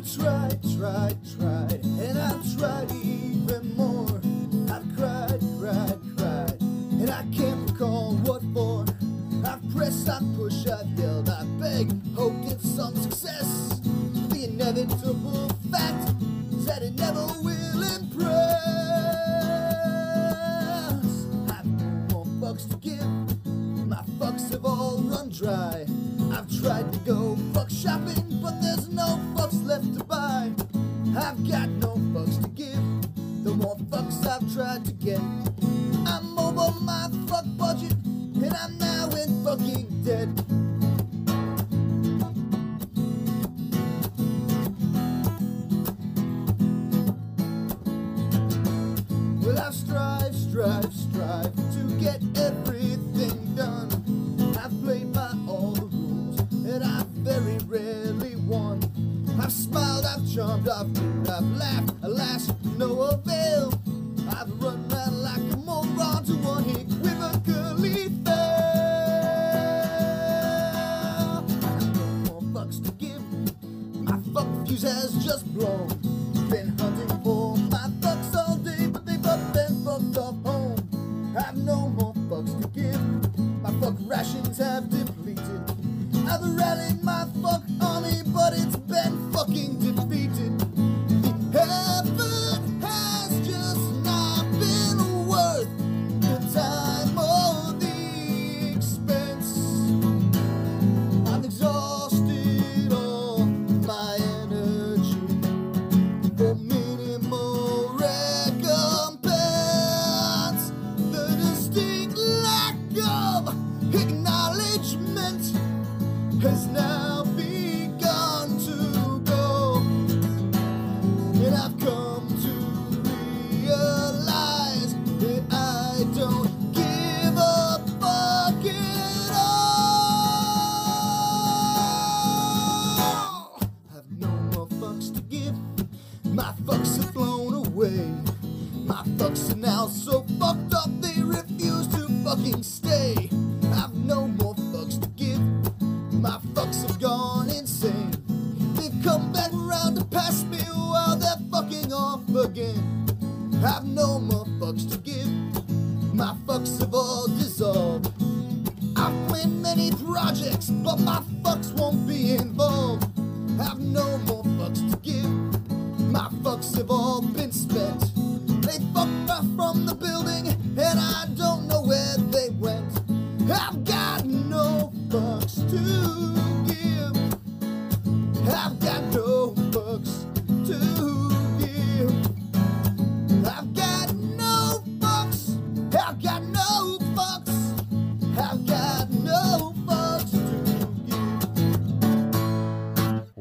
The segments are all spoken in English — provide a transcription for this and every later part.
Tried, tried, tried, and I've tried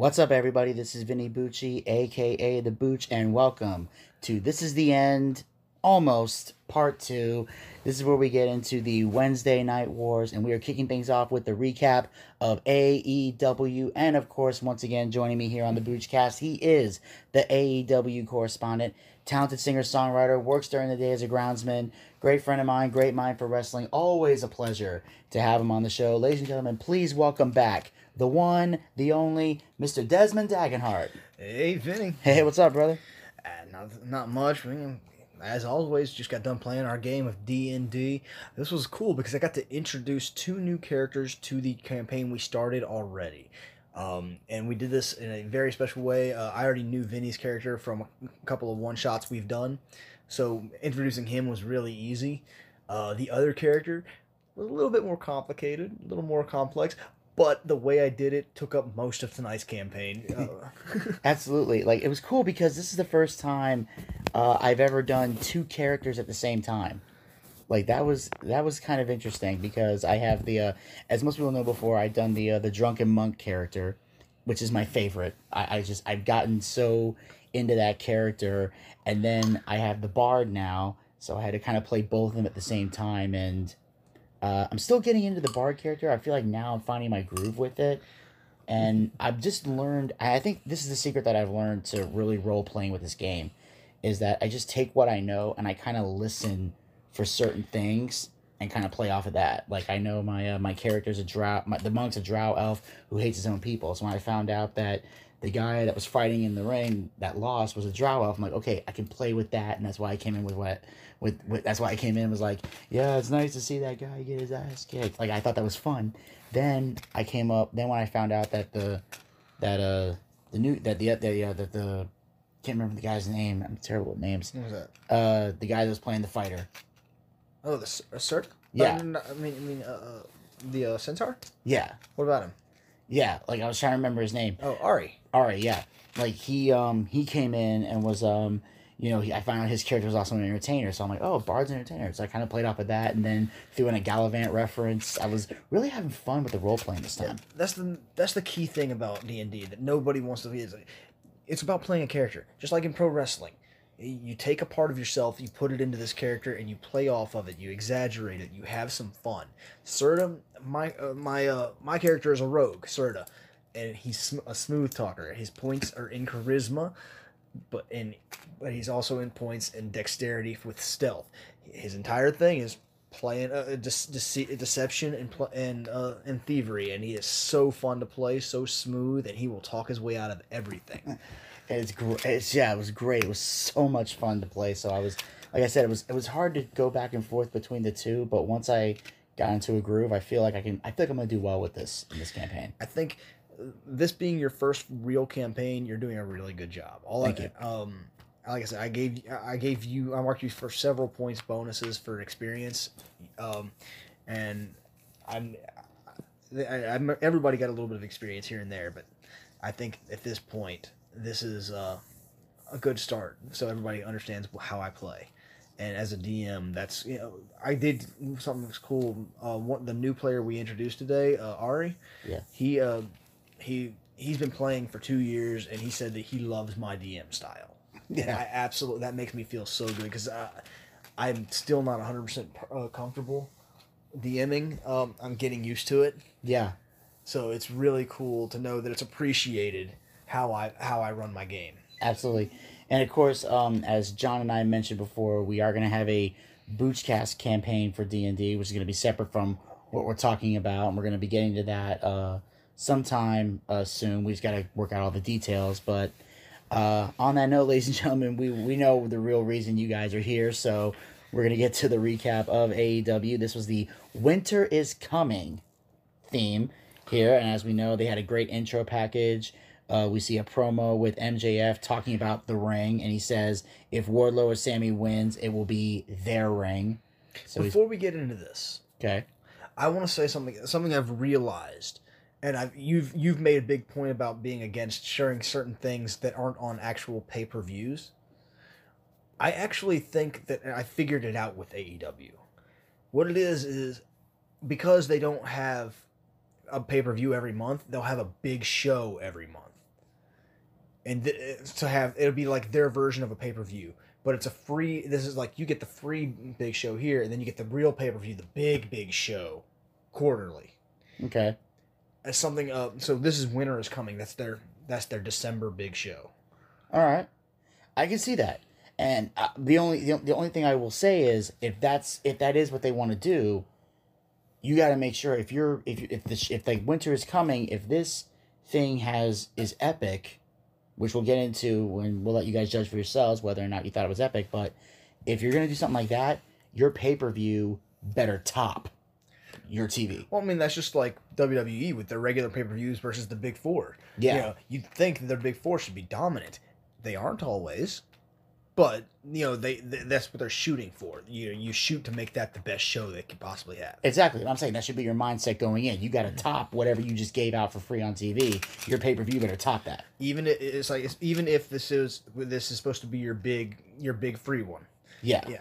What's up, everybody? This is Vinny Bucci, aka The Booch, and welcome to This is the End, almost part two. This is where we get into the Wednesday Night Wars, and we are kicking things off with the recap of AEW. And of course, once again, joining me here on the Boochcast, he is the AEW correspondent, talented singer songwriter, works during the day as a groundsman, great friend of mine, great mind for wrestling. Always a pleasure to have him on the show. Ladies and gentlemen, please welcome back the one, the only, Mr. Desmond Dagenhart. Hey, Vinny. Hey, what's up, brother? Uh, not, not much. We, as always, just got done playing our game of D and D. This was cool because I got to introduce two new characters to the campaign we started already. Um, and we did this in a very special way. Uh, I already knew Vinny's character from a couple of one shots we've done, so introducing him was really easy. Uh, the other character was a little bit more complicated, a little more complex, but the way I did it took up most of tonight's campaign. Uh, Absolutely. Like, it was cool because this is the first time uh, I've ever done two characters at the same time. Like that was that was kind of interesting because I have the uh, as most people know before I've done the uh, the drunken monk character, which is my favorite. I, I just I've gotten so into that character, and then I have the bard now, so I had to kind of play both of them at the same time, and uh, I'm still getting into the bard character. I feel like now I'm finding my groove with it, and I've just learned. I think this is the secret that I've learned to really role playing with this game, is that I just take what I know and I kind of listen for certain things and kind of play off of that. Like I know my uh, my character's a drow, my, the monk's a drow elf who hates his own people. So when I found out that the guy that was fighting in the ring that lost was a drow elf, I'm like, okay, I can play with that, and that's why I came in with what. With, with that's why I came in and was like, yeah, it's nice to see that guy get his ass kicked. Like I thought that was fun. Then I came up. Then when I found out that the that uh the new that the the uh, the, the can't remember the guy's name. I'm terrible with names. What was that? Uh, the guy that was playing the fighter. Oh, the uh, Cirque? Yeah. No, I mean, I mean, uh, uh, the uh, Centaur. Yeah, What about him? yeah. Like I was trying to remember his name. Oh, Ari. All right, yeah. Like he um he came in and was um you know he, I found out his character was also an entertainer, so I'm like, oh, Bard's an entertainer. So I kind of played off of that, and then threw in a Gallivant reference. I was really having fun with the role playing this time. That's the that's the key thing about D and D that nobody wants to be. Is it's about playing a character, just like in pro wrestling. You take a part of yourself, you put it into this character, and you play off of it. You exaggerate it. You have some fun. Serta, my uh, my uh, my character is a rogue, Serta, and he's a smooth talker. His points are in charisma, but in but he's also in points in dexterity with stealth. His entire thing is playing uh, dece- deception and pl- and uh, and thievery, and he is so fun to play, so smooth, and he will talk his way out of everything. It's great. It's yeah, it was great. It was so much fun to play. So I was like I said, it was it was hard to go back and forth between the two, but once I got into a groove, I feel like I can. I feel like I'm gonna do well with this in this campaign. I think uh, this being your first real campaign, you're doing a really good job. All Thank I, you. Um, like I said, I gave I gave you I marked you for several points bonuses for experience, um, and I'm, I, I'm everybody got a little bit of experience here and there, but I think at this point this is uh, a good start, so everybody understands how I play. And as a DM, that's you know I did something that's cool. Uh, one, the new player we introduced today, uh, Ari, Yeah. he uh, he he's been playing for two years, and he said that he loves my DM style. Yeah. I absolutely that makes me feel so good because I I'm still not 100 percent uh, comfortable DMing. Um, I'm getting used to it, Yeah. so it's really cool to know that it's appreciated how I how I run my game. Absolutely. And of course, um, as John and I mentioned before, we are going to have a Boochcast campaign for D&D, which is going to be separate from what we're talking about. And we're going to be getting to that uh, sometime uh, soon. We just got to work out all the details. But uh, on that note, ladies and gentlemen, we, we know the real reason you guys are here. So we're going to get to the recap of AEW. This was the Winter is Coming theme here. And as we know, they had a great intro package. Uh, we see a promo with MJF talking about the ring, and he says, "If Wardlow or Sammy wins, it will be their ring." So Before we get into this, okay. I want to say something something I've realized, and I've you've you've made a big point about being against sharing certain things that aren't on actual pay per views. I actually think that I figured it out with AEW. What it is is because they don't have a pay per view every month, they'll have a big show every month, and th- to have it'll be like their version of a pay per view. But it's a free. This is like you get the free big show here, and then you get the real pay per view, the big big show, quarterly. Okay. As something. Uh, so this is winter is coming. That's their that's their December big show. All right. I can see that. And uh, the only the, the only thing I will say is if that's if that is what they want to do, you got to make sure if you're if you, if the if the winter is coming, if this thing has is epic, which we'll get into when we'll let you guys judge for yourselves whether or not you thought it was epic, but if you're to do something like that, your pay-per-view better top your TV. Well, I mean that's just like WWE with their regular pay per views versus the big four. Yeah. You know, you'd think that their big four should be dominant. They aren't always, but you know they, th that's what they're shooting for. You you shoot to make that the best show they could possibly have. Exactly. I'm saying that should be your mindset going in. You got to top whatever you just gave out for free on TV. Your pay per view better top that. Even i- it's like it's, even if this is this is supposed to be your big your big free one. Yeah. Yeah.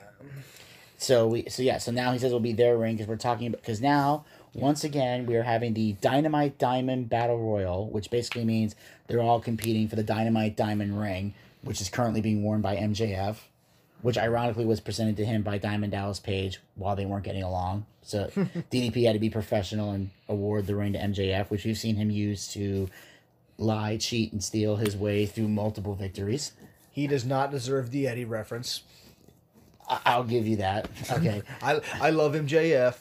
So we so yeah. So now he says it'll be their ring because we're talking about because now once again we are having the Dynamite Diamond Battle Royal, which basically means they're all competing for the Dynamite Diamond ring, which is currently being worn by MJF, which ironically was presented to him by Diamond Dallas Page while they weren't getting along. So DDP had to be professional and award the ring to MJF, which we've seen him use to lie, cheat, and steal his way through multiple victories. He does not deserve the Eddie reference. I'll give you that. Okay. I I love MJF.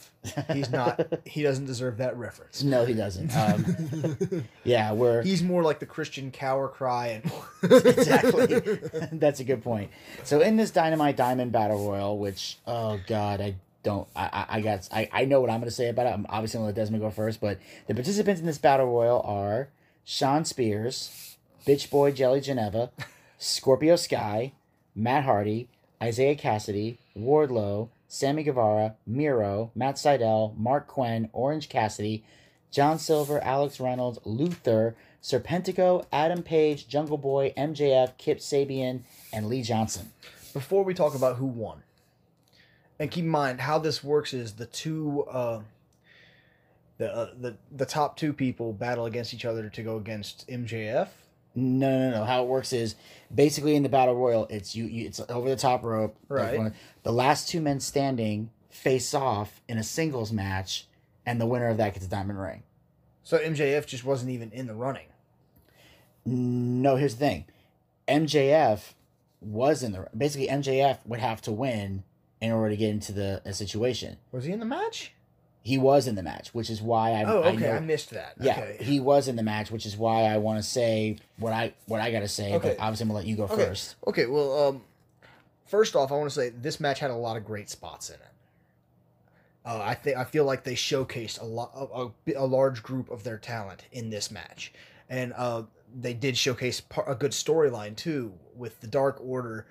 He's not. he doesn't deserve that reference. no, he doesn't. Um, yeah, we're He's more like the Christian cower cry and exactly. That's a good point. So in this Dynamite Diamond Battle Royal, which oh god, I don't, I, I, I got, I, I know what I'm going to say about it. I'm obviously going to let Desmond go first, but the participants in this Battle Royal are Shawn Spears, Bitch Boy Jelly Janela, Scorpio Sky, Matt Hardy, Isiah Kassidy, Wardlow, Sammy Guevara, Miro, Matt Sydal, Marq Quen, Orange Cassidy, John Silver, Alex Reynolds, Luther, Serpentico, Adam Page, Jungle Boy, MJF, Kip Sabian, and Lee Johnson. before we talk about who won, and keep in mind how this works is the two, uh, the uh, the the top two people battle against each other to go against MJF. No, no, no. How it works is basically in the battle royal, it's you. you it's over the top rope. Right. Everyone- The last two men standing face off in a singles match, and the winner of that gets a diamond ring. So MJF just wasn't even in the running. No, here's the thing. MJF was in the basically MJF would have to win in order to get into the a situation. Was he in the match? He was in the match, which is why I. Oh, okay, I, know- missed that. Yeah, okay. he was in the match, which is why I want to say what I what I got to say. Okay. But obviously, I'm gonna let you go Okay. first. Okay, well, um, first off, I want to say this match had a lot of great spots in it. Uh, I think I feel like they showcased a lot, a, a, a large group of their talent in this match, and uh, they did showcase par- a good storyline too, with the Dark Order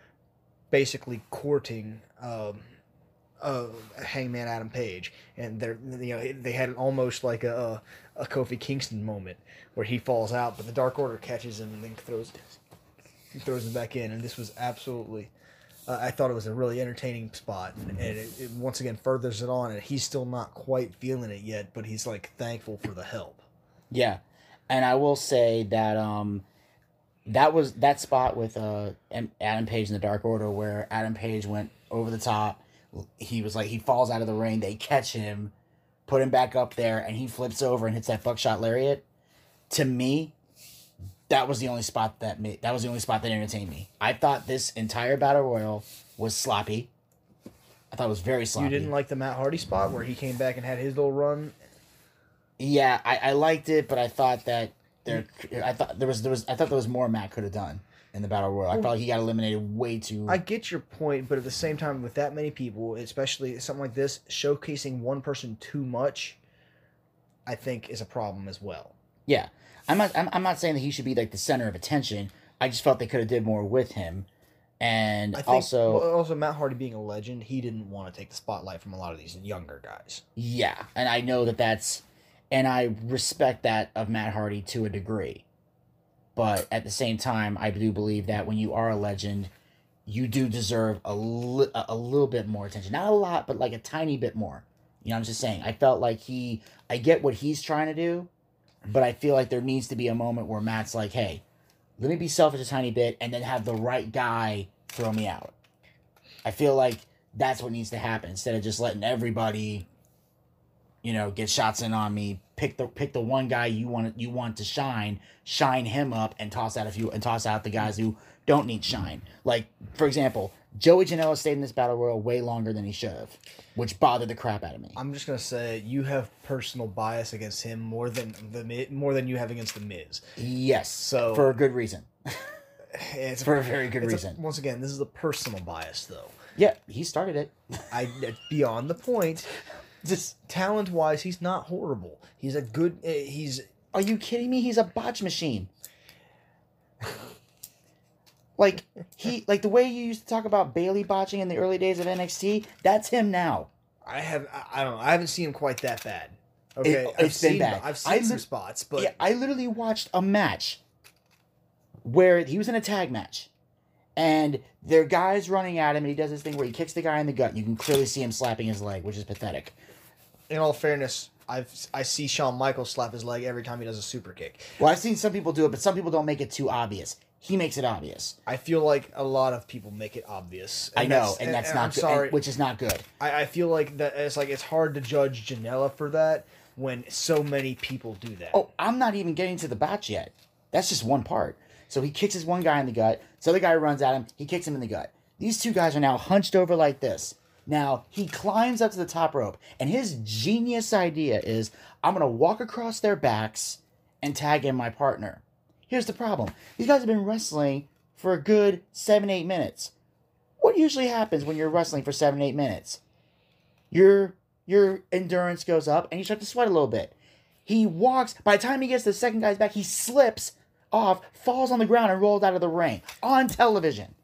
basically courting um, uh, Hangman Adam Page, and they're you know they had almost like a a Kofi Kingston moment where he falls out, but the Dark Order catches him and then throws throws him back in, and this was absolutely. Uh, I thought it was a really entertaining spot, and, and it, it once again furthers it on. And he's still not quite feeling it yet, but he's like thankful for the help. Yeah, and I will say that um, that was that spot with uh Adam Page in the Dark Order where Adam Page went over the top. He was like he falls out of the ring. They catch him, put him back up there, and he flips over and hits that buckshot lariat. To me, that was the only spot that made, that was the only spot that entertained me. I thought this entire battle royal was sloppy. I thought it was very sloppy. You didn't like the Matt Hardy spot where he came back and had his little run. Yeah, I, I liked it, but I thought that there, I thought there was there was I thought there was more Matt could have done in the battle royal. I felt like he got eliminated way too. I get your point, but at the same time, with that many people, especially something like this, showcasing one person too much, I think is a problem as well. yeah, I'm not I'm, I'm not saying that he should be like the center of attention. I just felt they could have did more with him, and I think also well, also Matt Hardy being a legend, he didn't want to take the spotlight from a lot of these younger guys. yeah, and I know that that's, and I respect that of Matt Hardy to a degree, but at the same time, I do believe that when you are a legend, you do deserve a li- a little bit more attention. Not a lot, but like a tiny bit more. You know, I'm just saying. I felt like he. I get what he's trying to do, but I feel like there needs to be a moment where Matt's like, "Hey, let me be selfish a tiny bit, and then have the right guy throw me out." I feel like that's what needs to happen instead of just letting everybody, you know, get shots in on me. Pick the pick the one guy you want you want to shine, shine him up, and toss out a few and toss out the guys who don't need shine. Like for example, Joey Janela stayed in this battle royal way longer than he should have, which bothered the crap out of me. I'm just gonna say you have personal bias against him more than the more than you have against the Miz. Yes, So- for a good reason. It's For a very good it's a- reason. once again, this is a personal bias, though. Yeah, he started it. I beyond the point. Just Talent wise, he's not horrible. He's a good. Uh, he's Are you kidding me? He's a botch machine. like he like the way you used to talk about Bayley botching in the early days of NXT, that's him now. I have I, don't know. I haven't seen him quite that bad. Okay, It- I've it's been seen, bad. I've seen I some spots, but yeah, I literally watched a match where he was in a tag match. And there are guys running at him, and he does this thing where he kicks the guy in the gut. And You can clearly see him slapping his leg, which is pathetic. In all fairness, I've I see Shawn Michaels slap his leg every time he does a super kick. Well, I've seen some people do it, but some people don't make it too obvious. He makes it obvious. I feel like a lot of people make it obvious. I know, and that's not I'm good, sorry. and- which is not good. I, I feel like that it's like it's hard to judge Janela for that when so many people do that. Oh, I'm not even getting to the botch yet. That's just one part. So he kicks his one guy in the gut. So the guy runs at him. He kicks him in the gut. These two guys are now hunched over like this. Now he climbs up to the top rope, and his genius idea is I'm gonna walk across their backs and tag in my partner. Here's the problem these guys have been wrestling for a good seven, eight minutes. What usually happens when you're wrestling for seven, eight minutes? Your your endurance goes up and you start to sweat a little bit. He walks, by the time he gets to the second guy's back, he slips off, falls on the ground, and rolls out of the ring on television.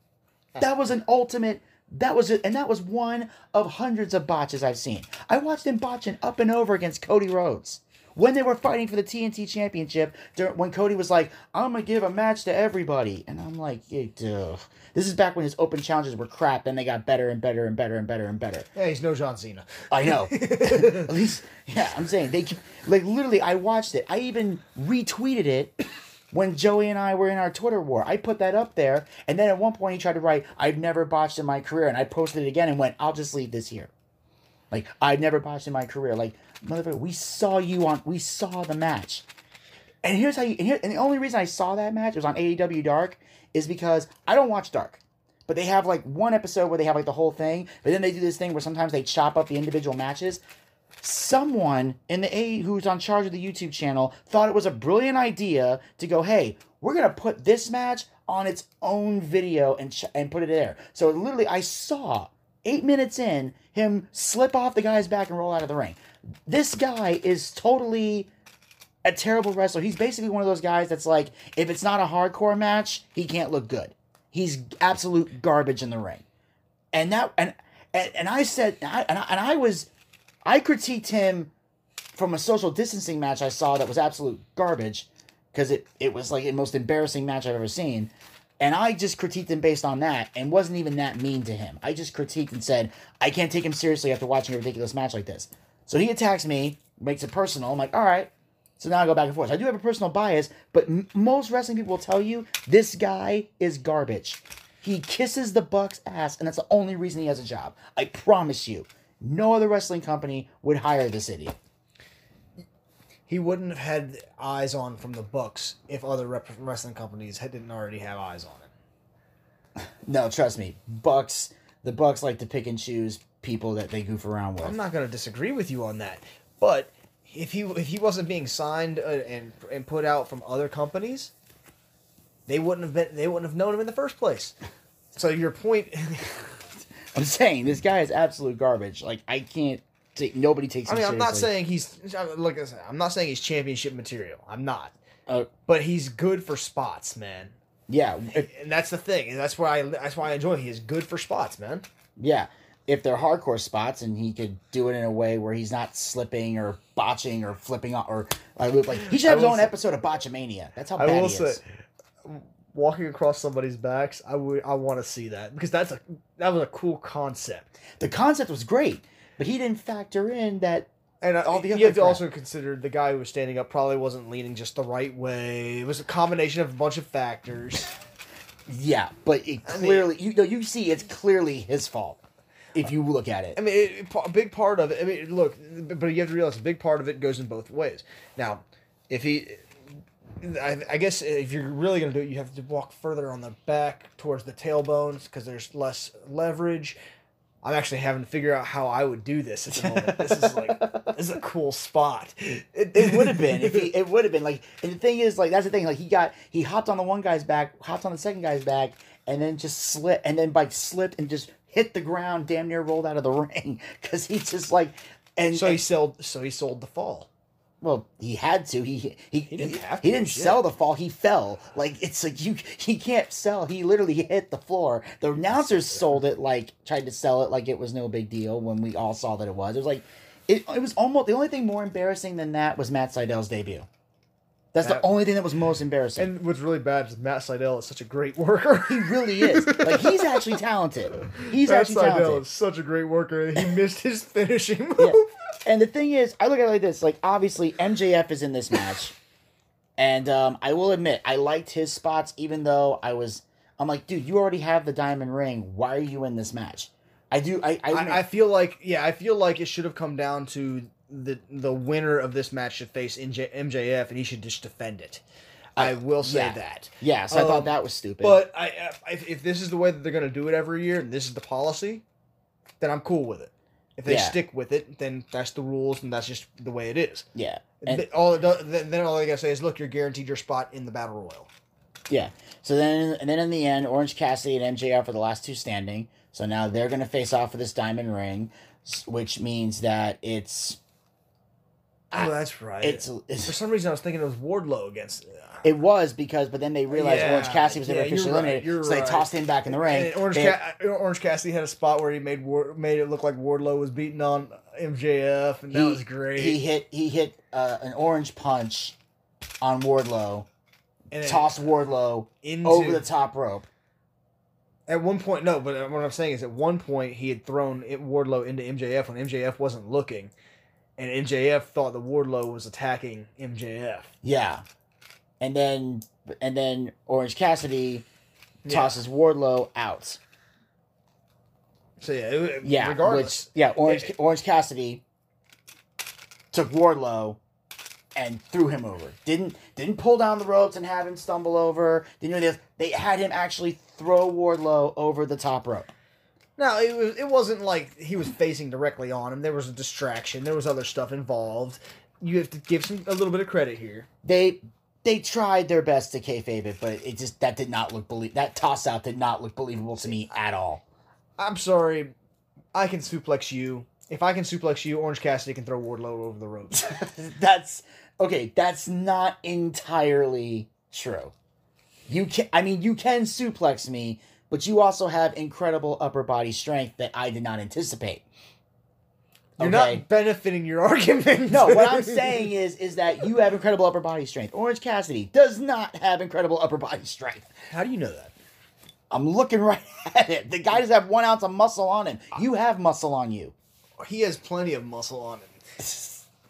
That was an ultimate. That was it, and that was one of hundreds of botches I've seen. I watched him botching up and over against Cody Rhodes when they were fighting for the TNT Championship. During, when Cody was like, "I'm gonna give a match to everybody," and I'm like, duh. "This is back when his open challenges were crap. Then they got better and better and better and better and better." Yeah, he's no John Cena. I know. At least, yeah, I'm saying they like literally. I watched it. I even retweeted it when Joey and I were in our Twitter war. I put that up there, and then at one point he tried to write, "I've never botched in my career," and I posted it again and went, "I'll just leave this here." Like I've never botched in my career. Like motherfucker, we saw you on. We saw the match. And here's how you. And, here, and the only reason I saw that match was on AEW Dark is because I don't watch Dark, but they have like one episode where they have like the whole thing, but then they do this thing where sometimes they chop up the individual matches. Someone in the A who's on charge of the YouTube channel thought it was a brilliant idea to go, hey, we're gonna put this match on its own video and ch- and put it there. So literally, I saw eight minutes in him slip off the guy's back and roll out of the ring. This guy is totally a terrible wrestler. He's basically one of those guys that's like, if it's not a hardcore match, he can't look good. He's absolute garbage in the ring. And that and and, and I said and I, and I and I was I critiqued him from a social distancing match I saw that was absolute garbage because it, it was like the most embarrassing match I've ever seen. And I just critiqued him based on that and wasn't even that mean to him. I just critiqued and said, I can't take him seriously after watching a ridiculous match like this. So he attacks me, makes it personal. I'm like, all right. So now I go back and forth. I do have a personal bias, but m- most wrestling people will tell you this guy is garbage. He kisses the Bucks' ass, and that's the only reason he has a job. I promise you. No other wrestling company would hire this idiot. He wouldn't have had eyes on from the Bucks if other rep- wrestling companies had, didn't already have eyes on it. No, trust me. Bucks, the Bucks like to pick and choose people that they goof around with. I'm not going to disagree with you on that, but if he if he wasn't being signed uh, and and put out from other companies, they wouldn't have been they wouldn't have known him in the first place. So your point, I'm saying this guy is absolute garbage. Like I can't take. Nobody takes. I him mean, I'm not saying he's like I said, I'm not saying he's championship material. I'm not, Uh, but he's good for spots, man. yeah, if, And that's the thing. And that's why I that's why I enjoy. Him. He is good for spots, man. yeah. If they're hardcore spots and he could do it in a way where he's not slipping or botching or flipping off or like, like he should have his own say- episode of Botchamania. That's how I bad will he say, is. Walking across somebody's backs, I would I want to see that because that's a that was a cool concept. The concept was great, but he didn't factor in that. And All the you other have to also consider the guy who was standing up probably wasn't leaning just the right way. It was a combination of a bunch of factors. Yeah, but it I mean- clearly you know you see it's clearly his fault if you look at it. I mean, it- a big part of it. I mean, look, but you have to realize a big part of it goes in both ways. Now, if he, I, I guess if you're really gonna do it, you have to walk further on the back towards the tailbones because there's less leverage. I'm actually having to figure out how I would do this at the moment. This is like this is a cool spot. It, it would have been if he. It would have been like. And the thing is, like that's the thing. Like he got he hopped on the one guy's back, hopped on the second guy's back, and then just slipped, and then like slipped and just hit the ground, damn near rolled out of the ring because he just like. And So he and- sold. So he sold the fall. Well, he had to. He he he didn't have He didn't sell the fall. He fell. Like it's like you. He can't sell. He literally hit the floor. The announcers sold it like tried to sell it like it was no big deal when we all saw that it was. It was like. It, it was almost the only thing more embarrassing than that was Matt Sydal's debut. That's the only thing that was most embarrassing. And what's really bad is Matt Sydal is such a great worker. he really is. Like he's actually talented. He's Matt actually Sydal talented. is such a great worker, he missed his finishing move. Yeah. And the thing is, I look at it like this. Like obviously MJF is in this match. And um, I will admit, I liked his spots, even though I was I'm like, dude, you already have the diamond ring. Why are you in this match? I do I I, I, I feel like yeah, I feel like it should have come down to the the winner of this match should face NJ, MJF, and he should just defend it. I will say yeah. that. Yeah, so I Um, thought that was stupid. But I, if, if this is the way that they're going to do it every year, and this is the policy, then I'm cool with it. If they Yeah. stick with it, then that's the rules, and that's just the way it is. yeah, and, all does, then then all they gotta say is, "Look, you're guaranteed your spot in the battle royal." yeah. So then, and then in the end, Orange Cassidy and MJF are the last two standing. So now they're going to face off for this diamond ring, which means that it's Oh, that's right. it's, For some reason, I was thinking it was Wardlow against. it was because, but then they realized Yeah, Orange Cassidy was never yeah, you're officially right, eliminated, so they tossed him back in the ring. And Orange, They- Ca- uh, Orange Cassidy had a spot where he made War- made it look like Wardlow was beating on MJF, and that was great. He hit he hit uh, an orange punch on Wardlow, and tossed Wardlow into, over the top rope. At one point, no, but what I'm saying is, at one point he had thrown Wardlow into MJF when MJF wasn't looking, and MJF thought that Wardlow was attacking MJF. Yeah, and then and then Orange Cassidy Yeah. tosses Wardlow out. So yeah, it, Yeah, regardless, which yeah, Orange it- Orange Cassidy took Wardlow and threw him over. Didn't didn't pull down the ropes and have him stumble over. Didn't do this. They had him actually throw Wardlow over the top rope. No, it was. It wasn't like he was facing directly on him. There was a distraction. There was other stuff involved. You have to give some a little bit of credit here. They they tried their best to kayfabe it, but it just that did not look belie- that toss out did not look believable to me at all. I'm sorry. I can suplex you. If I can suplex you, Orange Cassidy can throw Wardlow over the ropes. that's okay. That's not entirely true. You can, I mean, you can suplex me, but you also have incredible upper body strength that I did not anticipate. You're Okay? not benefiting your argument. No, what I'm saying is, is that you have incredible upper body strength. Orange Cassidy does not have incredible upper body strength. How do you know that? I'm looking right at it. The guy does have one ounce of muscle on him. You have muscle on you. He has plenty of muscle on him.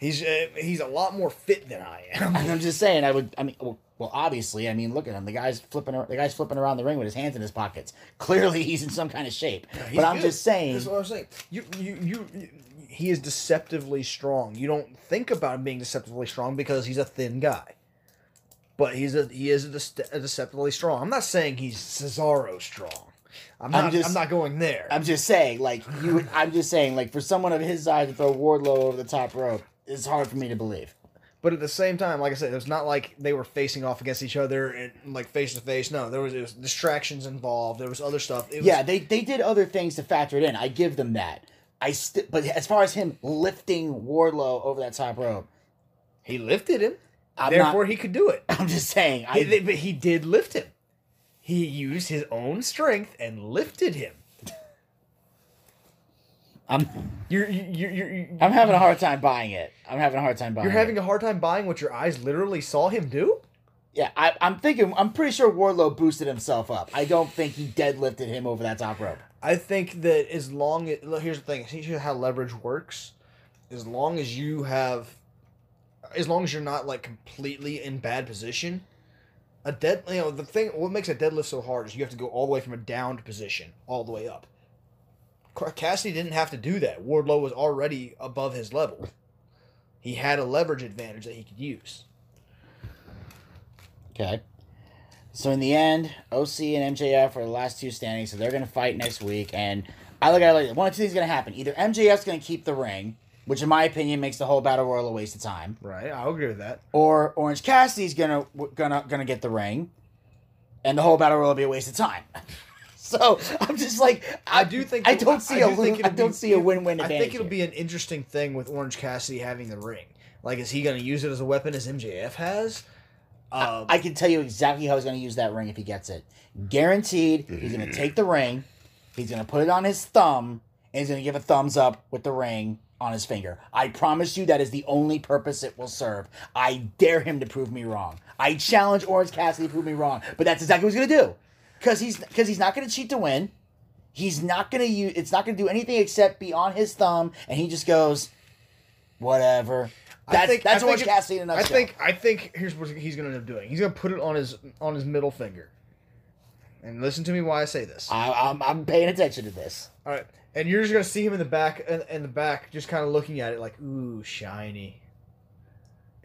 He's uh, he's a lot more fit than I am. And I'm just saying, I would. I mean, well, well, obviously, I mean, look at him. The guy's flipping. The guy's flipping around the ring with his hands in his pockets. Clearly, he's in some kind of shape. He's but I'm good. just saying. That's what I'm saying. You, you, you, you- he is deceptively strong. You don't think about him being deceptively strong because he's a thin guy. But he's a he is a, dece- a deceptively strong. I'm not saying he's Cesaro strong. I'm I'm not. I'm, not going there. I'm just saying, like you. I'm just saying, like for someone of his size to throw Wardlow over the top rope, it's hard for me to believe. But at the same time, like I said, it was not like they were facing off against each other and like face to face. No, there was, was distractions involved. There was other stuff. It was, Yeah, they they did other things to factor it in. I give them that. I st- but as far as him lifting Wardlow over that top rope, he lifted him. I'm therefore, not. he could do it. I'm just saying. He, I they- but he did lift him. He used his own strength and lifted him. I'm You're you're you're, you're, I'm having a hard time buying it. I'm having a hard time buying. you're having it. a hard time buying what your eyes literally saw him do. Yeah, I, I'm thinking. I'm pretty sure Wardlow boosted himself up. I don't think he deadlifted him over that top rope. I think that as long as look, here's the thing, here's how leverage works. As long as you have, as long as you're not like completely in bad position, a dead you know the thing what makes a deadlift so hard is you have to go all the way from a downed position all the way up. Ca- Cassidy didn't have to do that. Wardlow was already above his level. He had a leverage advantage that he could use. Okay. So in the end, OC and MJF are the last two standing, so they're gonna fight next week. And I look at it like one of two things is gonna happen: either MJF's gonna keep the ring, which in my opinion makes the whole battle royal a waste of time, Right, I'll agree with that. or Orange Cassidy's gonna gonna gonna get the ring, and the whole battle royal will be a waste of time. so I'm just like, I do think I don't see a a lo- I don't see a win-win I think it'll here. be an interesting thing with Orange Cassidy having the ring. Like, is he going to use it as a weapon as MJF has? Um, I can tell you exactly how he's going to use that ring if he gets it. Guaranteed, he's going to take the ring, he's going to put it on his thumb, and he's going to give a thumbs up with the ring on his finger. I promise you that is the only purpose it will serve. I dare him to prove me wrong. I challenge Orange Cassidy to prove me wrong, but that's exactly what he's going to do. Cuz he's cuz he's not going to cheat to win. He's not going to use it's not going to do anything except be on his thumb and he just goes whatever. I That's think- that's I Orange Cassidy in a I nutshell. think I think here's what he's going to end up doing. He's going to put it on his on his middle finger. And listen to me why I say this. I, I'm I'm paying attention to this. All right, and you're just going to see him in the back in, in the back, just kind of looking at it like, ooh, shiny.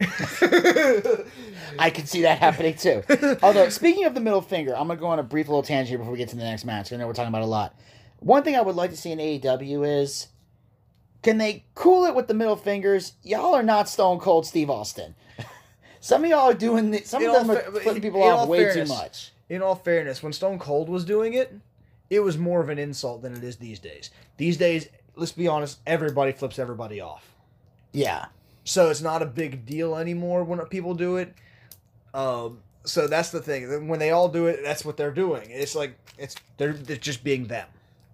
I can see that happening too. Although, speaking of the middle finger, I'm gonna go on a brief little tangent here before we get to the next match. I know we're talking about a lot. One thing I would like to see in AEW is can they cool it with the middle fingers? Y'all are not Stone Cold Steve Austin. some of y'all are doing the, some In of them are fa- but putting people off way fairness, too much. in all fairness, when Stone Cold was doing it, it was more of an insult than it is these days. These days, let's be honest, everybody flips everybody off. Yeah. So it's not a big deal anymore when people do it. Um, so that's the thing. When they all do it, that's what they're doing. It's like it's they're, they're just being them.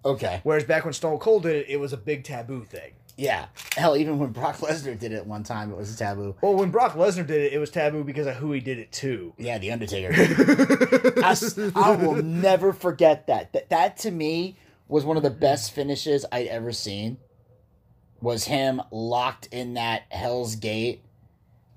Okay. Whereas back when Stone Cold did it, it was a big taboo thing. Yeah. Hell, even when Brock Lesnar did it one time, it was a taboo. Well, when Brock Lesnar did it, it was taboo because of who he did it to. Yeah, The Undertaker. I will never forget that. that. That to me was one of the best finishes I'd ever seen. Was him locked in that Hell's Gate,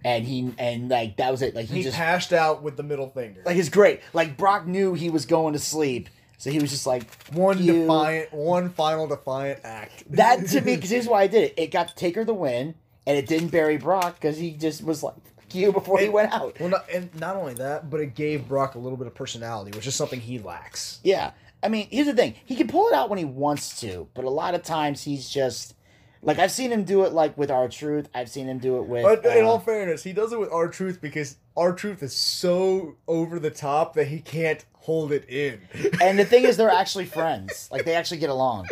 and he and like that was it. Like he, He just passed out with the middle finger. like it's great. Like Brock knew he was going to sleep, so he was just like one you. defiant, one final defiant act. That to me, because here's why I did it. It got Taker the win, and it didn't bury Brock because he just was like "Fuck you before he went out. Well, not, and not only that, but it gave Brock a little bit of personality, which is something he lacks. Yeah. I mean, here's the thing. He can pull it out when he wants to, but a lot of times he's just like I've seen him do it like with R-Truth. I've seen him do it with But in uh, all fairness, he does it with R-Truth because R-Truth is so over the top that he can't hold it in. and the thing is they're actually friends. Like they actually get along.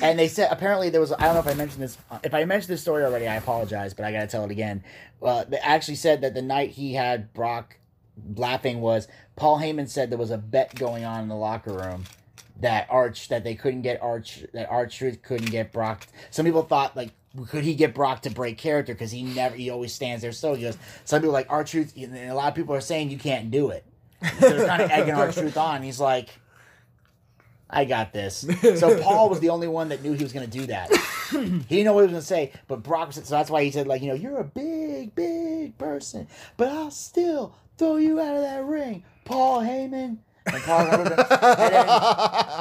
And they said apparently there was I don't know if I mentioned this if I mentioned this story already I apologize but I gotta tell it again. Uh, they actually said that the night he had Brock laughing was Paul Heyman said there was a bet going on in the locker room that Arch that they couldn't get Arch that R-Truth couldn't get Brock. Some people thought like could he get Brock to break character because he never he always stands there so he goes. Some people like R-Truth and a lot of people are saying you can't do it. So they're kind of egging R-Truth on. He's like. I got this. So Paul was the only one that knew he was going to do that. he didn't know what he was going to say, but Brock. So that's why he said, like, you know, you're a big, big person, but I'll still throw you out of that ring, Paul Heyman. Paul, and then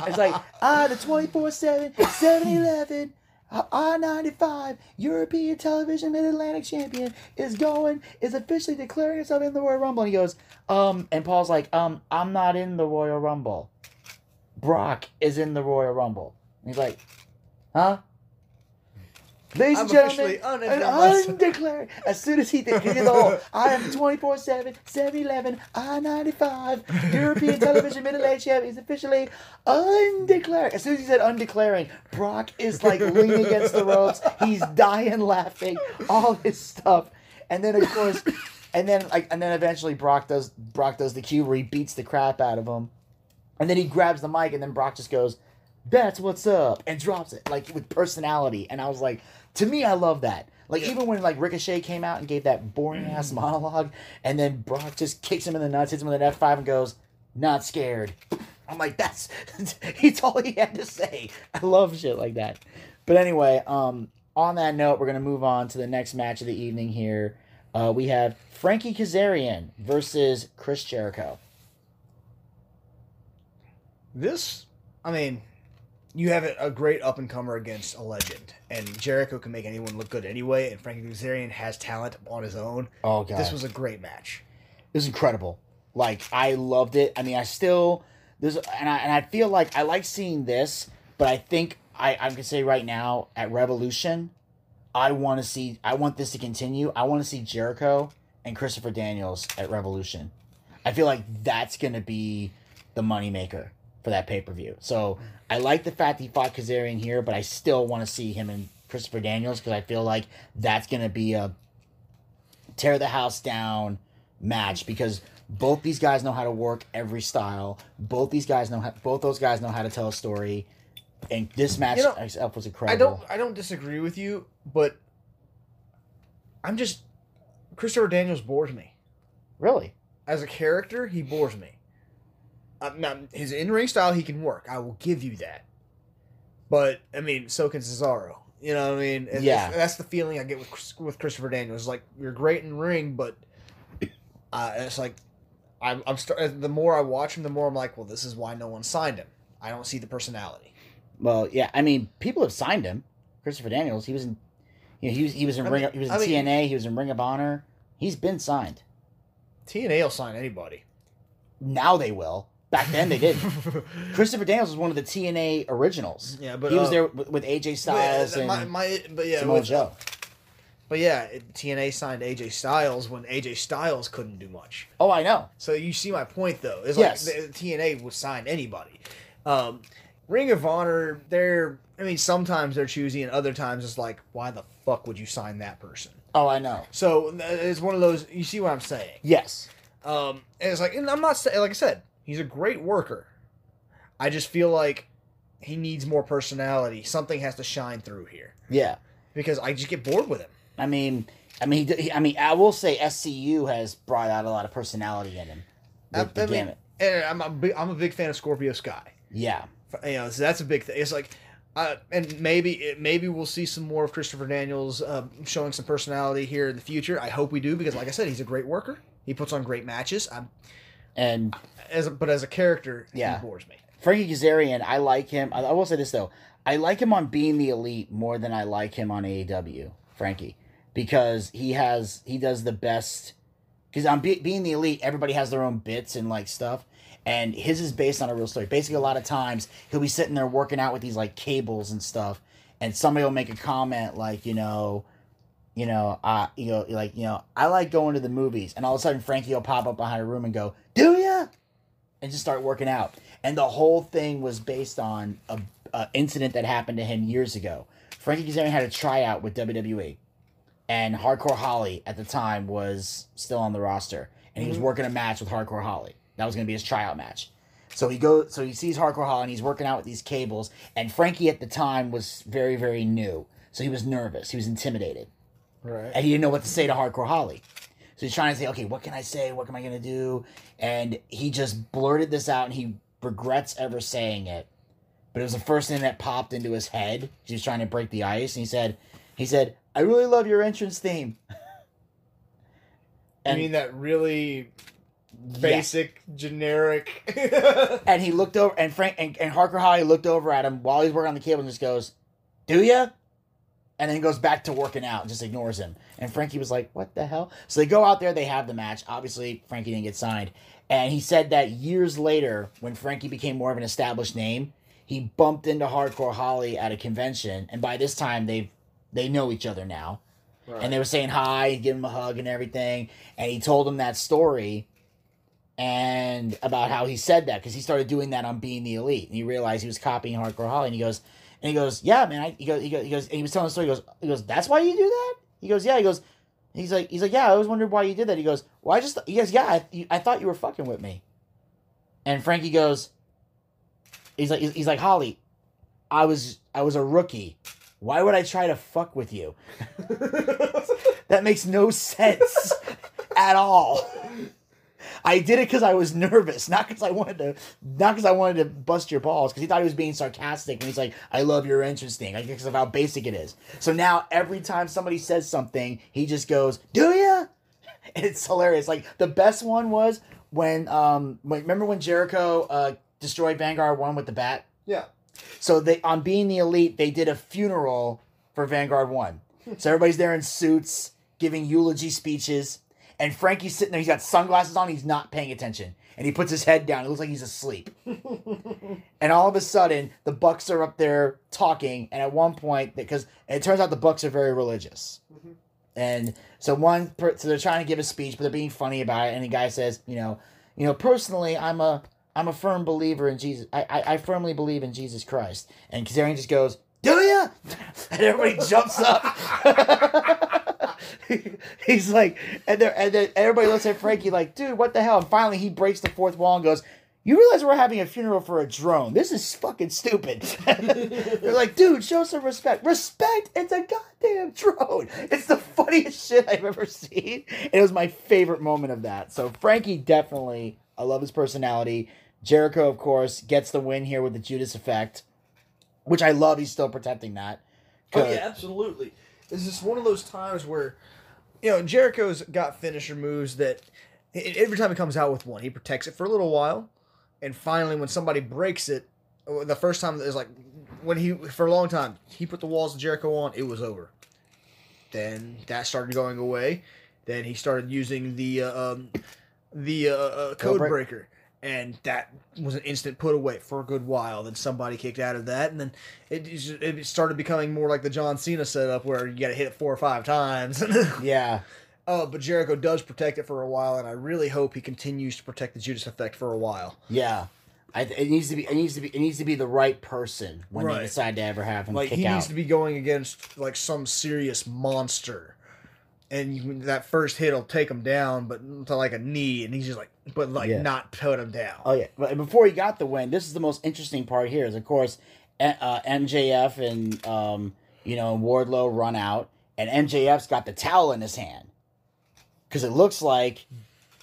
it's like, ah, the 24 7, 7 Eleven, I 95, European Television Mid Atlantic Champion is going, is officially declaring himself in the Royal Rumble. And he goes, um, and Paul's like, um, I'm not in the Royal Rumble. Brock is in the Royal Rumble. And he's like, huh? Ladies I'm and gentlemen, an undeclared. As soon as he did, he did the whole, I am 24 7, 7 11, I 95, European Television Middle Age Champion is officially undeclared. As soon as he said undeclaring, Brock is like leaning against the ropes. He's dying laughing, all this stuff. And then, of course, and then like, and then eventually Brock does Brock does the cue where he beats the crap out of him. And then he grabs the mic, and then Brock just goes, "That's what's up," and drops it like with personality. And I was like, to me, I love that. Like even when like Ricochet came out and gave that boring ass monologue, and then Brock just kicks him in the nuts, hits him with an F five, and goes, "Not scared." I'm like, that's it's all he had to say. I love shit like that. But anyway, um, on that note, we're gonna move on to the next match of the evening. Here, uh, we have Frankie Kazarian versus Chris Jericho. This, I mean, you have a great up and comer against a legend, and Jericho can make anyone look good anyway. And Frankie Kazarian has talent on his own. Oh god, This was a great match. it was incredible. Like I loved it. I mean, I still there's and I and I feel like I like seeing this, but I think I I can say right now at Revolution, I want to see I want this to continue. I want to see Jericho and Christopher Daniels at Revolution. I feel like that's gonna be the moneymaker for that pay per view. So I like the fact he fought Kazarian here, but I still want to see him and Christopher Daniels because I feel like that's gonna be a tear the house down match because both these guys know how to work every style. Both these guys know how, both those guys know how to tell a story. And this match You know, itself was I incredible. don't, I don't disagree with you, but I'm just Christopher Daniels bores me really. as a character. He bores me. Uh, now, his in ring style, he can work. I will give you that. But I mean, so can Cesaro. You know what I mean? And Yeah. That's the feeling I get with with Christopher Daniels. Like you're great in ring, but uh, it's like I'm, I'm start, the more I watch him, the more I'm like, well, this is why no one signed him. I don't see the personality. Well, yeah. I mean, people have signed him. Christopher Daniels. He was in. You know, he was he was in I Ring. mean- he was in I mean- TNA. He was in Ring of Honor. He's been signed. TNA will sign anybody. Now they will. Back then they didn't. Christopher Daniels was one of the TNA originals. Yeah, but he was uh, there with, with AJ Styles but, and my, but yeah, Samoa Joe. But yeah, it- TNA signed AJ Styles when AJ Styles couldn't do much. Oh, I know. So you see my point, though. It's Yes. like the, TNA would sign anybody. Um, Ring of Honor, they're. I mean, sometimes they're choosy, and other times it's like, why the fuck would you sign that person? Oh, I know. So it's one of those. You see what I'm saying? Yes. Um, and it's like, and I'm not saying, like I said, he's a great worker. I just feel like he needs more personality. Something has to shine through here Yeah. because I just get bored with him. I mean, I mean, he, I mean, I will say SCU has brought out a lot of personality in him. I, the I mean, gamut. and I'm a big, I'm a big fan of Scorpio Sky. Yeah. You know, so that's a big thing. It's like, uh, and maybe it, maybe we'll see some more of Christopher Daniels uh, showing some personality here in the future. I hope we do because, like I said, he's a great worker. He puts on great matches. I'm And as a, but as a character, Yeah. he bores me. Frankie Kazarian, I like him. I, I will say this though, I like him on Being the Elite more than I like him on AEW. Frankie, because he has he does the best. Because on Be- Being the Elite, everybody has their own bits and like stuff, and his is based on a real story. Basically, a lot of times he'll be sitting there working out with these like cables and stuff, and somebody will make a comment like, you know. You know, uh, you know, like you know, I like going to the movies, and all of a sudden Frankie will pop up behind a room and go, "Do ya?" And just start working out. And the whole thing was based on a, a incident that happened to him years ago. Frankie Kazarian had a tryout with WWE, and Hardcore Holly at the time was still on the roster, and he was mm-hmm. working a match with Hardcore Holly. That was going to be his tryout match. So he goes, so he sees Hardcore Holly, and he's working out with these cables. And Frankie at the time was very, very new, so he was nervous. He was intimidated Right. and he didn't know what to say to Hardcore Holly. So he's trying to say, okay, what can I say? What am I gonna do? And he just blurted this out, and he regrets ever saying it. But it was the first thing that popped into his head. He was trying to break the ice, and he said, he said, I really love your entrance theme. I And, mean that really yeah. basic, generic. and he looked over, and Frank and, and Hardcore Holly looked over at him while he's working on the cable, and just goes, "Do ya?" And then goes back to working out and just ignores him. And Frankie was like, What the hell? So they go out there, they have the match. Obviously, Frankie didn't get signed. And he said that years later, when Frankie became more of an established name, he bumped into Hardcore Holly at a convention. And by this time, they've they know each other now. And they were saying hi, give him a hug and everything. And he told him that story and about how he said that because he started doing that on Being the Elite. And he realized he was copying Hardcore Holly. And he goes, and he goes, yeah, man. I, he goes, he goes, he goes, and he was telling the story. He goes, he goes, that's why you do that. He goes, yeah. He goes, he's like, he's like, yeah. I always wondered why you did that. He goes, well, I just, he goes, yeah. I, I thought you were fucking with me. And Frankie goes, he's like, he's like, Holly, I was, I was a rookie. Why would I try to fuck with you? That makes no sense at all. I did it because I was nervous, not because I wanted to, not because I wanted to bust your balls. Because he thought he was being sarcastic, and he's like, "I love your entrance thing," like because of how basic it is. So now every time somebody says something, he just goes, "Do ya?" It's hilarious. Like the best one was when, um, when, remember when Jericho uh destroyed Vanguard One with the bat? yeah. So they on being the elite, they did a funeral for Vanguard One. So everybody's there in suits, giving eulogy speeches, and Frankie's sitting there. He's got sunglasses on. He's not paying attention, and he puts his head down. It looks like he's asleep. and all of a sudden, the Bucks are up there talking, and at one point, because it turns out the Bucks are very religious. Mm-hmm. And so one, per- so they're trying to give a speech, but they're being funny about it. And the guy says, you know, you know, personally, I'm a, I'm a firm believer in Jesus. I, I, I firmly believe in Jesus Christ. And Kazarian just goes, "Do ya?" And everybody jumps up. He's like, and and then everybody looks at Frankie like, "Dude, what the hell?" And finally, he breaks the fourth wall and goes. You realize we're having a funeral for a drone. This is fucking stupid. They're like, dude, show some respect. Respect? It's a goddamn drone. It's the funniest shit I've ever seen. And it was my favorite moment of that. So Frankie definitely, I love his personality. Jericho, of course, gets the win here with the Judas effect, which I love. He's still protecting that. Oh yeah, absolutely. Is this is one of those times where, you know, Jericho's got finisher moves that every time he comes out with one, he protects it for a little while, and finally, when somebody breaks it, uh, the first time is like when he for a long time he put the walls of Jericho on, it was over. Then that started going away, Then he started using the uh, um, the uh, uh, code break- breaker, and that was an instant put away for a good while. Then somebody kicked out of that, and then it it started becoming more like the John Cena setup where you got to hit it four or five times. Yeah. Oh, but Jericho does protect it for a while, and I really hope he continues to protect the Judas effect for a while. Yeah. I, it needs to be. It needs to be. It needs to be the right person when Right. they decide to ever have him like he out. needs to be going against like some serious monster and you, that first hit will take him down but to like a knee and he's just like but like Yeah. not put him down Oh yeah, but before he got the win, this is the most interesting part here. Is of course, uh, MJF and um, you know Wardlow run out, and MJF's got the towel in his hand because it looks like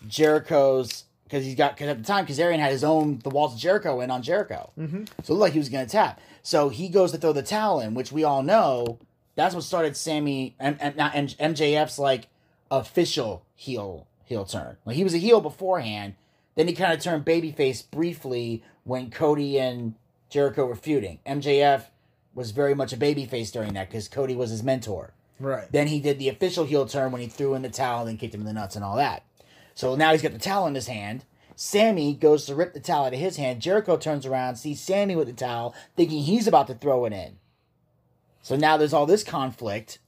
Jericho's because he's got because at the time Kazarian had his own the walls of Jericho in on Jericho, mm-hmm. so it looked like he was gonna tap. So he goes to throw the towel in, which we all know that's what started Sammy and, and MJF's like official heel heel turn. Like he was a heel beforehand, then he kind of turned babyface briefly when Cody and Jericho were feuding. MJF was very much a babyface during that because Cody was his mentor. right Then he did the official heel turn when he threw in the towel and kicked him in the nuts and all that. So now he's got the towel in his hand. Sammy goes to rip the towel out of his hand. Jericho turns around, sees Sammy with the towel, thinking he's about to throw it in. So now there's all this conflict.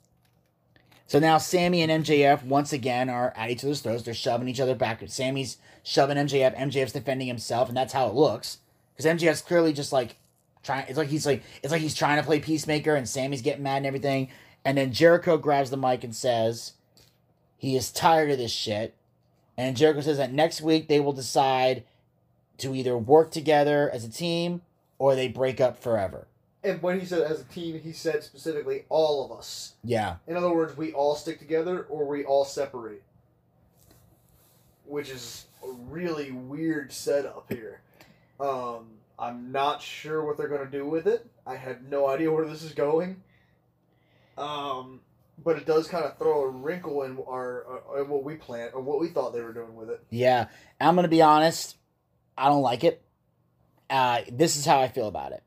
So now Sammy and MJF once again are at each other's throats. They're shoving each other back. Sammy's shoving MJF. MJF's defending himself, and that's how it looks. Because MJF's clearly just like trying. It's like he's like it's like he's trying to play peacemaker, and Sammy's getting mad and everything. And then Jericho grabs the mic and says, he is tired of this shit. And Jericho says that next week they will decide to either work together as a team or they break up forever. And when he said as a team, he said specifically all of us. Yeah. In other words, we all stick together or we all separate. Which is a really weird setup here. Um, I'm not sure what they're going to do with it. I have no idea where this is going. Um, but it does kind of throw a wrinkle in our uh, in what we planned or what we thought they were doing with it. Yeah. I'm going to be honest. I don't like it. Uh, this is how I feel about it.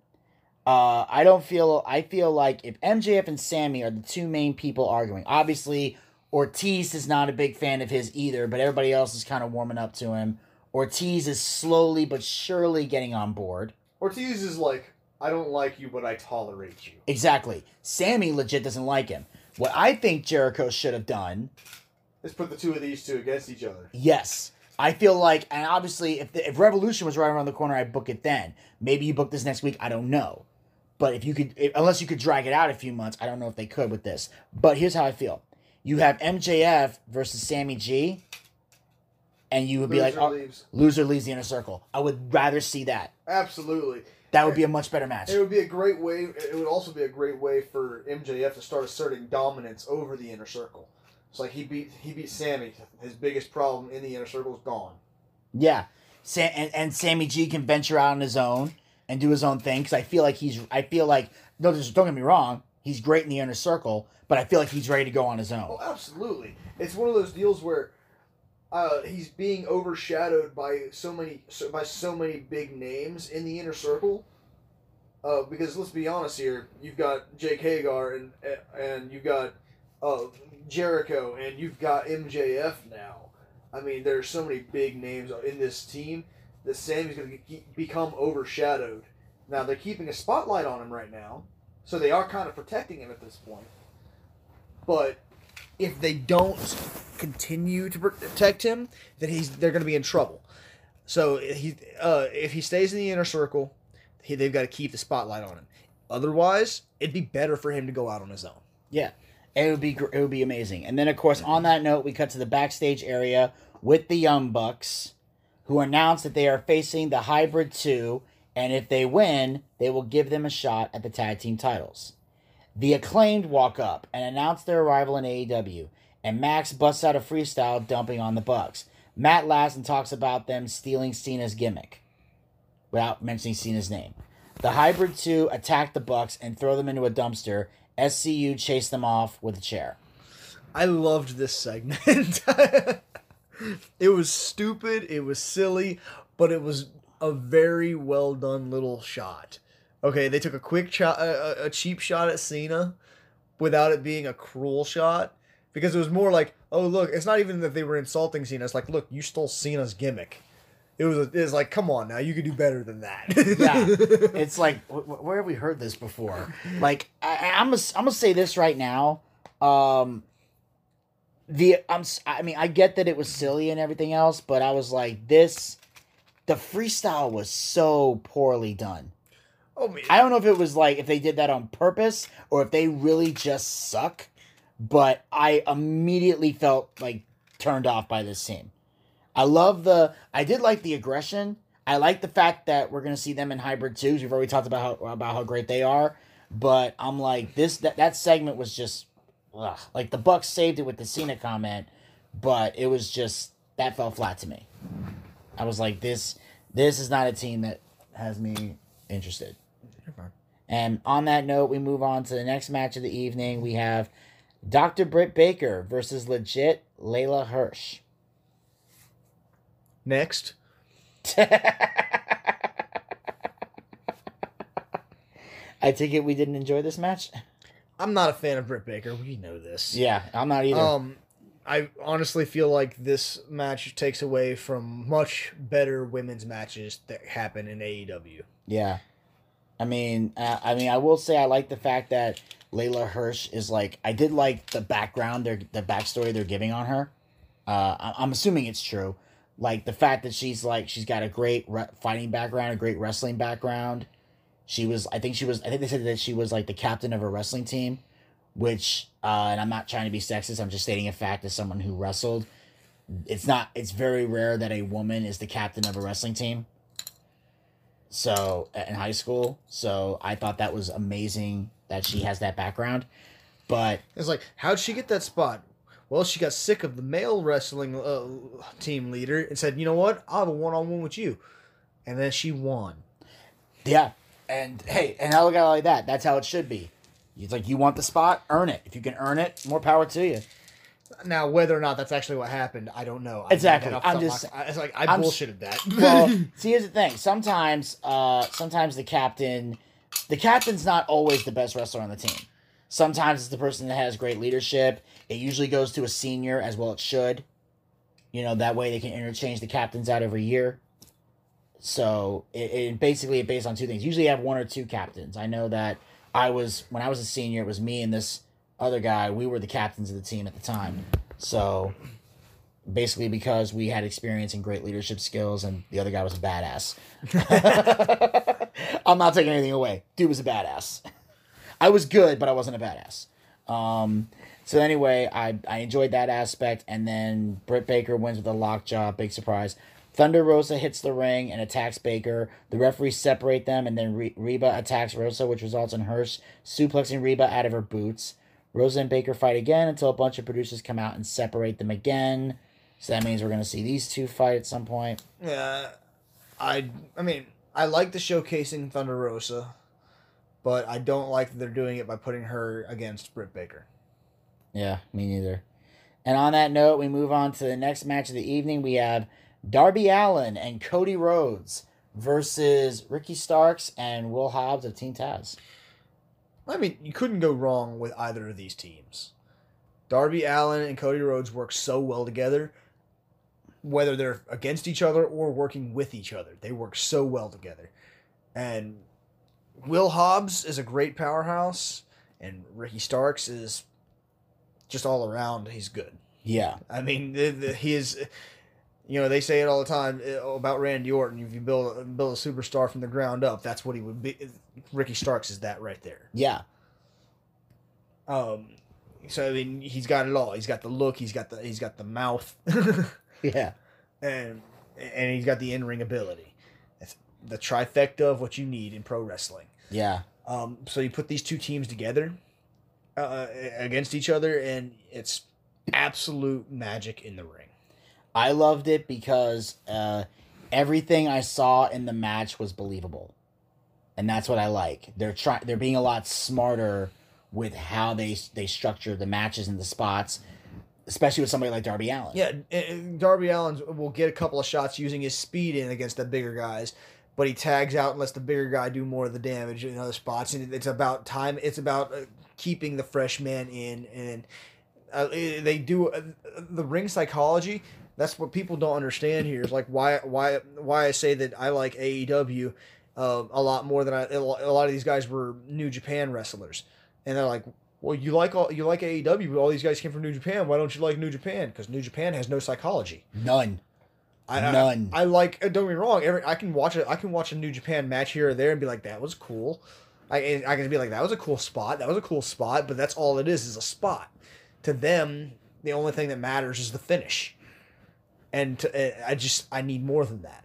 Uh, I don't feel. I feel like if MJF and Sammy are the two main people arguing, obviously Ortiz is not a big fan of his either, but everybody else is kind of warming up to him. Ortiz is slowly but surely getting on board. Ortiz is like, I don't like you, but I tolerate you. Exactly. Sammy legit doesn't like him. What I think Jericho should have done, Let's put the two of these two against each other. yes. I feel like, and obviously, if, the, if Revolution was right around the corner, I'd book it then. Maybe you book this next week. I don't know. But if you could, if, unless you could drag it out a few months, I don't know if they could with this. But here's how I feel: you have MJF versus Sammy G, and you would be like, Loser oh, leaves. loser leaves the inner circle. I would rather see that. Absolutely. That would be a much better match. It would be a great way. It would also be a great way for MJF to start asserting dominance over the inner circle. It's like he beat he beat Sammy. His biggest problem in the inner circle is gone. Yeah, Sam and, and Sammy G can venture out on his own and do his own thing because I feel like he's. I feel like no, don't get me wrong. He's great in the inner circle, but I feel like he's ready to go on his own. Oh, absolutely. It's one of those deals where uh, he's being overshadowed by so many so, by so many big names in the inner circle. Uh, because let's be honest here, you've got Jake Hager and and you've got uh, Jericho and you've got MJF now. I mean, there's so many big names in this team that Sammy's going to become overshadowed. Now they're keeping a spotlight on him right now, so they are kind of protecting him at this point. But if they don't continue to protect him then he's they're going to be in trouble so he uh, if he stays in the inner circle he, they've got to keep the spotlight on him otherwise it'd be better for him to go out on his own Yeah, it would be it would be amazing. And then of course on that note, we cut to the backstage area with the Young Bucks, who announce that they are facing the Hybrid Two, and if they win, they will give them a shot at the tag team titles. The acclaimed walk up and announce their arrival in AEW, and Max busts out a freestyle dumping on the Bucks. Matt laughs and talks about them stealing Cena's gimmick, without mentioning Cena's name. The Hybrid 2 attack the Bucks and throw them into a dumpster. SCU chase them off with a chair. i loved this segment it was stupid it was silly but it was a very well done little shot okay they took a quick shot a, cheap shot at cena without it being a cruel shot because it was more like, oh look, it's not even that they were insulting Cena. It's like, look, you stole Cena's gimmick. It was it was like, come on now, you could do better than that. yeah, it's like wh- wh- where have we heard this before? Like I, I'm gonna I'm gonna say this right now. Um, the I'm I mean I get that it was silly and everything else, but I was like this. The freestyle was so poorly done. oh man, I don't know if it was like if they did that on purpose or if they really just suck, but I immediately felt like turned off by this scene. I love the I did like the aggression. I like the fact that we're gonna see them in hybrid twos. We've already talked about how about how great they are, but I'm like this that that segment was just ugh. like the Bucks saved it with the Cena comment, but it was just that fell flat to me. I was like this this is not a team that has me interested. And on that note, we move on to the next match of the evening. We have Dr. Britt Baker versus legit Leyla Hirsch. Next, I take it we didn't enjoy this match. I'm not a fan of Britt Baker. We know this. Yeah, I'm not either. Um, I honestly feel like this match takes away from much better women's matches that happen in AEW. yeah, I mean, uh, I mean, I will say I like the fact that Leyla Hirsch is like. I did like the background, their the backstory they're giving on her. Uh, I'm assuming it's true. Like the fact that she's like she's got a great re- fighting background, a great wrestling background. She was, I think she was, I think they said that she was like the captain of a wrestling team, which, uh, and I'm not trying to be sexist. I'm just stating a fact as someone who wrestled. It's not, it's very rare that a woman is the captain of a wrestling team. So in high school, so I thought that was amazing that she has that background. But It's like, how'd she get that spot? Well, she got sick of the male wrestling uh, team leader and said, you know what? I'll have a one on one with you. And then she won. yeah, and hey, and I look at it like that. That's how it should be. It's like you want the spot, earn it. If you can earn it, more power to you. Now, whether or not that's actually what happened, I don't know. I Exactly. I'm just- my- It's like I I'm s- bullshitted that. well, see, here's the thing. Sometimes, uh, sometimes the captain, the captain's not always the best wrestler on the team. Sometimes it's the person that has great leadership. It usually goes to a senior as well. It should, you know, that way they can interchange the captains out every year. So it, it basically based on two things. Usually, you have one or two captains. I know that I was when I was a senior. It was me and this other guy. We were the captains of the team at the time. So basically because we had experience and great leadership skills and the other guy was a badass. I'm not taking anything away. Dude was a badass. I was good, but I wasn't a badass. Um, so anyway, I, I enjoyed that aspect, and then Britt Baker wins with a lockjaw, big surprise. Thunder Rosa hits the ring and attacks Baker. The referees separate them, and then Re- Reba attacks Rosa, which results in Hirsch suplexing Reba out of her boots. Rosa and Baker fight again until a bunch of producers come out and separate them again. So that means we're gonna see these two fight at some point. Yeah, I I mean I like the showcasing Thunder Rosa, but I don't like that they're doing it by putting her against Britt Baker. Yeah, me neither. And on that note, we move on to the next match of the evening. We have Darby Allin and Cody Rhodes versus Ricky Starks and Will Hobbs of Team Taz. I mean, you couldn't go wrong with either of these teams. Darby Allin and Cody Rhodes work so well together, whether they're against each other or working with each other. They work so well together. And Will Hobbs is a great powerhouse, and Ricky Starks is just all around, he's good. Yeah, I mean, the, the, he is. You know, they say it all the time uh, about Randy Orton. If you build build a superstar from the ground up, that's what he would be. Ricky Starks is that right there. yeah, Um, so I mean, he's got it all. He's got the look. He's got the he's got the mouth, yeah, and and he's got the in ring ability. That's the trifecta of what you need in pro wrestling. yeah. Um, so you put these two teams together uh, against each other, and it's absolute magic in the ring. I loved it because uh, everything I saw in the match was believable, and that's what I like. They're trying. They're being a lot smarter with how they they structure the matches and the spots, especially with somebody like Darby Allin. Yeah, Darby Allin will get a couple of shots using his speed in against the bigger guys, but he tags out and lets the bigger guy do more of the damage in other spots. And it's about time. It's about uh, keeping the fresh man in. And uh, they do uh, the ring psychology. That's what people don't understand here. Is like why why why I say that I like AEW uh, a lot more than I. A lot of these guys were New Japan wrestlers, and they're like, well, you like all you like AEW, but all these guys came from New Japan. Why don't you like New Japan? Because New Japan has no psychology. None. I, I- None. I, like. uh, Don't get me wrong. Every I can watch it. I can watch a New Japan match here or there and be like, that was cool. I I can be like, that was a cool spot. That was a cool spot. But that's all it is is a spot. To them, the only thing that matters is the finish. And to, uh, I just I need more than that.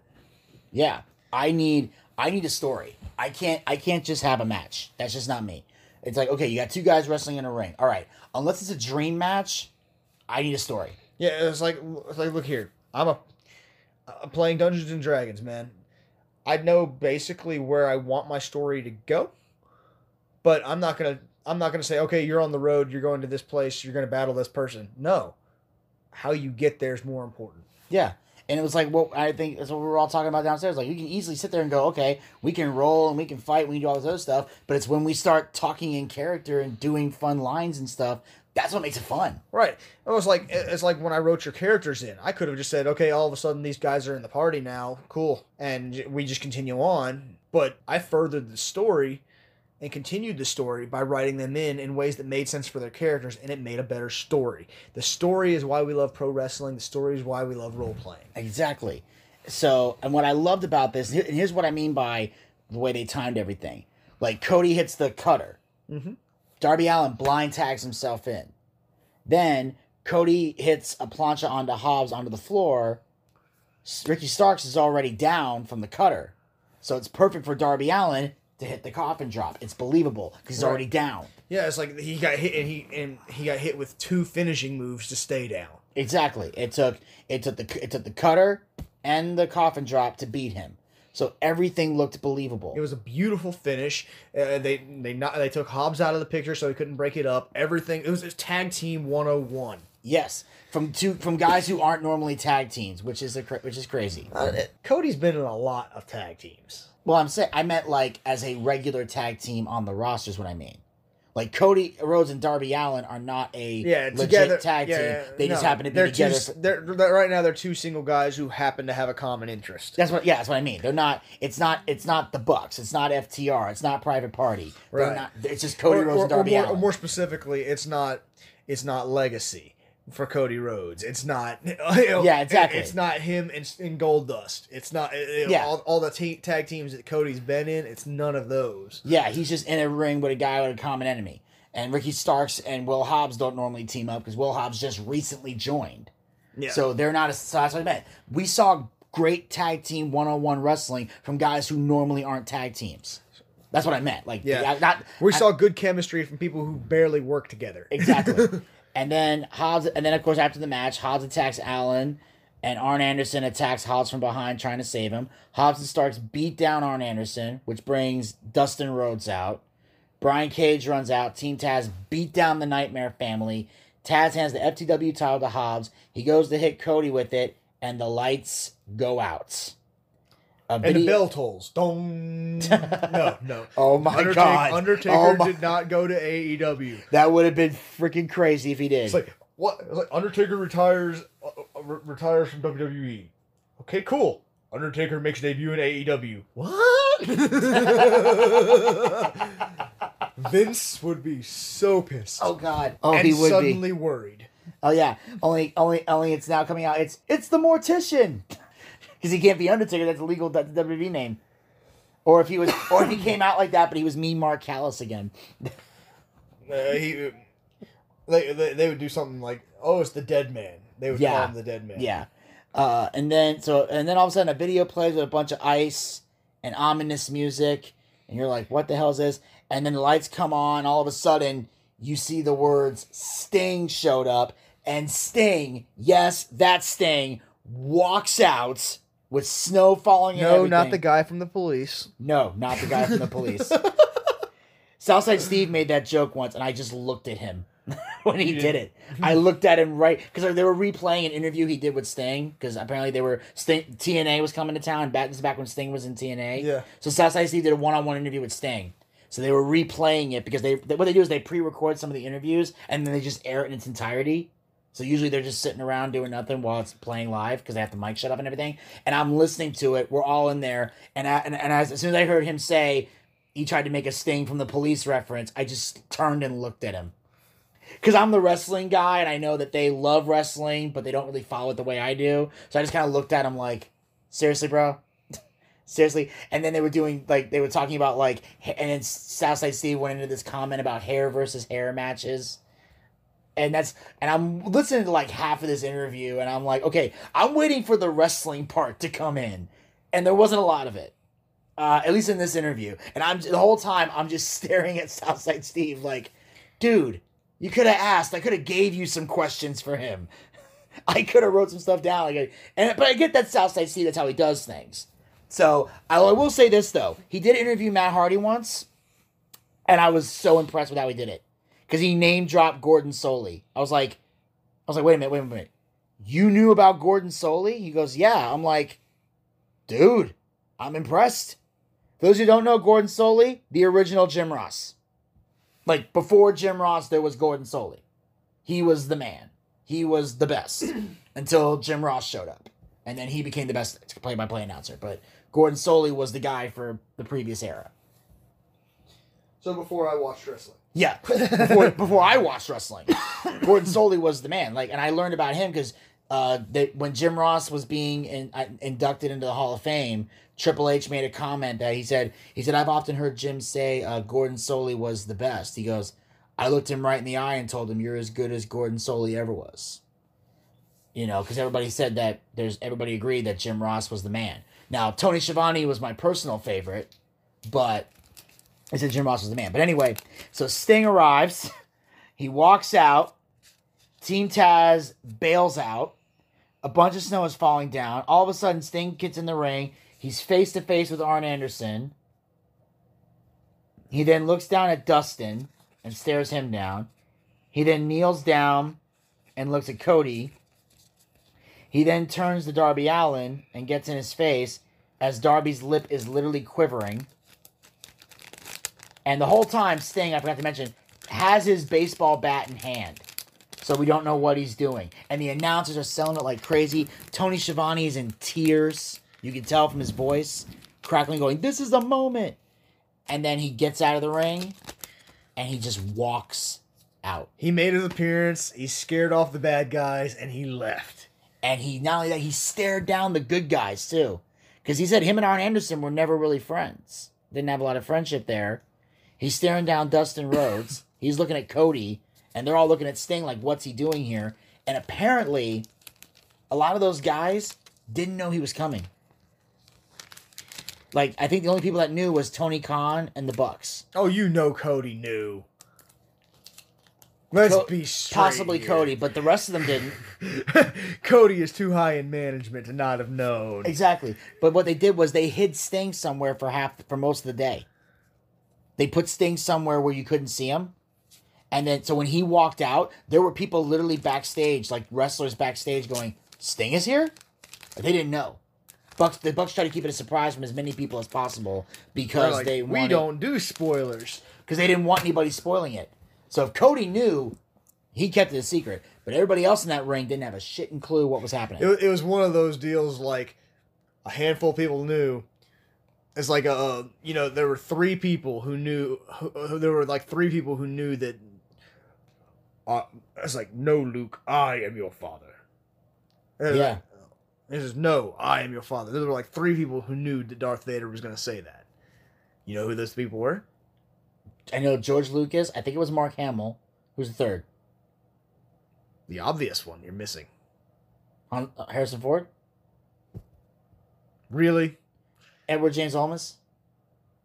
Yeah, I need I need a story. I can't I can't just have a match. That's just not me. It's like okay, you got two guys wrestling in a ring. All right, unless it's a dream match, I need a story. Yeah, it's like it's like look here. I'm a I'm playing Dungeons and Dragons, man. I know basically where I want my story to go, but I'm not gonna I'm not gonna say okay, you're on the road, you're going to this place, you're gonna battle this person. No, how you get there is more important. Yeah. And it was like well, I think that's what we were all talking about downstairs. Like you can easily sit there and go, okay, we can roll and we can fight, we can do all this other stuff. But it's when we start talking in character and doing fun lines and stuff, that's what makes it fun. Right. It was like it's like when I wrote your characters in. I could have just said, okay, all of a sudden these guys are in the party now, cool, and we just continue on. But I furthered the story and continued the story by writing them in in ways that made sense for their characters, and it made a better story. The story is why we love pro wrestling. The story is why we love role playing. Exactly. So, and what I loved about this, and here's what I mean by the way they timed everything. Like Cody hits the cutter. Mhm. Darby Allin blind tags himself in. Then Cody hits a plancha onto Hobbs onto the floor. Ricky Starks is already down from the cutter. So it's perfect for Darby Allin to hit the coffin drop. It's believable because he's Right. already down. Yeah, it's like he got hit and he and he got hit with two finishing moves to stay down. Exactly. It took it took the it took the cutter and the coffin drop to beat him. So everything looked believable. It was a beautiful finish. Uh, they they not they took Hobbs out of the picture so he couldn't break it up. Everything it was a tag team 101. yes, from two from guys who aren't normally tag teams, which is a which is crazy. Uh, Cody's been in a lot of tag teams. Well, I'm saying I meant like as a regular tag team on the roster is what I mean. Like Cody Rhodes and Darby Allin are not a Yeah, legit together tag yeah, team. yeah, they just happen to be they're together. Two, for- they're, they're- right now they're two single guys who happen to have a common interest. that's what. Yeah, that's what I mean. They're not. It's not. It's not the Bucks. It's not FTR. It's not Private Party. Right. not. It's just Cody or, Rhodes or- and or Darby more, or Allin. more specifically, it's not it's not legacy for Cody Rhodes. It's not you know, Yeah, exactly. It's not him in, in Gold Dust. It's not Yeah. all, all the te- tag teams that Cody's been in. It's none of those. Yeah, he's just in a ring with a guy with a common enemy. And Ricky Starks and Will Hobbs don't normally team up because Will Hobbs just recently joined. Yeah. So they're not as so that's what I meant. We saw great tag team one on one wrestling from guys who normally aren't tag teams. That's what I meant. Like Yeah. Not we I- saw good chemistry from people who barely work together. exactly. and then Hobbs and then of course after the match, Hobbs attacks Allin and Arn Anderson attacks Hobbs from behind trying to save him. Hobbs and Starks beat down Arn Anderson, which brings Dustin Rhodes out. Brian Cage runs out. Team Taz beat down the Nightmare family. Taz hands the FTW title to Hobbs. He goes to hit Cody with it, and the lights go out. A And the video- bell tolls. Dong. No, no. Oh my Undertaker, god! Undertaker Oh my- did not go to AEW. That would have been freaking crazy if he did. It's like what? It's like Undertaker retires uh, uh, re- retires from WWE. Okay, cool. Undertaker makes debut in AEW. What? Vince would be so pissed. oh god! Oh, and he would be. suddenly worried. Oh yeah, only only only it's now coming out. It's it's the Mortician because he can't be Undertaker. That's illegal. That's the WWE name. Or if he was, or if he came out like that, but he was me, Mark Callis again. Uh, he, they, they they would do something like, "Oh, it's the dead man." They would Yeah. call him the dead man. Yeah, uh, and then so and then all of a sudden a video plays with a bunch of ice and ominous music, and you're like, "What the hell is this?" And then the lights come on. All of a sudden, you see the words "Sting" showed up, and Sting, yes, that Sting, walks out with snow falling. and No, not the guy from the police. No, not the guy from the police. Southside Steve made that joke once, and I just looked at him when he did it. I looked at him right because they were replaying an interview he did with Sting because apparently they were Sting, TNA was coming to town. Back this is back when Sting was in TNA. Yeah. So Southside Steve did a one-on-one interview with Sting. So they were replaying it because they what they do is they pre-record some of the interviews and then they just air it in its entirety. So usually they're just sitting around doing nothing while it's playing live because they have the mic shut up and everything. And I'm listening to it. We're all in there, and I, and, and as, as soon as I heard him say he tried to make a sting from the police reference, I just turned and looked at him because I'm the wrestling guy and I know that they love wrestling, but they don't really follow it the way I do. So I just kind of looked at him like, seriously, bro. Seriously, and then they were doing like they were talking about like, and then Southside Steve went into this comment about hair versus hair matches, and that's and I'm listening to like half of this interview, and I'm like, okay, I'm waiting for the wrestling part to come in, and there wasn't a lot of it, uh, at least in this interview, and I'm the whole time I'm just staring at Southside Steve like, dude, you could have asked, I could have gave you some questions for him, I could have wrote some stuff down, like, and but I get that Southside Steve, that's how he does things. So I, I will say this though, he did interview Matt Hardy once, and I was so impressed with how he did it because he name dropped Gordon Solie. I was like, I was like, wait a minute, wait a minute, you knew about Gordon Solie? He goes, yeah. I'm like, dude, I'm impressed. For those who don't know Gordon Solie, the original Jim Ross. Like before Jim Ross, there was Gordon Solie. He was the man. He was the best until Jim Ross showed up, and then he became the best play-by-play announcer. But Gordon Solie was the guy for the previous era. So before I watched wrestling. Yeah, before before I watched wrestling, Gordon Solie was the man. Like, and I learned about him because uh, that when Jim Ross was being in, uh, inducted into the Hall of Fame, Triple H made a comment that he said he said I've often heard Jim say uh, Gordon Solie was the best. He goes, I looked him right in the eye and told him you're as good as Gordon Solie ever was. You know, because everybody said that there's everybody agreed that Jim Ross was the man. Now Tony Schiavone was my personal favorite, but I said Jim Ross was the man. But anyway, so Sting arrives. He walks out. Team Taz bails out. A bunch of snow is falling down. All of a sudden, Sting gets in the ring. He's face to face with Arn Anderson. He then looks down at Dustin and stares him down. He then kneels down and looks at Cody. He then turns to Darby Allin and gets in his face as Darby's lip is literally quivering. And the whole time, Sting, I forgot to mention, has his baseball bat in hand. So we don't know what he's doing. And the announcers are selling it like crazy. Tony Schiavone is in tears. You can tell from his voice, crackling, going, This is the moment. And then he gets out of the ring and he just walks out. He made his appearance. He scared off the bad guys, and he left. And he not only that, he stared down the good guys too. Because he said him and Arn Anderson were never really friends. Didn't have a lot of friendship there. He's staring down Dustin Rhodes. He's looking at Cody, and they're all looking at Sting like, what's he doing here? And apparently, a lot of those guys didn't know he was coming. Like, I think the only people that knew was Tony Khan and the Bucks. Oh, you know Cody knew. Let's Co- be straight Possibly here. Cody, but the rest of them didn't. Cody is too high in management to not have known. Exactly. But what they did was they hid Sting somewhere for half for most of the day. They put Sting somewhere where you couldn't see him. And then so when he walked out, there were people literally backstage, like wrestlers backstage going, Sting is here? But they didn't know. Bucks the Bucks try to keep it a surprise from as many people as possible because like, they we don't do spoilers. because they didn't want anybody spoiling it. So if Cody knew, he kept it a secret. But everybody else in that ring didn't have a shitting clue what was happening. It, it was one of those deals like a handful of people knew. It's like a you know there were three people who knew. Who, there were like three people who knew that. Uh, it's like no, Luke, I am your father. And it's Yeah. like, This is no, I am your father. There were like three people who knew that Darth Vader was going to say that. You know who those people were? I know George Lucas. I think it was Mark Hamill. Who's the third? The obvious one you're missing. Uh, Harrison Ford, Really, Edward James Olmos,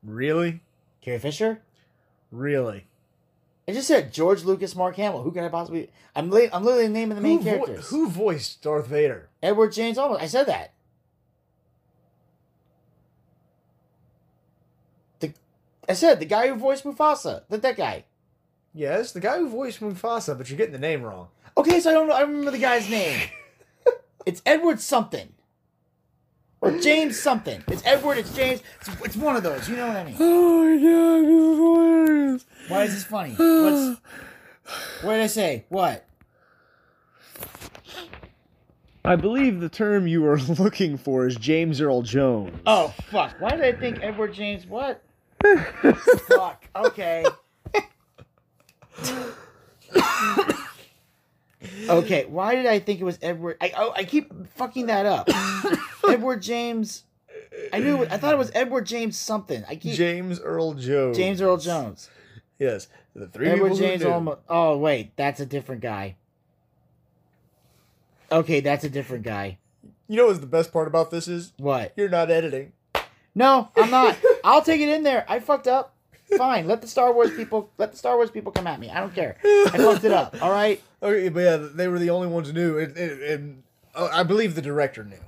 really, Carrie Fisher. really. I just said George Lucas, Mark Hamill. Who can I possibly? I'm li- I'm literally naming the main who, vo- characters. who voiced Darth Vader? Edward James Olmos. I said that. The, I said the guy who voiced Mufasa. That that guy. Yes, the guy who voiced Mufasa, but you're getting the name wrong. Okay, so I don't know. I remember the guy's name. it's Edward something. Or James something. It's Edward. It's James. It's, it's one of those. You know what I mean? Oh my god, this is hilarious. Why is this funny? What's what did I say? What? I believe the term you were looking for is James Earl Jones. Oh fuck! Why did I think Edward James? What? fuck. Okay. okay. Why did I think it was Edward? I oh, I keep fucking that up. Edward James. I knew. I thought it was Edward James something. I keep James Earl Jones. James Earl Jones. Yes. The three Edward James Olmos. Oh wait, that's a different guy. Okay, that's a different guy. You know what's the best part about this is? What? You're not editing. No, I'm not. I'll take it in there. I fucked up. Fine. Let the Star Wars people. Let the Star Wars people come at me. I don't care. I fucked it up. All right. Okay, but yeah, they were the only ones who knew, and, and, and uh, I believe the director knew.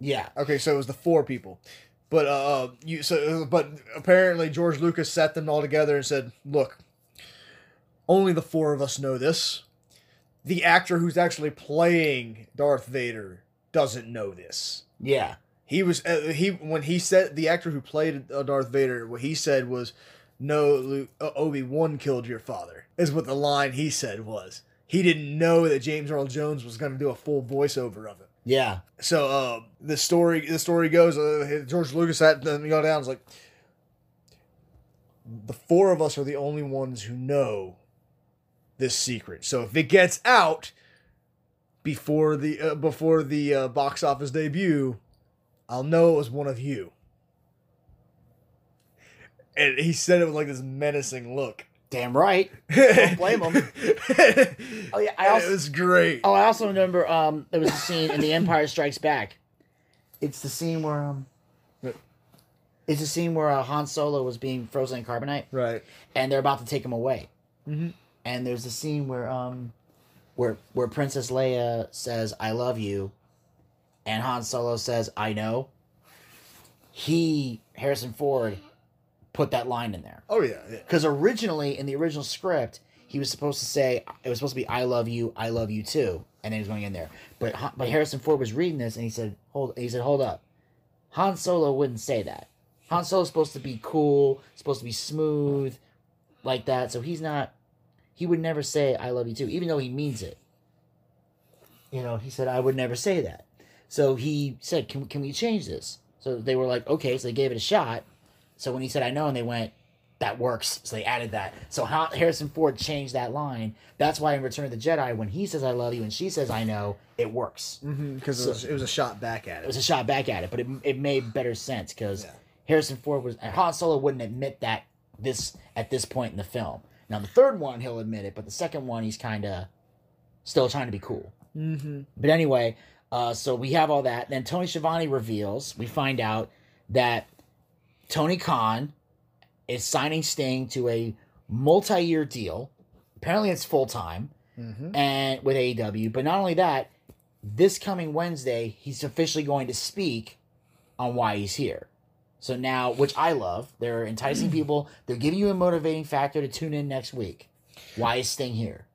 Yeah. Okay, so it was the four people, but uh, you so but apparently George Lucas sat them all together and said, "Look, only the four of us know this. The actor who's actually playing Darth Vader doesn't know this." Yeah. He was uh, he when he said the actor who played uh, Darth Vader, what he said was, "No, Luke, uh, Obi Wan killed your father." Is what the line he said was. He didn't know that James Earl Jones was going to do a full voiceover of it. Yeah. So uh, the story the story goes. Uh, George Lucas sat them go down. It's like the four of us are the only ones who know this secret. So if it gets out before the uh, before the uh, box office debut, I'll know it was one of you. And he said it with like this menacing look. Damn right. Don't blame him. Oh yeah. I also, it was great. Oh, I also remember. Um, there was a scene in The Empire Strikes Back. It's the scene where um. It's the scene where uh, Han Solo was being frozen in carbonite. Right. and they're about to take him away. Mhm. And there's a scene where um, where where Princess Leia says "I love you," and Han Solo says "I know." He Harrison Ford put that line in there Oh yeah. yeah. because originally in the original script he was supposed to say it was supposed to be "I love you, I love you too," and then he was going in there. But but Harrison Ford was reading this and he said, "Hold," he said, "Hold up." Han Solo wouldn't say that. Han Solo's supposed to be cool, supposed to be smooth, like that. So he's not. He would never say "I love you too," even though he means it. You know, he said, "I would never say that." So he said, "Can can we change this?" So they were like, "Okay." So they gave it a shot. So when he said, "I know," and they went, "That works." So they added that. So Ha- Harrison Ford changed that line. That's why in Return of the Jedi, when he says "I love you" and she says "I know," it works. Because it, was, it was a shot back at It it. was a shot back at it, but it, it made better sense because Yeah. Harrison Ford was and Han Solo wouldn't admit that this at this point in the film. Now the third one he'll admit it, but the second one he's kind of still trying to be cool. Mm-hmm. But anyway, uh, so we have all that. Then Tony Schiavone reveals. We find out that Tony Khan is signing Sting to a multi-year deal. Apparently, it's full time Mm-hmm. and with AEW. But not only that, this coming Wednesday, he's officially going to speak on why he's here. So now, which I love, they're enticing people. They're giving you a motivating factor to tune in next week. Why is Sting here?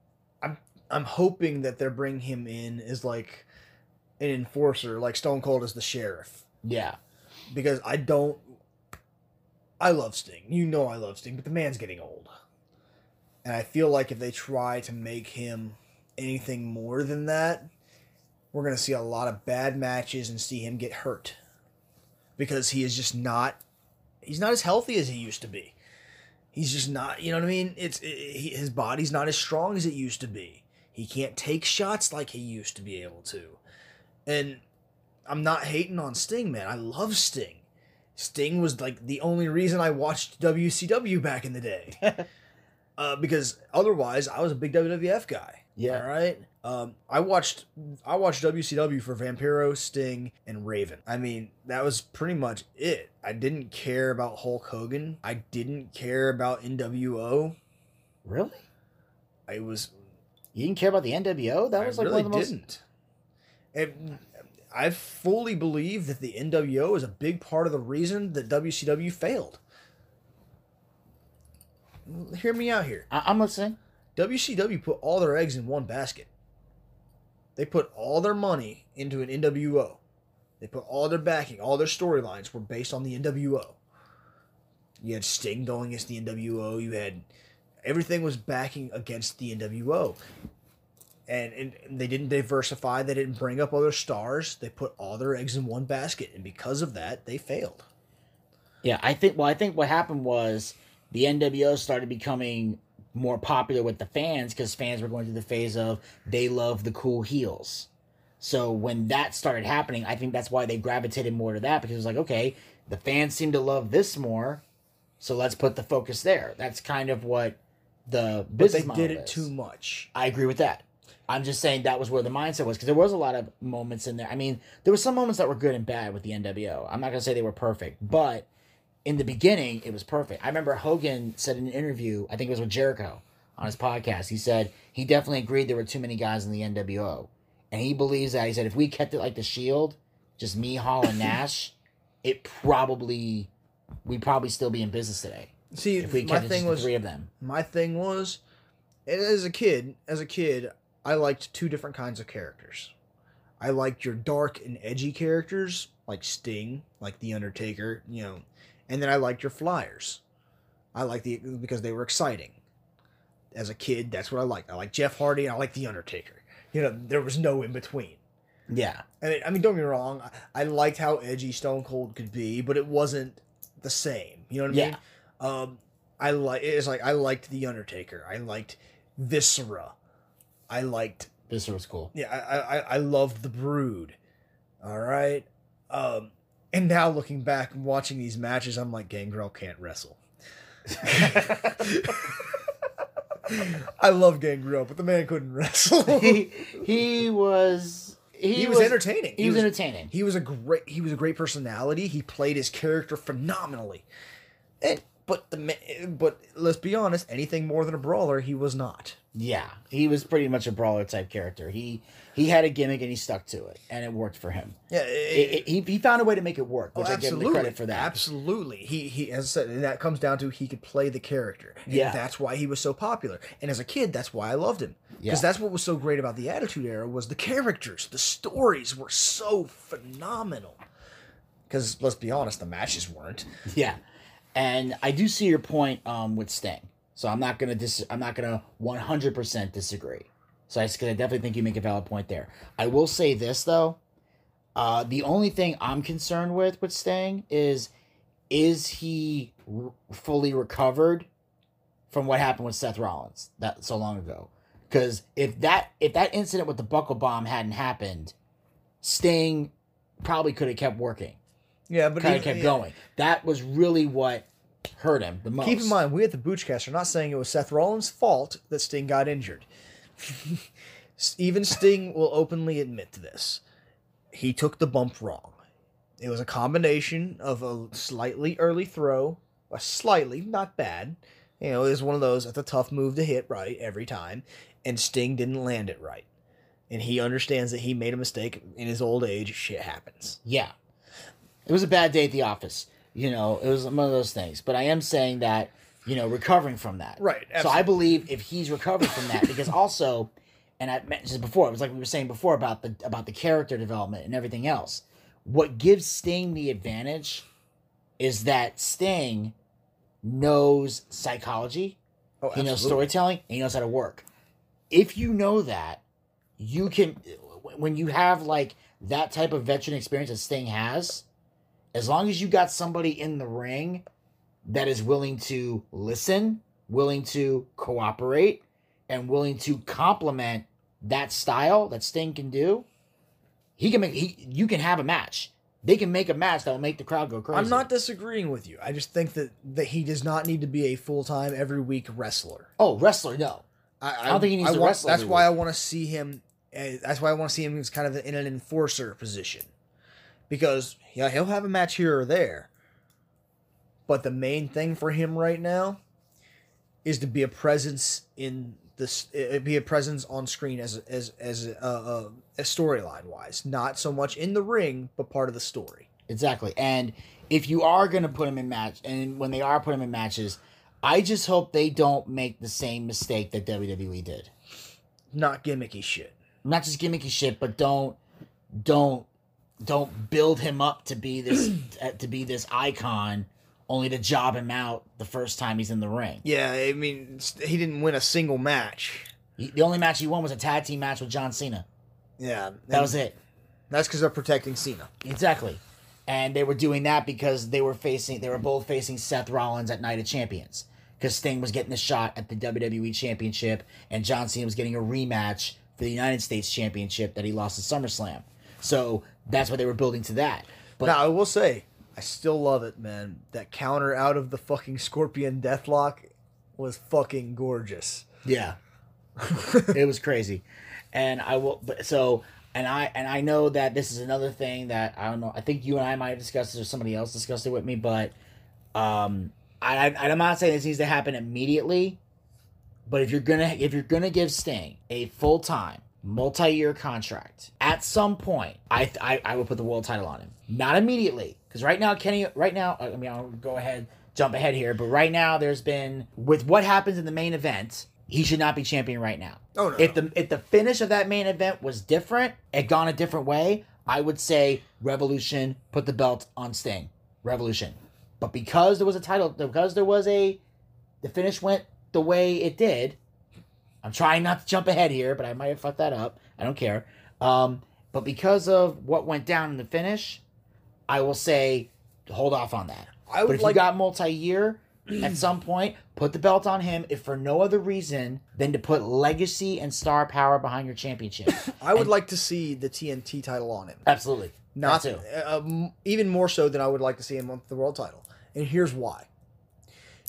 I'm hoping that they're bringing him in as like an enforcer, like Stone Cold is the sheriff. Yeah, Because I don't. I love Sting. You know I love Sting, but the man's getting old. And I feel like if they try to make him anything more than that, we're going to see a lot of bad matches and see him get hurt. Because he is just not. He's not as healthy as he used to be. He's just not. You know what I mean? It's it, his body's not as strong as it used to be. He can't take shots like he used to be able to. And I'm not hating on Sting, man. I love Sting. Sting was like the only reason I watched WCW back in the day. uh, because otherwise, I was a big WWF guy. Yeah. All right. Um, I watched I watched WCW for Vampiro, Sting, and Raven. I mean, that was pretty much it. I didn't care about Hulk Hogan. I didn't care about NWO. really? I was You didn't care about the NWO? That was like really one of the most. didn't. I fully believe that the NWO is a big part of the reason that WCW failed. Hear me out here. I- I'm listening. WCW put all their eggs in one basket. They put all their money into an NWO. They put all their backing, all their storylines were based on the NWO. You had Sting going against the NWO. You had everything was backing against the NWO. And, and they didn't diversify. They didn't bring up other stars. They put all their eggs in one basket, and because of that, they failed. Yeah, I think. Well, I think what happened was the NWO started becoming more popular with the fans because fans were going through the phase of they love the cool heels. So when that started happening, I think that's why they gravitated more to that because it was like, okay, the fans seem to love this more, so let's put the focus there. That's kind of what the business. But they did it is. too much. I agree with that. I'm just saying that was where the mindset was because there was a lot of moments in there. I mean, there were some moments that were good and bad with the NWO. I'm not gonna say they were perfect, but in the beginning, it was perfect. I remember Hogan said in an interview, I think it was with Jericho on his podcast. He said he definitely agreed there were too many guys in the NWO, and he believes that. He said if we kept it like the Shield, just me, Hall, and Nash, it probably we'd probably still be in business today See, if we my kept it thing was three of them. my thing was as a kid as a kid i liked two different kinds of characters i liked your dark and edgy characters like sting like the undertaker you know and then i liked your flyers i liked the because they were exciting as a kid that's what i liked i liked jeff hardy and i liked the undertaker you know there was no in between Yeah, and I mean, don't get me wrong. I, I liked how edgy Stone Cold could be, but it wasn't the same. You know what I Yeah. mean? Um, I like it's like I liked the Undertaker. I liked Viscera. I liked this was cool. yeah. I I I loved the Brood. All right. Um, and now looking back and watching these matches, I'm like, Gangrel can't wrestle. I love Gangrel, but the man couldn't wrestle. he he was he, he was, entertaining. He, was, entertaining. He was a great he was a great personality. He played his character phenomenally. And but the but let's be honest, anything more than a brawler, he was not. Yeah, he was pretty much a brawler type character. He he had a gimmick and he stuck to it, and it worked for him. Yeah, It, it, he he found a way to make it work, oh, I give him the credit for oh, that. Absolutely, he he as I said, that comes down to he could play the character. And Yeah. that's why he was so popular. And as a kid, that's why I loved him because Yeah. that's what was so great about the Attitude Era was the characters, the stories were so phenomenal. Because let's be honest, the matches weren't. Yeah, and I do see your point um, with Sting. So I'm not gonna dis- I'm not gonna 100 percent disagree. So I, definitely think you make a valid point there. I will say this though, uh, the only thing I'm concerned with with Sting is, is he fully recovered from what happened with Seth Rollins that so long ago? Because if that if that incident with the buckle bomb hadn't happened, Sting probably could have kept working Yeah, but kind of kept yeah. going. That was really what hurt him the most. Keep in mind, we at the Boochcast are not saying it was Seth Rollins' fault that Sting got injured. Even Sting will openly admit to this. He took the bump wrong. It was a combination of a slightly early throw, a slightly, not bad. You know, it was one of those, that's a tough move to hit right every time, and Sting didn't land it right. And he understands that he made a mistake in his old age. Shit happens. Yeah. It was a bad day at the office. You know, it was one of those things. But I am saying that, you know, recovering from that. Right, So I believe if he's recovered from that, because also, and I mentioned before, it was like we were saying before about the about the character development and everything else. What gives Sting the advantage is that Sting knows psychology, Oh, he knows storytelling, and he knows how to work. If you know that, you can when you have like that type of veteran experience that Sting has, as long as you got somebody in the ring that is willing to listen, willing to cooperate, and willing to complement that style that Sting can do, he can make he you can have a match. They can make a match that will make the crowd go crazy. I'm not disagreeing with you. I just think that, that he does not need to be a full time every week wrestler. Oh, wrestler, no. I, I don't think he needs I to want, wrestle That's why I want to see him. Uh, that's why I want to see him as kind of in an enforcer position, because yeah, he'll have a match here or there. But the main thing for him right now is to be a presence in this, uh, be a presence on screen as as as uh, uh, a storyline wise, not so much in the ring, but part of the story. Exactly. And if you are going to put him in match, and when they are putting him in matches, I just hope they don't make the same mistake that WWE did. Not gimmicky shit. Not just gimmicky shit, but don't don't don't build him up to be this uh, to be this icon only to job him out the first time he's in the ring. Yeah, I mean, he didn't win a single match. He, the only match he won was a tag team match with John Cena. Yeah, That was it. That's because they're protecting Cena. Exactly. And they were doing that because they were facing they were both facing Seth Rollins at Night of Champions. Because Sting was getting a shot at the WWE Championship and John Cena was getting a rematch for the United States Championship that he lost at SummerSlam. So that's what they were building to that. But now I will say, I still love it, man. That counter out of the fucking Scorpion Deathlock was fucking gorgeous. Yeah. it was crazy. And I will but so and I and I know that this is another thing that I don't know. I think you and I might have discussed it or somebody else discussed it with me, but um I, I I'm not saying this needs to happen immediately, but if you're gonna if you're gonna give Sting a full time multi-year contract. At some point I, I i would put the world title on him. Not immediately because right now kenny right now i mean i'll go ahead jump ahead here but right now there's been with what happens in the main event he should not be champion right now. Oh, no, if the if the finish of that main event was different had gone a different way i would say revolution put the belt on sting. Revolution. But because there was a title because there was a the finish went the way it did I'm trying not to jump ahead here, but I might have fucked that up. I don't care. Um, but because of what went down in the finish, I will say hold off on that. I but would if like you got multi-year at some point, put the belt on him, if for no other reason than to put legacy and star power behind your championship. I would And- like to see the TNT title on him. Absolutely. Not too. uh, um, even more so than I would like to see him on the world title. And here's why.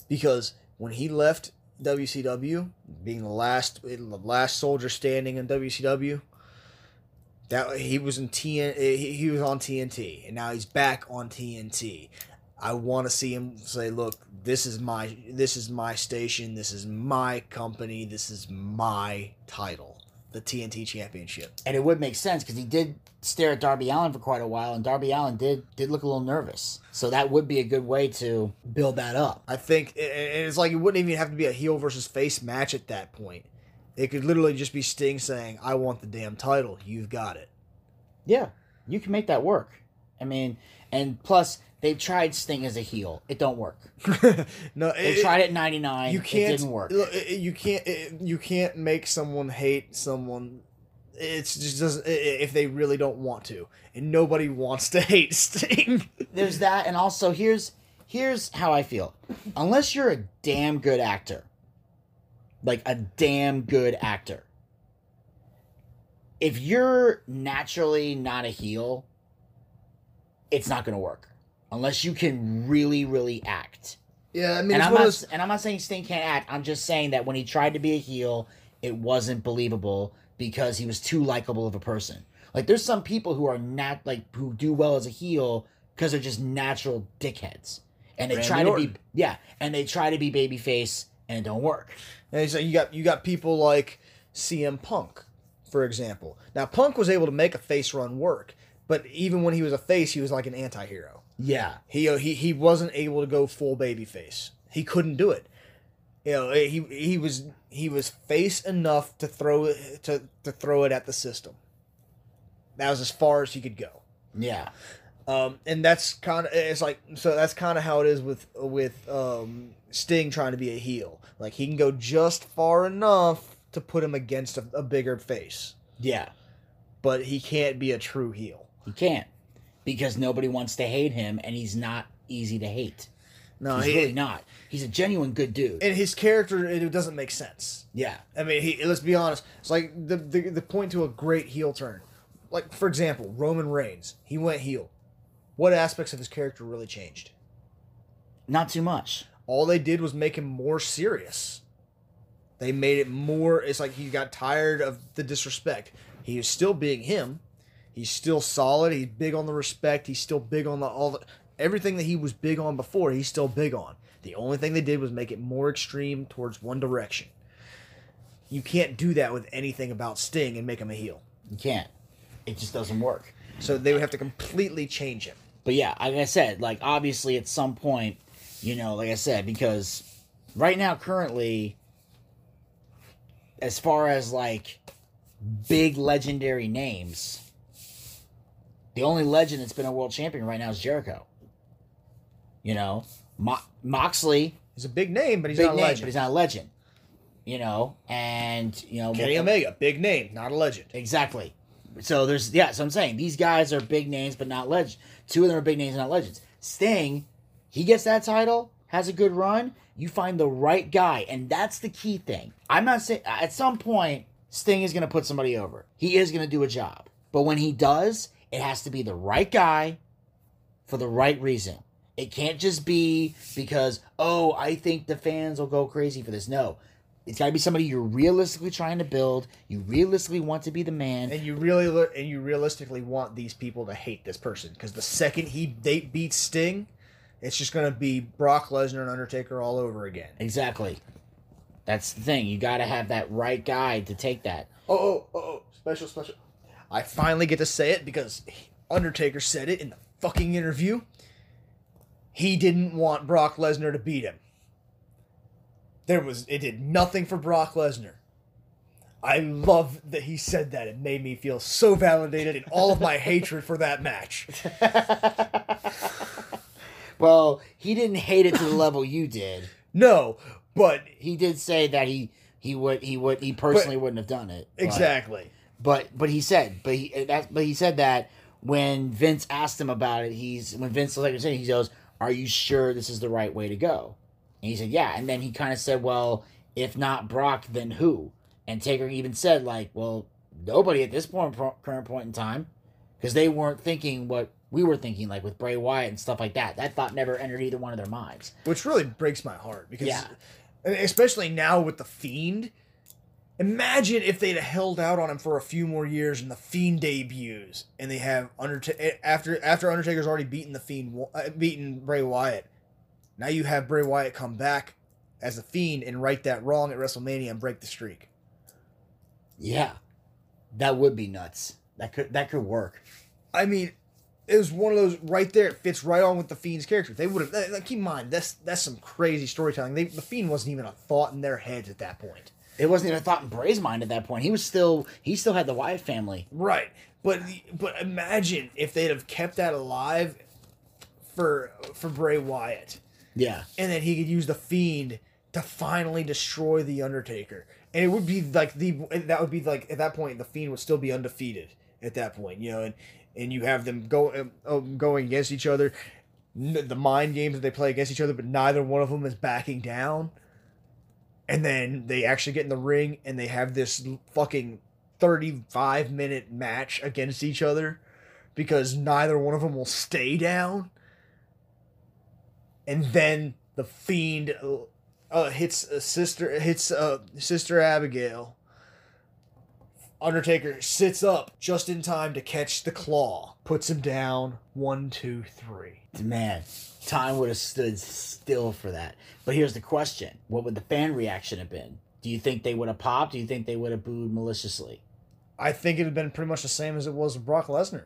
Because when he left WCW, being the last the last soldier standing in WCW, that he was in TN he, he was on TNT and now he's back on TNT. I want to see him say, "Look, this is my this is my station, this is my company, this is my title, the TNT Championship." And it would make sense because he did stare at Darby Allin for quite a while, and Darby Allin did did look a little nervous. So that would be a good way to build that up. I think and it's like it wouldn't even have to be a heel versus face match at that point. It could literally just be Sting saying, "I want the damn title. You've got it." Yeah, you can make that work. I mean, and plus they've tried Sting as a heel. It don't work. no, They it, tried it in '99. You can't. It didn't work. You can't. You can't make someone hate someone. It's just doesn't. If they really don't want to, and nobody wants to hate Sting. There's that, and also here's here's how I feel. Unless you're a damn good actor, like a damn good actor, if you're naturally not a heel, it's not to work. Unless you can really, really act. yeah, I mean, and I'm not, those. and I'm not saying Sting can't act. I'm just saying that when he tried to be a heel, it wasn't believable because he was too likable of a person. Like there's some people who are not like who do well as a heel because they're just natural dickheads, and they Randy try to Orton. be yeah, and they try to be babyface and it don't work. And so you got you got people like CM Punk, for example. Now Punk was able to make a face run work, but even when he was a face, he was like an anti-hero. Yeah, He he he wasn't able to go full baby face. He couldn't do it. You know, he he was he was face enough to throw it to, to throw it at the system. That was as far as he could go. yeah, Um, and that's kind of it's like so that's kind of how it is with with um, Sting trying to be a heel. Like he can go just far enough to put him against a, a bigger face, yeah. but he can't be a true heel. He can't because nobody wants to hate him, and he's not easy to hate. No, He's he, really not. He's a genuine good dude. and his character it doesn't make sense. yeah, I mean, he, let's be honest. It's like the, the the point to a great heel turn. Like for example, Roman Reigns, he went heel. What aspects of his character really changed? not too much. All they did was make him more serious. They made it more. It's like he got tired of the disrespect. He is still being him. He's still solid. He's big on the respect. He's still big on the all the everything that he was big on before. He's still big on. The only thing they did was make it more extreme towards one direction. You can't do that with anything about Sting and make him a heel. You can't. It just doesn't work. So they would have to completely change him. But yeah, like I said, like obviously at some point, you know, like I said, because right now, currently, as far as like big legendary names, The only legend that's been a world champion right now is Jericho. You know, Mo- Moxley, He's a big name, but he's big not a name, legend. but he's not a legend. You know, and you know, Kenny Omega, big name, not a legend. Exactly. So there's yeah, so I'm saying these guys are big names but not legends. Two of them are big names, not legends. Sting, he gets that title, has a good run. You find the right guy, and that's the key thing. I'm not saying at some point Sting is going to put somebody over. He is going to do a job, but when he does, it has to be the right guy for the right reason. It can't just be because oh I think the fans will go crazy for this. No. It's got to be somebody you're realistically trying to build. You realistically want to be the man. And you really le- and you realistically want these people to hate this person because the second he they beat Sting, it's just gonna be Brock Lesnar and Undertaker all over again. Exactly. That's the thing. You got to have that right guy to take that. Oh, oh, oh, oh, special, special. I finally get to say it because Undertaker said it in the fucking interview. He didn't want Brock Lesnar to beat him. There was it did nothing for Brock Lesnar. I love that he said that. It made me feel so validated in all of my hatred for that match. Well, he didn't hate it to the level you did. No, but He did say that he he would he would he personally wouldn't have done it. but- exactly. But but he said but he that but he said that when Vince asked him about it, he's when Vince was like saying he goes, "Are you sure this is the right way to go?" And he said, "Yeah." And then he kind of said, "Well, if not Brock, then who?" And Taker even said, "Like, well, nobody at this point current point in time, because they weren't thinking what we were thinking, like with Bray Wyatt and stuff like that. That thought never entered either one of their minds." which really breaks my heart because Yeah. especially now with the fiend imagine if they'd have held out on him for a few more years and the fiend debuts and they have undertaker after after undertaker's already beaten the fiend uh, beaten bray wyatt now you have bray wyatt come back as the fiend and right that wrong at wrestlemania and break the streak Yeah, that would be nuts. That could that could work. i mean it was one of those right there. It fits right on with the Fiend's character. They would have. Keep in mind, that's that's some crazy storytelling. They, the Fiend wasn't even a thought in their heads at that point. It wasn't even a thought in Bray's mind at that point. He was still he still had the Wyatt family. Right. But but imagine if they'd have kept that alive for for Bray Wyatt. Yeah, And then he could use the fiend to finally destroy the Undertaker. And it would be like the that would be like at that point the fiend would still be undefeated at that point, you know, and and you have them go um, um, going against each other, the mind games that they play against each other, but neither one of them is backing down. And then they actually get in the ring and they have this fucking 35 minute match against each other because neither one of them will stay down. And then the fiend uh, hits a sister hits uh, sister Abigail. Undertaker sits up just in time to catch the claw. Puts him down. One, two, three. Man, time would have stood still for that. But here's the question: What would the fan reaction have been? Do you think they would have popped? Do you think they would have booed maliciously? I think it'd have been pretty much the same as it was with Brock Lesnar.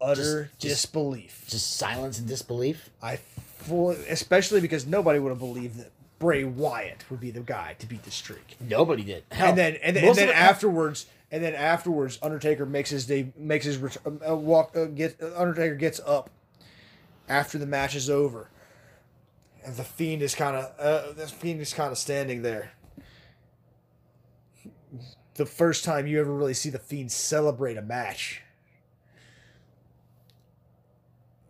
Utter Just- just- disbelief. Just silence and disbelief. I fully, especially because nobody would have believed that Bray Wyatt would be the guy to beat the streak. Nobody did. Hell, and then and then, and then afterwards and then afterwards Undertaker makes his day makes his ret- uh, walk uh, get Undertaker gets up after the match is over. And the fiend is kind of uh, fiend is kind of standing there. The first time you ever really see the fiend celebrate a match.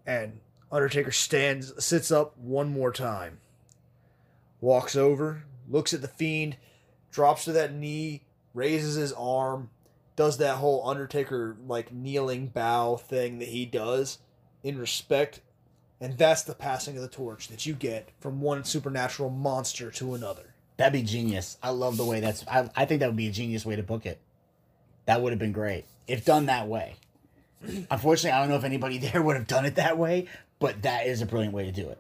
And Undertaker stands sits up one more time. Walks over looks at the fiend drops to that knee, raises his arm, does that whole Undertaker like kneeling bow thing that he does in respect, and that's the passing of the torch that you get from one supernatural monster to another. That'd be genius. I love the way that's. I, I think that would be a genius way to book it. That would have been great if done that way. Unfortunately, I don't know if anybody there would have done it that way, but that is a brilliant way to do it.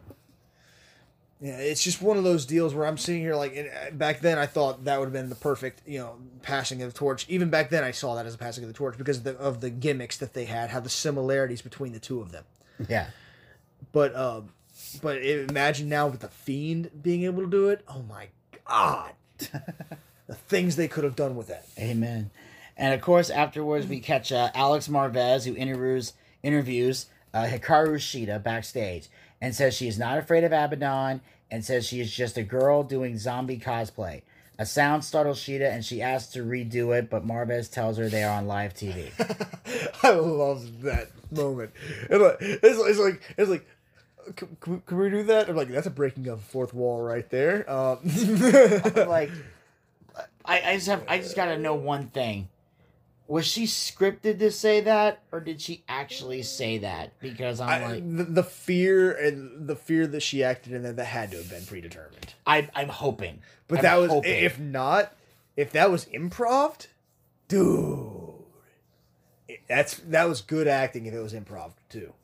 Yeah, it's just one of those deals where I'm sitting here like uh, back then I thought that would have been the perfect you know passing of the torch. Even back then I saw that as a passing of the torch because of the, of the gimmicks that they had, how the similarities between the two of them. Yeah. But um, but imagine now with the fiend being able to do it. Oh my god, the things they could have done with that. Amen. And of course, afterwards we catch uh, Alex Marvez, who interviews interviews uh, Hikaru Shida backstage and says she is not afraid of Abaddon and says she is just a girl doing zombie cosplay. A sound startles Shida and she asks to redo it, but Marvez tells her they are on live TV. I love that moment. It's like it's like it's like. Can, can we- can we do that? I'm like, that's a breaking of fourth wall right there. Um, like, I, I just have I just gotta know one thing. Was she scripted to say that, or did she actually say that? Because I'm I, like, the, the fear and the fear that she acted in that that had to have been predetermined. I, I'm hoping. But I'm that was hoping. if not, if that was improv, dude, that's that was good acting. If it was improv too,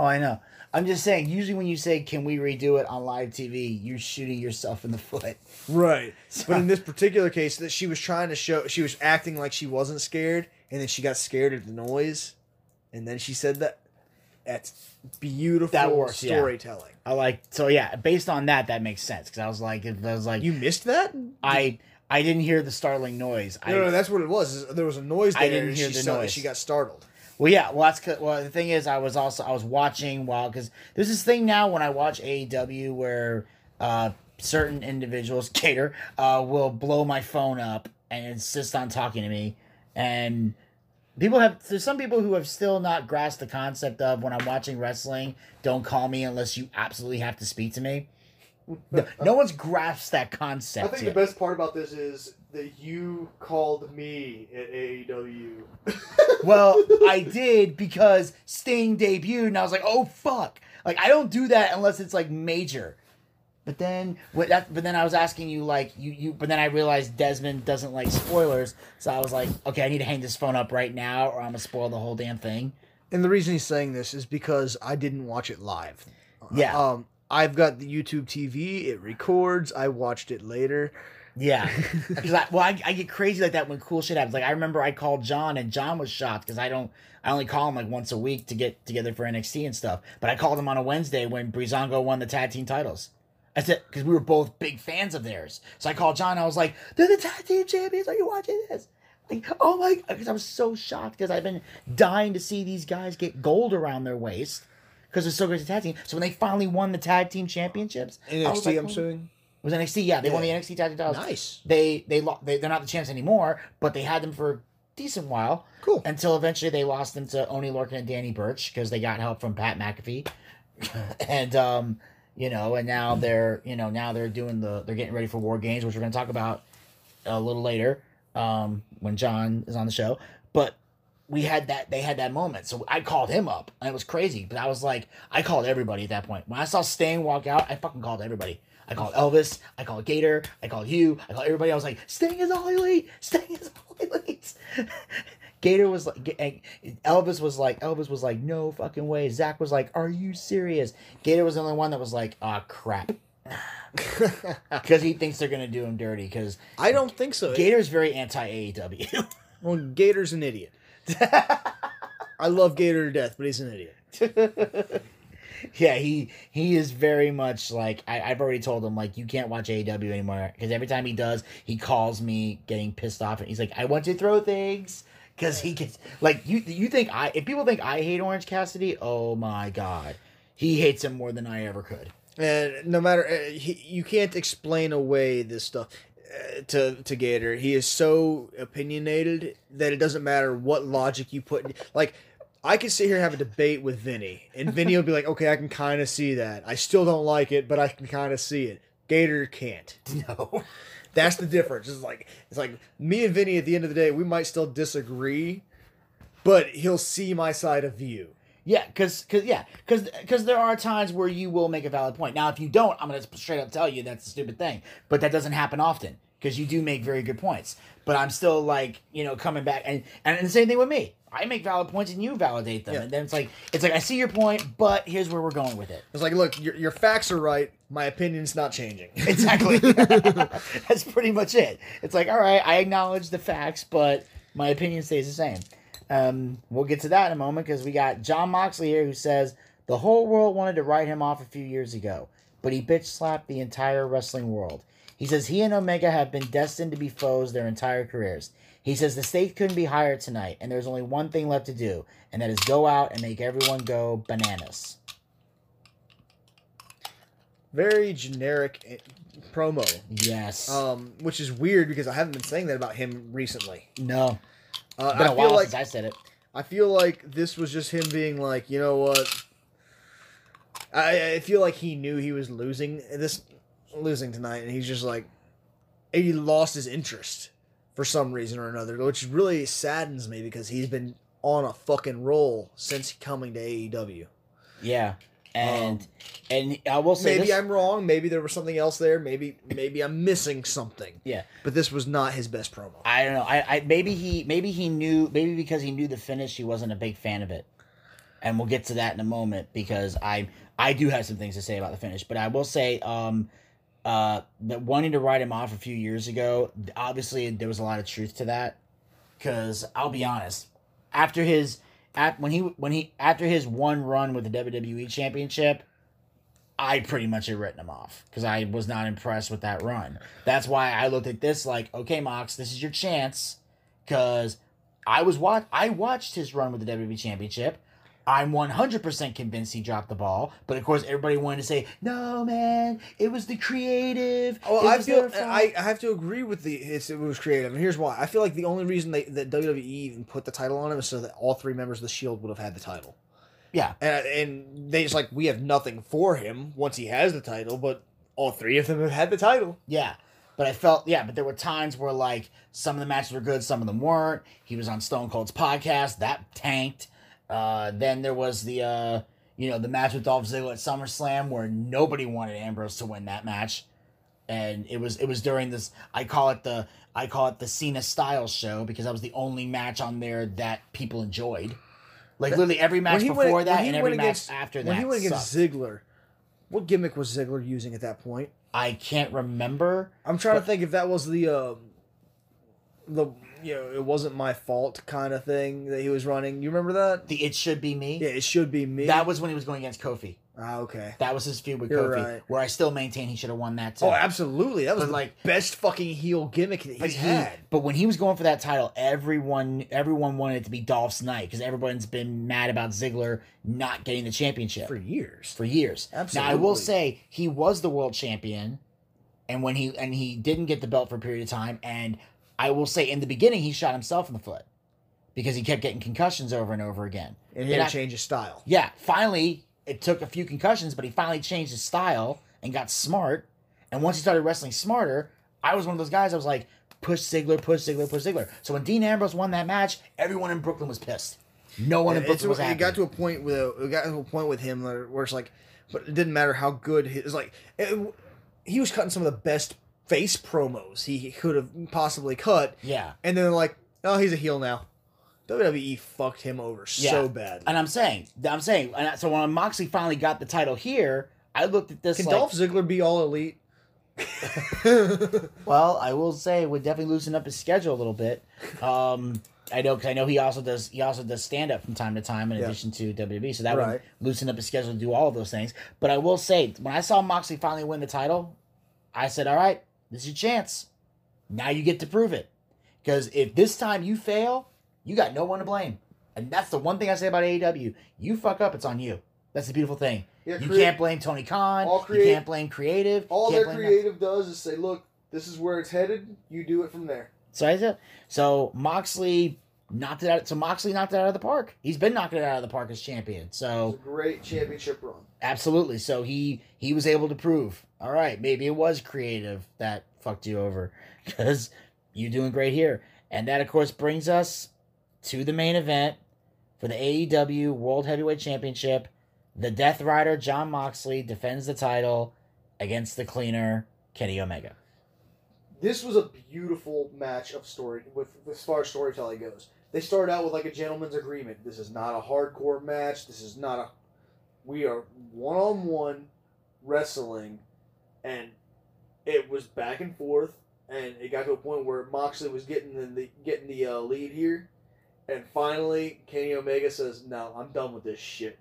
Oh, I know. I'm just saying. Usually, when you say "Can we redo it on live TV," you're shooting yourself in the foot. right? So- But in this particular case, that she was trying to show, she was acting like she wasn't scared, and then she got scared at the noise, and then she said that. That's beautiful That works, yeah. storytelling. I like. So yeah, based on that, that makes sense. Because I was like, I was like, You missed that? I I didn't hear the startling noise. I, No, no, that's what it was. is There was a noise there. I didn't and hear she the noise. She got startled. Well, yeah. Well, that's well. The thing is, I was also I was watching while because there's this thing now when I watch AEW where uh, certain individuals, Gator, uh, will blow my phone up and insist on talking to me, and people have there's some people who have still not grasped the concept of when I'm watching wrestling, don't call me unless you absolutely have to speak to me. No, no one's grasped that concept. I think yet. the best part about this is that you called me at AEW. Well, I did because Sting debuted, and I was like, "Oh fuck!" Like I don't do that unless it's like major. But then, what that, but then I was asking you like you you. But then I realized Desmond doesn't like spoilers, so I was like, "Okay, I need to hang this phone up right now, or I'm gonna spoil the whole damn thing." And the reason he's saying this is because I didn't watch it live. Yeah. Um, I've got the YouTube TV. It records. I watched it later. Yeah, because I, well, I, I get crazy like that when cool shit happens. Like I remember I called John, and John was shocked because I don't, I only call him like once a week to get together for NXT and stuff. But I called him on a Wednesday when Breezango won the tag team titles. I said because we were both big fans of theirs. So I called John. I was like, "They're the tag team champions. Are you watching this?" Like, oh my! Because I was so shocked because I've been dying to see these guys get gold around their waist because they're so great at tag team. So when they finally won the tag team championships, I was NXT, like, I'm "Oh." assuming. It was NXT. Yeah, they won the Yeah. NXT tag team titles. Nice. They they, lo- they they're not the champs anymore, but they had them for a decent while Cool. until eventually they lost them to Oni Lorcan and Danny Burch because they got help from Pat McAfee, and um you know and now they're you know now they're doing the they're getting ready for War Games, which we're gonna talk about a little later um when John is on the show, but. We had that. They had that moment, so I called him up, and it was crazy. But I was like, I called everybody at that point. When I saw Sting walk out, I fucking called everybody. I called Elvis. I called Gator. I called you. I called everybody. I was like, Sting is all elite. Sting is all elite. Gator was like, Elvis was like, Elvis was like, no fucking way. Zach was like, are you serious? Gator was the only one that was like, ah, crap. Because he thinks they're gonna do him dirty. Because I don't think so. Gator's very anti AEW. Well, Gator's an idiot. I love Gator to death, but he's an idiot. yeah, he he is very much like I, I've already told him like you can't watch AEW anymore because every time he does, he calls me getting pissed off and he's like, I want to throw things because he gets like you you think I if people think I hate Orange Cassidy, oh my god, he hates him more than I ever could. And no matter, uh, he, you can't explain away this stuff uh, to to Gator. He is so opinionated that it doesn't matter what logic you put. Like, I could sit here and have a debate with Vinny, and Vinny will be like, "Okay, I can kind of see that. I still don't like it, but I can kind of see it." Gator can't. No, That's the difference. It's like it's like me and Vinny at the end of the day, we might still disagree, but he'll see my side of view. yeah, because because yeah, because because there are times where you will make a valid point. Now, if you don't, I'm gonna straight up tell you that's a stupid thing. But that doesn't happen often because you do make very good points. But I'm still like you know coming back and and the same thing with me. I make valid points and you validate them, Yeah. and then it's like it's like I see your point, but here's where we're going with it. It's like, look, your, your facts are right. My opinion's not changing. Exactly. That's pretty much it. It's like, all right, I acknowledge the facts, but my opinion stays the same. Um, we'll get to that in a moment because we got Jon Moxley here who says the whole world wanted to write him off a few years ago, but he bitch slapped the entire wrestling world. He says he and Omega have been destined to be foes their entire careers. He says the stakes couldn't be higher tonight, and there's only one thing left to do, and that is go out and make everyone go bananas. Very generic eh, promo. Yes. Um, which is weird because I haven't been saying that about him recently. no. Uh, been I a while like since I said it. I feel like this was just him being like, you know what? I, I feel like he knew he was losing this losing tonight, and he's just like he lost his interest for some reason or another, which really saddens me because he's been on a fucking roll since coming to AEW. Yeah. And and I will say Um, Maybe this, I'm wrong. Maybe there was something else there. Maybe maybe I'm missing something. Yeah. But this was not his best promo. I don't know. I, I maybe he maybe he knew maybe because he knew the finish he wasn't a big fan of it. And we'll get to that in a moment because I I do have some things to say about the finish, but I will say um uh that wanting to write him off a few years ago, obviously there was a lot of truth to that cuz I'll be honest, after his at when he when he after his one run with the WWE championship, I pretty much had written him off because I was not impressed with that run. That's why I looked at this like, okay, Mox, this is your chance, because I was watch I watched his run with the WWE Championship. I'm 100% convinced he dropped the ball, but of course everybody wanted to say, "No, man, it was the creative." Oh, well, I feel. I, I have to agree with the it's, it was creative, and here's why. I feel like the only reason they, that WWE even put the title on him is so that all three members of the Shield would have had the title, yeah, and and they just like we have nothing for him once he has the title, but all three of them have had the title. Yeah. But I felt yeah, but there were times where like some of the matches were good, some of them weren't. He was on Stone Cold's podcast, that tanked. Uh then there was the uh you know, the match with Dolph Ziggler at SummerSlam where nobody wanted Ambrose to win that match. And it was it was during this I call it the I call it the Cena Styles show because that was the only match on there that people enjoyed. Like literally every match before went- that and every went match after that. when he went against sucked. Ziggler, what gimmick was Ziggler using at that point? I can't remember. I'm trying But- to think if that was the um, the you know it wasn't my fault kind of thing that he was running. You remember that? The It Should Be Me. Yeah, it should be me. That was when he was going against Kofi. ah, okay. That was his feud with You're Kofi, right. where I still maintain he should have won that too. Oh, absolutely. That was But, the like- best fucking heel gimmick that but, he's he- had. but when he was going for that title, everyone everyone wanted it to be Dolph's night because everyone's been mad about Ziggler not getting the championship for years. for years. Absolutely. Now I will say he was the world champion, and when he and he didn't get the belt for a period of time, and I will say in the beginning he shot himself in the foot because he kept getting concussions over and over again. And he had to change his style. Yeah, finally, it took a few concussions, but he finally changed his style and got smart. And once he started wrestling smarter, I was one of those guys. I was like, push Ziggler, push Ziggler, push Ziggler. So when Dean Ambrose won that match, everyone in Brooklyn was pissed. No one in Brooklyn was happy. it got to a point with it got to a point with him where where it's like, but it didn't matter how good his like. It, he was cutting some of the best face promos he could have possibly cut, yeah, and then like, oh, he's a heel now. WWE fucked him over yeah. so bad. And I'm saying, I'm saying, I- so when Moxley finally got the title here, I looked at this Can like, Dolph Ziggler be all elite? Well, I will say would definitely loosen up his schedule a little bit. Um, I know because I know he also does he also does stand up from time to time in Yeah. addition to WWE, so that Right. would loosen up his schedule to do all of those things. But I will say when I saw Moxley finally win the title, I said, "All right, this is your chance. Now you get to prove it. Because if this time you fail, you got no one to blame, and that's the one thing I say about AEW. You fuck up, it's on you. That's the beautiful thing. Yeah, you create- can't blame Tony Khan. all you can't blame creative. all their creative does is say, "Look, this is where it's headed. You do it from there." So I said, so Moxley knocked it out. So Moxley knocked it out of the park. He's been knocking it out of the park as champion. So a great championship run. absolutely. So he he was able to prove. All right, maybe it was creative that fucked you over because you're doing great here. And that of course brings us to the main event for the AEW World Heavyweight Championship. The Death Rider Jon Moxley defends the title against the cleaner Kenny Omega. This was a beautiful match of story with as far as storytelling goes. They started out with like a gentleman's agreement. This is not a hardcore match. This is not a. We are one on one wrestling, and it was back and forth, and it got to a point where Moxley was getting the, the getting the uh, lead here, and finally Kenny Omega says, "No, I'm done with this shit."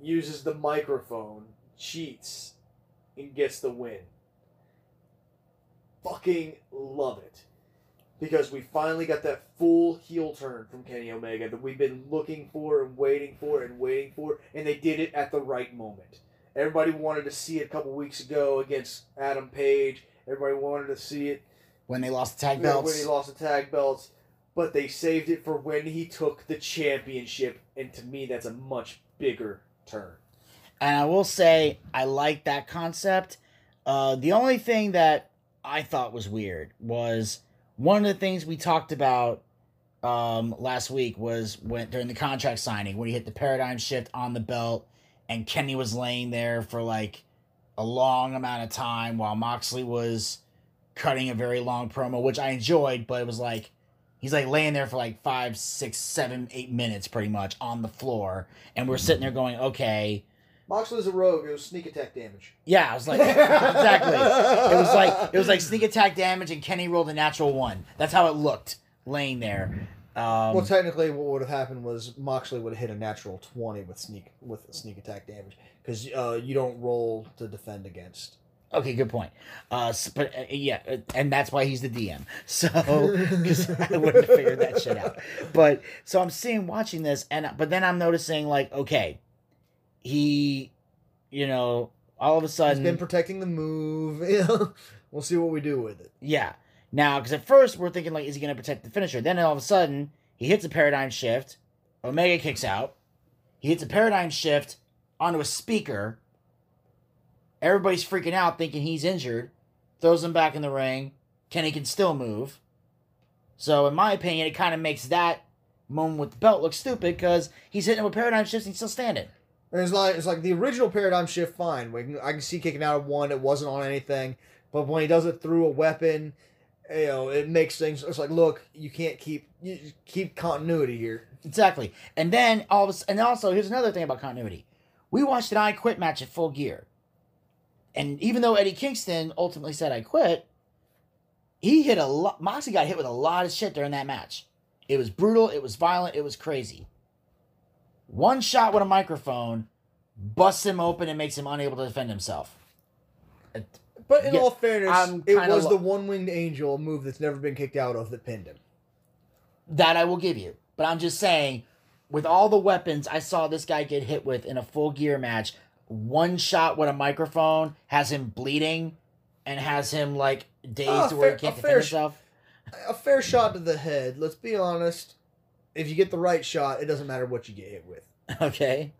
Uses the microphone, cheats, and gets the win fucking love it. because we finally got that full heel turn from Kenny Omega that we've been looking for and waiting for and waiting for, and they did it at the right moment. Everybody wanted to see it a couple weeks ago against Adam Page. Everybody wanted to see it when they lost the tag belts. when he lost the tag belts, but they saved it for when he took the championship, and to me, that's a much bigger turn. And I will say, I like that concept. Uh, the only thing that I thought was weird was one of the things we talked about um, last week was when during the contract signing when he hit the paradigm shift on the belt, and Kenny was laying there for like a long amount of time while Moxley was cutting a very long promo, which I enjoyed, but it was like he's like laying there for like five, six, seven, eight minutes pretty much on the floor, and we're sitting there going, okay. Moxley's a rogue. It was sneak attack damage. Yeah, I was like, exactly. It was like it was like sneak attack damage, and Kenny rolled a natural one. That's how it looked, laying there. Um, well, technically, what would have happened was Moxley would have hit a natural twenty with sneak with sneak attack damage because uh, you don't roll to defend against. okay, good point. Uh, but uh, yeah, uh, and that's why he's the DM. So because I wouldn't have figured that shit out. But so I'm seeing watching this, and but then I'm noticing like, okay, he, you know, all of a He's sudden been protecting the move. We'll see what we do with it. Yeah. Now, because at first we're thinking like, is he going to protect the finisher? Then all of a sudden he hits a paradigm shift. Omega kicks out. He hits a paradigm shift onto a speaker. Everybody's freaking out, thinking he's injured. Throws him back in the ring. Kenny can still move. So, in my opinion, it kind of makes that moment with the belt look stupid because he's hitting him with paradigm shifts and he's still standing. And it's like it's like the original paradigm shift. Fine, can, I can see kicking out of one. It wasn't on anything, but when he does it through a weapon, you know, it makes things. It's like, look, you can't keep you keep continuity here. Exactly. And then all of a, and also here's another thing about continuity. We watched an I Quit match at Full Gear, and even though Eddie Kingston ultimately said I quit, he hit a lot. Moxley got hit with a lot of shit during that match. It was brutal. It was violent. It was crazy. One shot with a microphone busts him open and makes him unable to defend himself. But in all fairness, it was lo- the one winged angel move that's never been kicked out of that pinned him. That I will give you. But I'm just saying, with all the weapons I saw this guy get hit with in a full gear match, one shot with a microphone has him bleeding and has him like dazed Oh, to where fair- he can't defend sh- himself. A fair shot to the head. Let's be honest. If you get the right shot, it doesn't matter what you get hit with. Okay.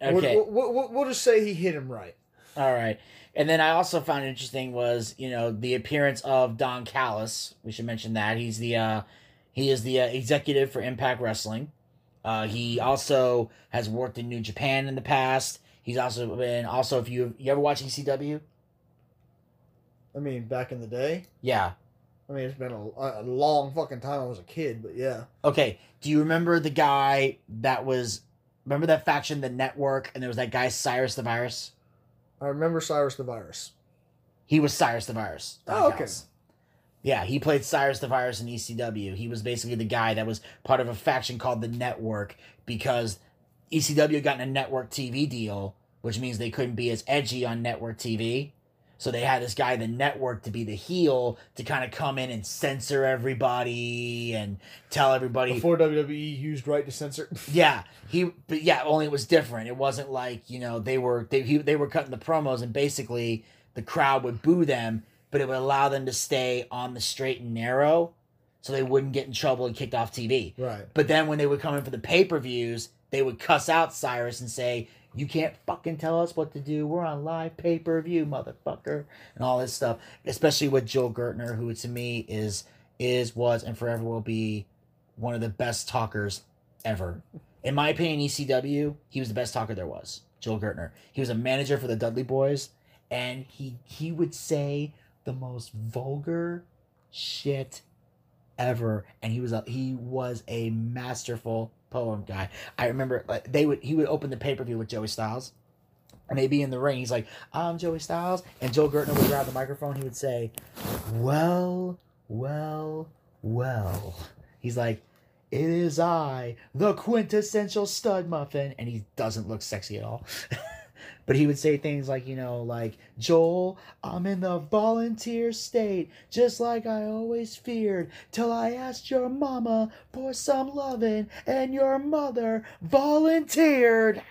We'll- Okay. We'll, we'll, we'll just say he hit him right. All right. And then I also found interesting was, you know, the appearance of Don Callis. We should mention that. He's the uh he is the uh, executive for Impact Wrestling. Uh he also has worked in New Japan in the past. He's also been also if you you ever watch ECW? I mean, back in the day. Yeah. I mean, it's been a, a long fucking time. I was a kid, but yeah. Okay. Do you remember the guy that was remember that faction the network and there was that guy Cyrus the Virus? I remember Cyrus the Virus. He was Cyrus the Virus. Oh, okay. Callis. Yeah, he played Cyrus the Virus in ECW. He was basically the guy that was part of a faction called the Network because ECW had gotten a network TV deal, which means they couldn't be as edgy on network TV. So they had this guy, the network, to be the heel to kind of come in and censor everybody and tell everybody. Before WWE used right to censor. Yeah, he. But yeah, only it was different. It wasn't like you know they were they he, they were cutting the promos and basically the crowd would boo them, but it would allow them to stay on the straight and narrow, so they wouldn't get in trouble and kicked off TV. right. But then when they would come in for the pay per views, they would cuss out Cyrus and say, "You can't fucking tell us what to do. We're on live pay per view, motherfucker," and all this stuff. Especially with Joel Gertner, who to me is is was and forever will be one of the best talkers ever. In my opinion, ECW, he was the best talker there was. Joel Gertner. He was a manager for the Dudley Boys, and he he would say the most vulgar shit ever and he was a he was a masterful poem guy. I remember like they would he would open the pay-per-view with joey styles and they'd be in the ring. He's like i'm joey styles and joe gertner would grab the microphone. He would say well well well. He's like it is i the quintessential stud muffin and he doesn't look sexy at all But he would say things like, you know, like, Joel, I'm in the volunteer state, just like I always feared, till I asked your mama for some loving, and your mother volunteered.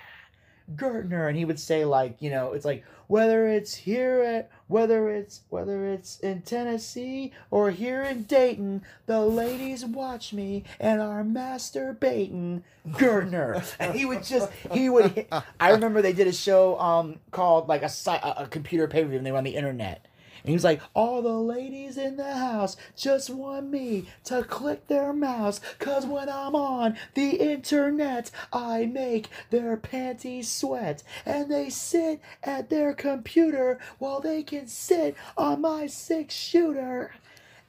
Gertner, and he would say like, you know, it's like whether it's here at whether it's whether it's in Tennessee or here in Dayton, the ladies watch me and are masturbating. Gertner, and he would just he would. I remember they did a show um called like a site a, a computer pay per view, and they were on the internet. And he was like, All the ladies in the house just want me to click their mouse. Cause when I'm on the internet, I make their panties sweat. And they sit at their computer while they can sit on my six shooter.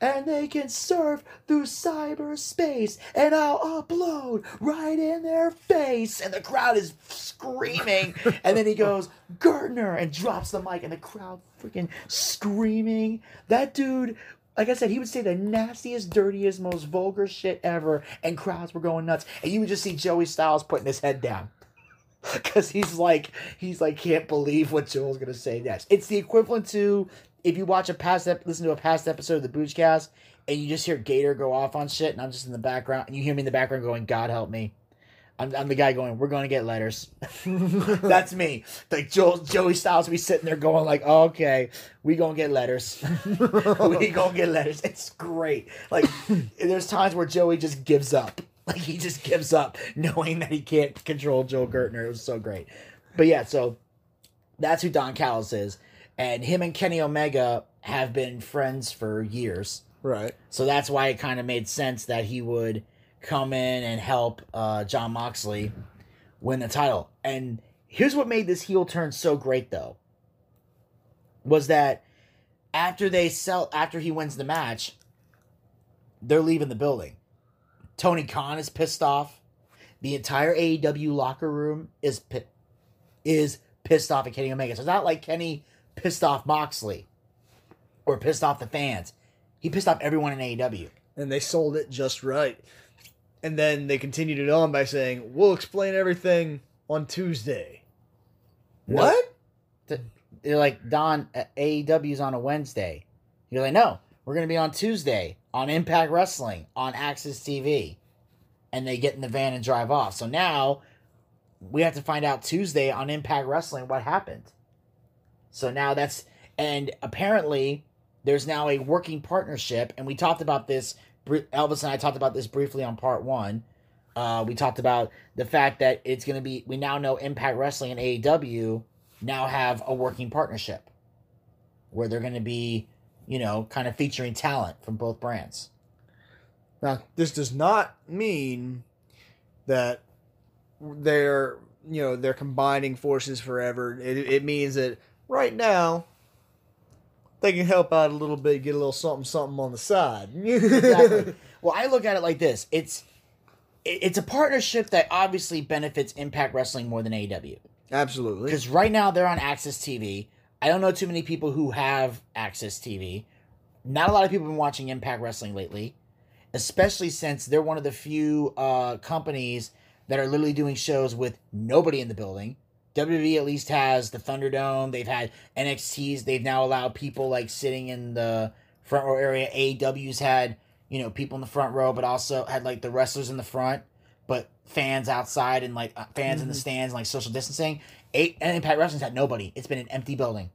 And they can surf through cyberspace, and I'll upload right in their face. And the crowd is screaming. and then he goes, Gertner, and drops the mic, and the crowd freaking screaming. That dude, like I said, he would say the nastiest, dirtiest, most vulgar shit ever, and crowds were going nuts. And you would just see Joey Styles putting his head down. Cause he's like he's like can't believe what Joel's gonna say next. It's the equivalent to if you watch a past ep- listen to a past episode of the Boochcast and you just hear Gator go off on shit and I'm just in the background and you hear me in the background going, God help me. I'm, I'm the guy going, we're going to get letters. That's me. Like Joel, Joey Styles be sitting there going like, oh, okay, we gonna get letters. we gonna get letters. It's great. Like there's times where Joey just gives up. Like he just gives up knowing that he can't control Joe Gertner. It was so great. But yeah, so that's who Don Callis is. And him and Kenny Omega have been friends for years. Right. So that's why it kind of made sense that he would come in and help uh, Jon Moxley win the title. And here's what made this heel turn so great, though, was that after they sell, after he wins the match, they're leaving the building. Tony Khan is pissed off. The entire AEW locker room is pi- is pissed off at Kenny Omega. So it's not like Kenny pissed off Moxley or pissed off the fans. He pissed off everyone in AEW. And they sold it just right. And then they continued it on by saying, "We'll explain everything on Tuesday." No. What? They're like, Don, AEW's on a Wednesday. You're like, no, we're going to be on Tuesday on Impact Wrestling on AXS TV. And they get in the van and drive off. So now we have to find out Tuesday on Impact Wrestling what happened. So now that's, and apparently there's now a working partnership. And we talked about this, Elvis and I talked about this briefly on part one. Uh, we talked about the fact that it's going to be, we now know Impact Wrestling and AEW now have a working partnership where they're going to be, you know, kind of featuring talent from both brands. Now, this does not mean that they're you know they're combining forces forever. It, it means that right now they can help out a little bit, get a little something something on the side. Exactly. well, I look at it like this: it's it's a partnership that obviously benefits Impact Wrestling more than AEW Absolutely. because right now they're on AXS TV. I don't know too many people who have AXS TV. Not a lot of people have been watching Impact Wrestling lately, especially since they're one of the few uh, companies that are literally doing shows with nobody in the building. WWE at least has the Thunderdome. They've had NXTs. They've now allowed people like sitting in the front row area. AEW's had you know people in the front row, but also had like the wrestlers in the front, but fans outside and like uh, fans in the Mhm. stands, like social distancing. Eight and Impact Wrestling's had nobody. It's been an empty building.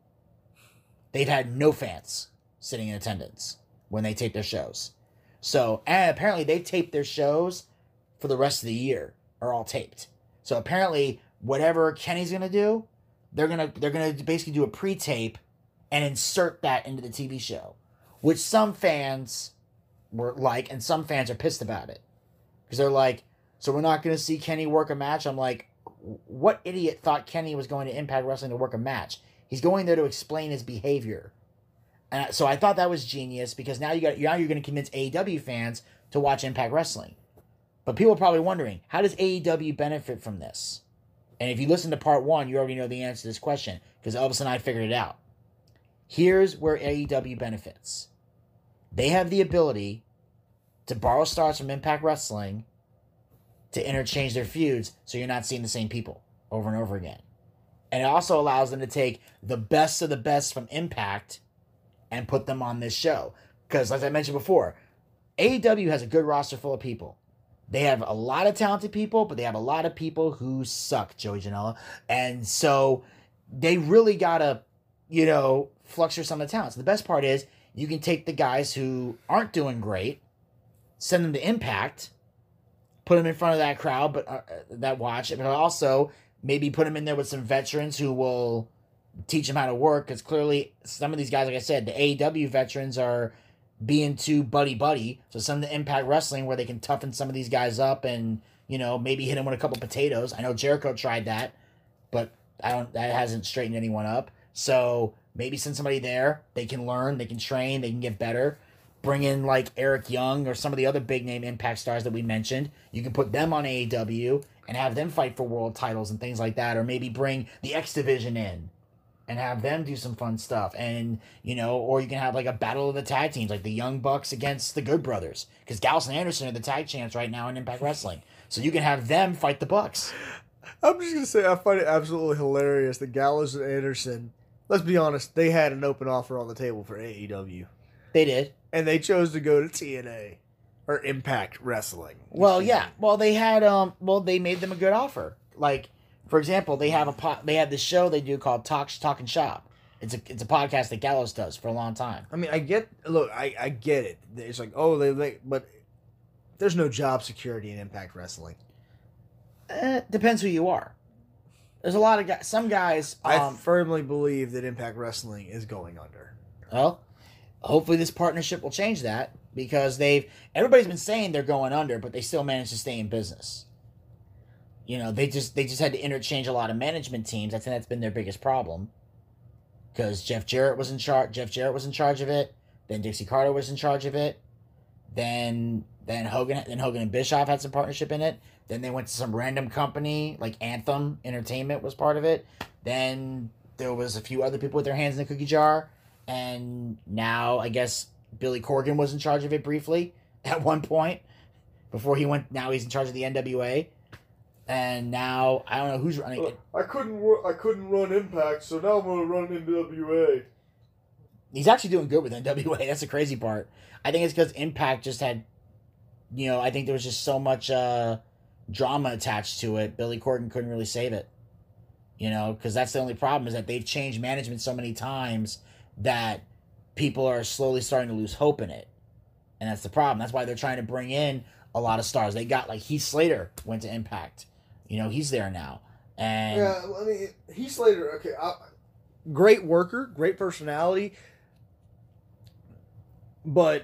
They've had no fans sitting in attendance when they tape their shows. So and apparently they tape their shows for the rest of the year are all taped. So apparently whatever Kenny's gonna do, they're gonna they're gonna basically do a pre-tape and insert that into the TV show, which some fans were like, and some fans are pissed about it because they're like, so we're not gonna see Kenny work a match. I'm like, what idiot thought Kenny was going to Impact Wrestling to work a match? He's going there to explain his behavior. And so I thought that was genius because now you got now you're going to convince AEW fans to watch Impact Wrestling. But people are probably wondering, how does AEW benefit from this? And if you listen to part one, you already know the answer to this question because Elvis and I figured it out. Here's where AEW benefits. They have the ability to borrow stars from Impact Wrestling to interchange their feuds so you're not seeing the same people over and over again. And it also allows them to take the best of the best from Impact and put them on this show. Because, as I mentioned before, AEW has a good roster full of people. They have a lot of talented people, but they have a lot of people who suck, Joey Janela. And so they really got to, you know, fluctuate some of the talents. The best part is you can take the guys who aren't doing great, send them to Impact, put them in front of that crowd, but uh, that watch, but also maybe put them in there with some veterans who will teach them how to work. Because clearly, some of these guys, like I said, the AEW veterans are being too buddy buddy. So some of the Impact Wrestling where they can toughen some of these guys up and you know maybe hit them with a couple potatoes. I know Jericho tried that, but I don't. That hasn't straightened anyone up. So maybe send somebody there. They can learn. They can train. They can get better. Bring in like Eric Young or some of the other big name Impact stars that we mentioned. You can put them on AEW and have them fight for world titles and things like that, or maybe bring the X Division in and have them do some fun stuff. And, you know, or you can have like a battle of the tag teams, like the Young Bucks against the Good Brothers. Because Gallows and Anderson are the tag champs right now in Impact Wrestling. So you can have them fight the Bucks. I'm just gonna say I find it absolutely hilarious that Gallows and Anderson. Let's be honest, they had an open offer on the table for AEW, They did. and they chose to go to TNA or Impact Wrestling. Well, yeah. Well, they had um. Well, they made them a good offer. Like, for example, they have a pot. They have this show they do called Talk Talk and Shop. It's a it's a podcast that Gallows does for a long time. I mean, I get. Look, I I get it. It's like, oh, they, they but there's no job security in Impact Wrestling. Eh, depends who you are. There's a lot of guys. Some guys. I Um, firmly believe that Impact Wrestling is going under. well, hopefully this partnership will change that because they've everybody's been saying they're going under, but they still managed to stay in business. You know, they just they just had to interchange a lot of management teams. I think that's been their biggest problem. Because Jeff Jarrett was in charge. Jeff Jarrett was in charge of it. Then Dixie Carter was in charge of it. Then then Hogan then Hogan and Bischoff had some partnership in it. Then they went to some random company like Anthem Entertainment was part of it. Then there was a few other people with their hands in the cookie jar, and now I guess Billy Corgan was in charge of it briefly at one point before he went. Now he's in charge of the NWA, and now I don't know who's running it. I couldn't. I couldn't run Impact, so now I'm gonna run NWA. He's actually doing good with NWA. That's the crazy part. I think it's because Impact just had, you know, I think there was just so much uh, drama attached to it. Billy Corgan couldn't really save it. You know, because that's the only problem is that they've changed management so many times that people are slowly starting to lose hope in it, and that's the problem. That's why they're trying to bring in a lot of stars. They got like Heath Slater went to Impact. You know, he's there now, and Yeah, I mean, Heath Slater. Okay, I, Great worker, great personality, but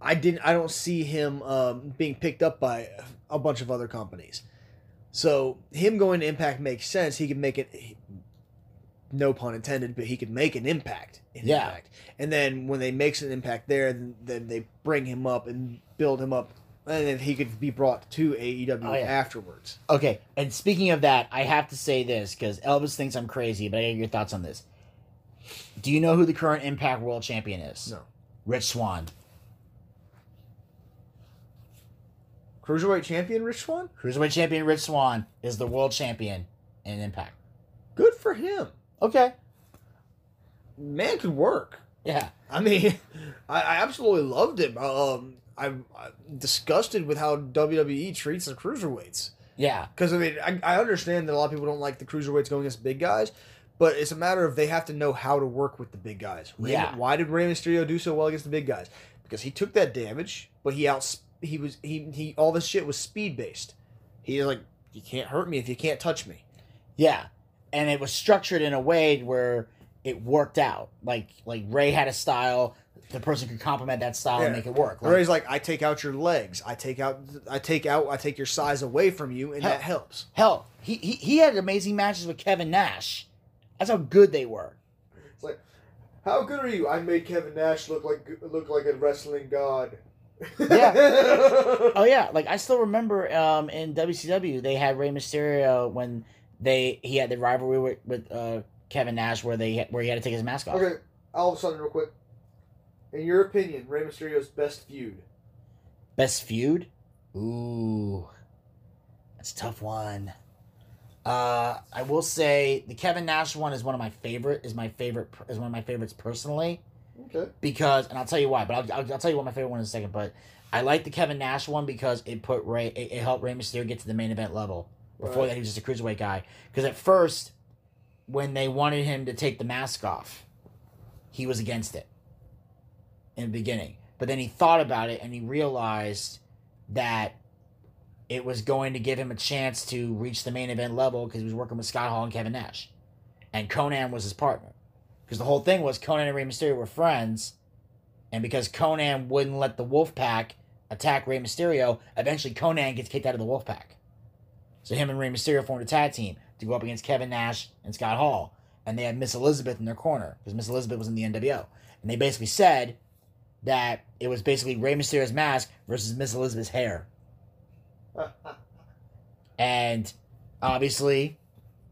I didn't. I don't see him um, being picked up by a bunch of other companies. So him going to Impact makes sense. He can make it. No pun intended, but he could make an impact in Yeah. Impact. And then when they makes an impact there, then, then they bring him up and build him up, and then he could be brought to AEW Oh, yeah. afterwards. Okay, and speaking of that, I have to say this because Elvis thinks I'm crazy, but I get your thoughts on this. Do you know who the current Impact World Champion is? No. Rich Swan. Cruiserweight champion Rich Swan. Cruiserweight Champion Rich Swan is the world champion in Impact. Good for him. Okay. Man could work. Yeah. I mean, I, I absolutely loved him. Um, I'm, I'm disgusted with how WWE treats the cruiserweights. Yeah. Because I mean, I, I understand that a lot of people don't like the cruiserweights going against big guys, but it's a matter of they have to know how to work with the big guys. Rey- Yeah. Why did Rey Mysterio do so well against the big guys? Because he took that damage, but he out he was he he all this shit was speed based. He's like, you can't hurt me if you can't touch me. Yeah. And it was structured in a way where it worked out. Like like Rey had a style, the person could complement that style and make it work. Like, Rey's like, I take out your legs, I take out I take out I take your size away from you, and Hell. that helps. hell, he, he he had amazing matches with Kevin Nash. That's how good they were. it's like, how good are you? I made Kevin Nash look like look like a wrestling god. Yeah. Oh yeah, like I still remember um, in WCW they had Rey Mysterio when they he had the rivalry with, with uh, Kevin Nash where they where he had to take his mask off. Okay, all of a sudden, real quick. In your opinion, Rey Mysterio's best feud? Best feud? Ooh, that's a tough one. Uh, I will say the Kevin Nash one is one of my favorite. Is my favorite. Is one of my favorites personally Okay. because, and I'll tell you why. But I'll, I'll, I'll tell you what my favorite one is in a second. But I like the Kevin Nash one because it put Rey. It, it helped Rey Mysterio get to the main event level. Before Right. that, he was just a cruiserweight guy. Because at first, when they wanted him to take the mask off, he was against it in the beginning. But then he thought about it and he realized that it was going to give him a chance to reach the main event level because he was working with Scott Hall and Kevin Nash. And Konnan was his partner. Because the whole thing was Konnan and Rey Mysterio were friends. And because Konnan wouldn't let the Wolfpack attack Rey Mysterio, eventually Konnan gets kicked out of the Wolfpack. So him and Rey Mysterio formed a tag team to go up against Kevin Nash and Scott Hall. And they had Miss Elizabeth in their corner because Miss Elizabeth was in the NWO. And they basically said that it was basically Rey Mysterio's mask versus Miss Elizabeth's hair. And obviously,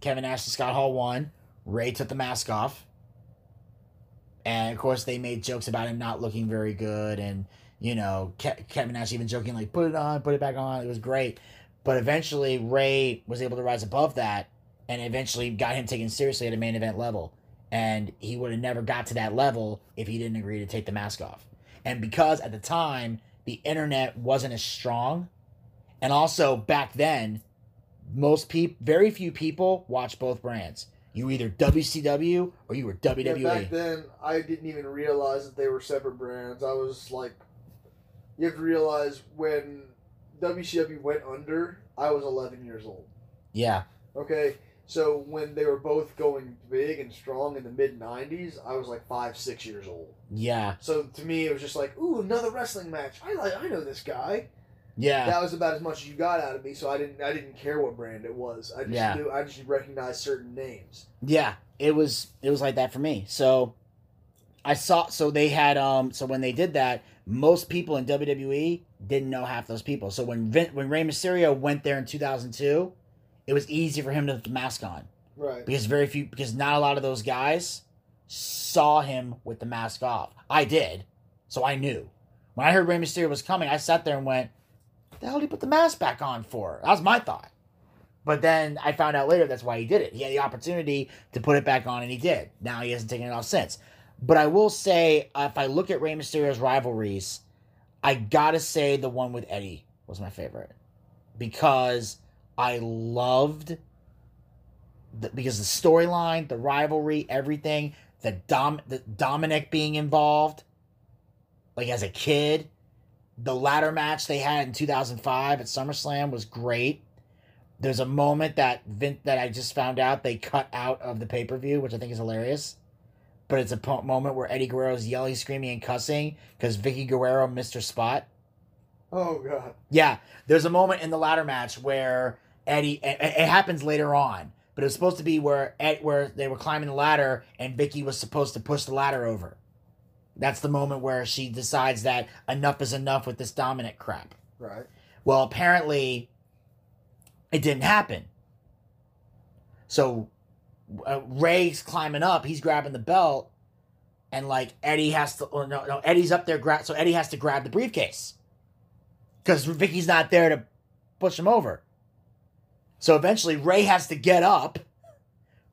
Kevin Nash and Scott Hall won. Rey took the mask off. And of course, they made jokes about him not looking very good. And, you know, Ke- Kevin Nash even joking, like, put it on, put it back on. It was great. But eventually, Rey was able to rise above that and eventually got him taken seriously at a main event level. And he would have never got to that level if he didn't agree to take the mask off. And because at the time, the internet wasn't as strong, and also back then, most people, very few people watch both brands. You were either WCW or you were Yeah, WWE. back then, I didn't even realize that they were separate brands. I was like, you have to realize when WCW went under, I was 11 years old. yeah, Okay, so when they were both going big and strong in the mid 90s, I was like five, six years old. yeah, So to me, it was just like, ooh, another wrestling match. I like, I know this guy. yeah, That was about as much as you got out of me. So I didn't, I didn't care what brand it was. I just Yeah. knew, I just recognized certain names. yeah. It was it was like that for me. So I saw so they had um so when they did that, most people in WWE didn't know half those people. So when Vin, when Rey Mysterio went there in 2002, it was easy for him to put the mask on. Right. because very few because not a lot of those guys saw him with the mask off. I did, so I knew. When I heard Rey Mysterio was coming, I sat there and went, "The hell did he put the mask back on for?" That was my thought. But then I found out later that's why he did it. He had the opportunity to put it back on, and he did. Now he hasn't taken it off since. But I will say, uh, if I look at Rey Mysterio's rivalries, I gotta say the one with Eddie was my favorite because I loved the, because the storyline, the rivalry, everything, the dom the Dominic being involved, like as a kid, the ladder match they had in 2005 at SummerSlam was great. There's a moment that Vin, that I just found out they cut out of the pay per view, which I think is hilarious. But it's a moment where Eddie Guerrero's yelling, screaming, and cussing because Vickie Guerrero missed her spot. Oh god. Yeah, there's a moment in the ladder match where Eddie. It, it happens later on, but it was supposed to be where Ed, where they were climbing the ladder and Vickie was supposed to push the ladder over. That's the moment where she decides that enough is enough with this dominant crap. Right. Well, apparently, it didn't happen. So, uh, Rey's climbing up. He's grabbing the belt, and like Eddie has to. Or no, no, Eddie's up there. Gra- so Eddie has to grab the briefcase because Vickie's not there to push him over. So eventually, Rey has to get up,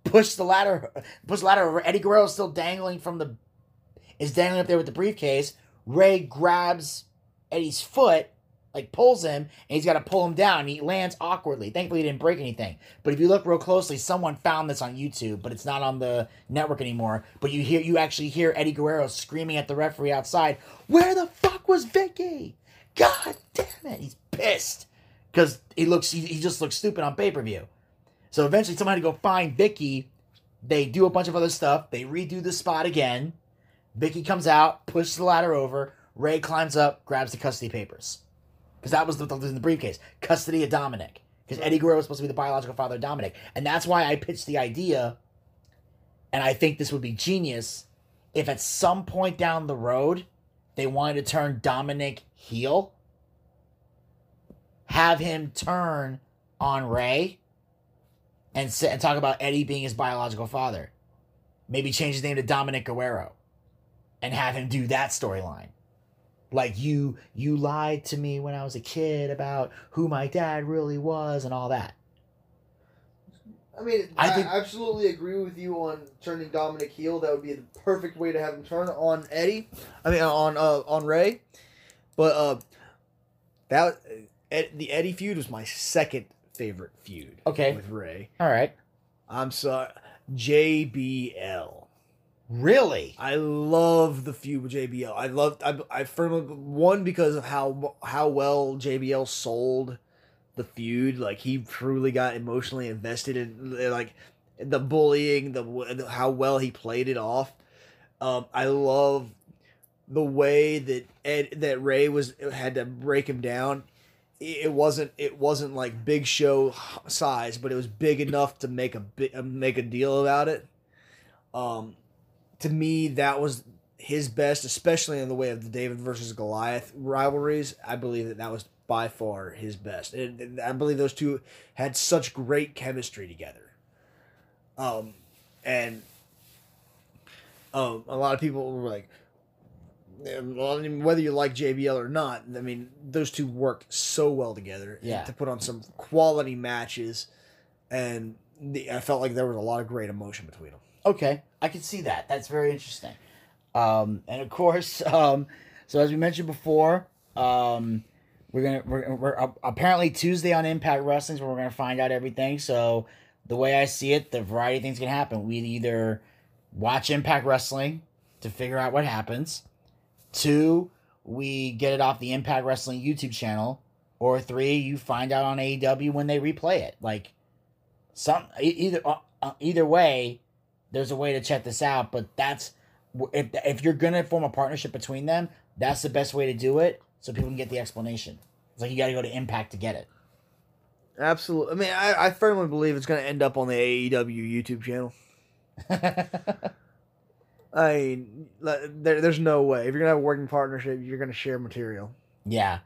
push the ladder, push the ladder over. Eddie Guerrero's still dangling from the, is dangling up there with the briefcase. Rey grabs Eddie's foot, like pulls him, and he's got to pull him down. He lands awkwardly. Thankfully, he didn't break anything. But if you look real closely, someone found this on YouTube, but it's not on the network anymore. But you hear, you actually hear Eddie Guerrero screaming at the referee outside, "Where the fuck was Vickie? God damn it!" He's pissed because he looks, he, he just looks stupid on pay per view. So eventually, somebody go find Vickie. They do a bunch of other stuff. They redo the spot again. Vickie comes out, pushes the ladder over. Rey climbs up, grabs the custody papers. Because that was the, the, the briefcase. Custody of Dominic. Because Eddie Guerrero was supposed to be the biological father of Dominic. And that's why I pitched the idea, and I think this would be genius, if at some point down the road they wanted to turn Dominic heel, have him turn on Rey and, sit, and talk about Eddie being his biological father. Maybe change his name to Dominic Guerrero and have him do that storyline. Like you you lied to me when I was a kid about who my dad really was and all that. I mean, I I, think- absolutely agree with you on turning Dominic heel. That would be the perfect way to have him turn. turn on Eddie. I mean on uh, on Rey, but uh, that Ed, the Eddie feud was my second favorite feud. Okay. with Rey. All right. I'm sorry, JBL. Really? I love the feud with JBL. I love I, I firmly one because of how how well JBL sold the feud. Like he truly got emotionally invested in like the bullying, the how well he played it off. Um, I love the way that Ed that Rey was had to break him down. It wasn't it wasn't like big show size, but it was big enough to make a bi- make a deal about it. Um, to me, that was his best, especially in the way of the David versus Goliath rivalries. I believe that that was by far his best. And, and I believe those two had such great chemistry together. Um, and um, a lot of people were like, well, I mean, whether you like JBL or not, I mean, those two work so well together Yeah. to put on some quality matches. And the, I felt like there was a lot of great emotion between them. Okay, I can see that. That's very interesting. Um, and of course, um, so as we mentioned before, um, we're gonna we're, we're uh, apparently Tuesday on Impact Wrestling is where we're gonna find out everything. So the way I see it, the variety of things can happen. We either watch Impact Wrestling to figure out what happens. Two, we get it off the Impact Wrestling YouTube channel. Or three, you find out on AEW when they replay it. Like some either uh, uh, either way, there's a way to check this out. But that's if if you're gonna form a partnership between them, that's the best way to do it, so people can get the explanation. It's like you got to go to Impact to get it. Absolutely. I mean, I, I firmly believe it's going to end up on the AEW YouTube channel. I mean, there, there's no way. If you're to have a working partnership, you're to share material. Yeah,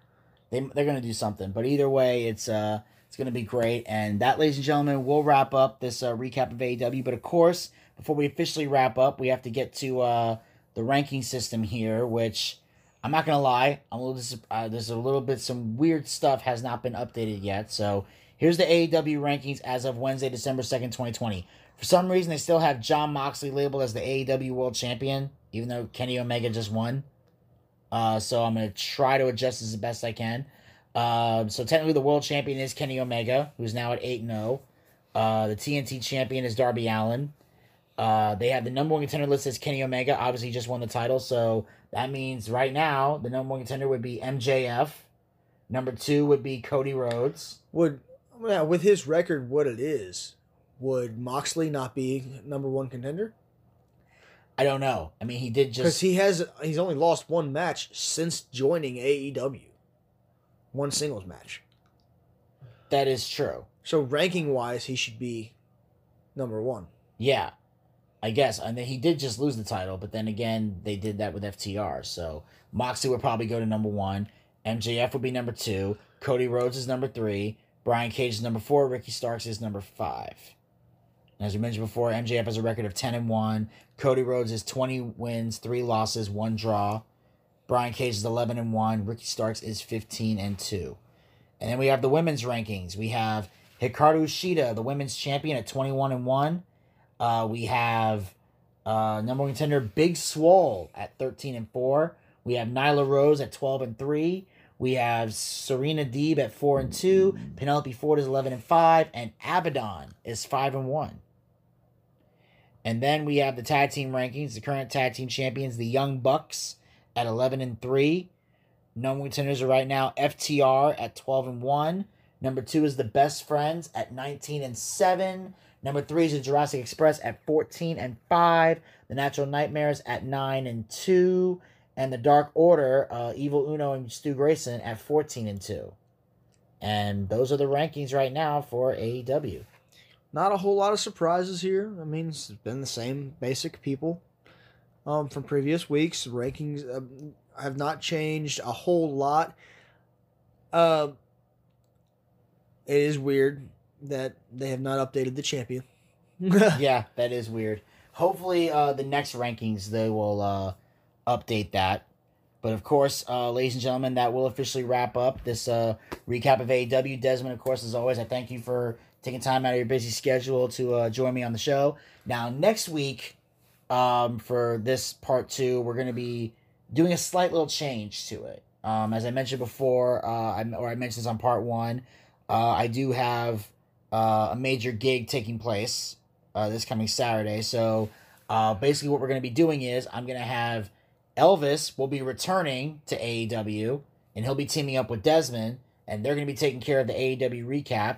they they're gonna do something. But either way, it's uh it's gonna be great. And that, ladies and gentlemen, will wrap up this uh, recap of AEW. But of course, before we officially wrap up, we have to get to uh the ranking system here, which I'm not gonna lie, I'm a little dis- uh, there's a little bit some weird stuff has not been updated yet. So here's the AEW rankings as of Wednesday, December second, 2020. For some reason, they still have Jon Moxley labeled as the AEW World Champion, even though Kenny Omega just won. Uh, so I'm gonna try to adjust as best I can. Um, so technically, the world champion is Kenny Omega, who's now at eight and zero. Uh, the TNT champion is Darby Allin. Uh, they have the number one contender list as Kenny Omega. Obviously, just won the title, so that means right now the number one contender would be MJF. Number two would be Cody Rhodes. Would yeah, with his record, what it is, would Moxley not be number one contender? I don't know. I mean, he did just Because he has he's only lost one match since joining AEW. One singles match. that is true. So ranking wise, he should be number one. Yeah, I guess. And then he did just lose the title, but then again, they did that with FTR. So Moxley would probably go to number one. MJF would be number two. Cody Rhodes is number three. Brian Cage is number four. Ricky Starks is number five. As we mentioned before, MJF has a record of 10 and 1. Cody Rhodes is 20 wins, 3 losses, 1 draw. Brian Cage is 11 and 1. Ricky Starks is 15 and 2. And then we have the women's rankings. We have Hikaru Shida, the women's champion, at 21 and 1. Uh, we have uh, number one contender Big Swole at 13 and 4. We have Nyla Rose at 12 and 3. We have Serena Deeb at 4 and 2. Penelope Ford is 11 and 5. And Abaddon is 5 and 1. And then we have the tag team rankings. The current tag team champions, the Young Bucks, at 11 and 3. Number contenders are right now FTR at 12 and 1. Number two is the Best Friends at 19 and 7. Number three is the Jurassic Express at 14 and 5. The Natural Nightmares at 9 and 2. And the Dark Order, uh, Evil Uno and Stu Grayson at 14 and 2. And those are the rankings right now for AEW. Not a whole lot of surprises here. I mean, it's been the same basic people um, from previous weeks. Rankings um, have not changed a whole lot. Uh, it is weird that they have not updated the champion. yeah, that is weird. Hopefully, uh, the next rankings they will uh, update that. But of course, uh, ladies and gentlemen, that will officially wrap up this uh, recap of AEW. Desmond, of course, as always, I thank you for taking time out of your busy schedule to uh, join me on the show. Now, next week, um, for this part two, we're going to be doing a slight little change to it. Um, as I mentioned before, uh, or I mentioned this on part one, uh, I do have uh, a major gig taking place uh, this coming Saturday. So uh, basically, what we're going to be doing is I'm going to have Elvis will be returning to AEW, and he'll be teaming up with Desmond, and they're going to be taking care of the AEW recap.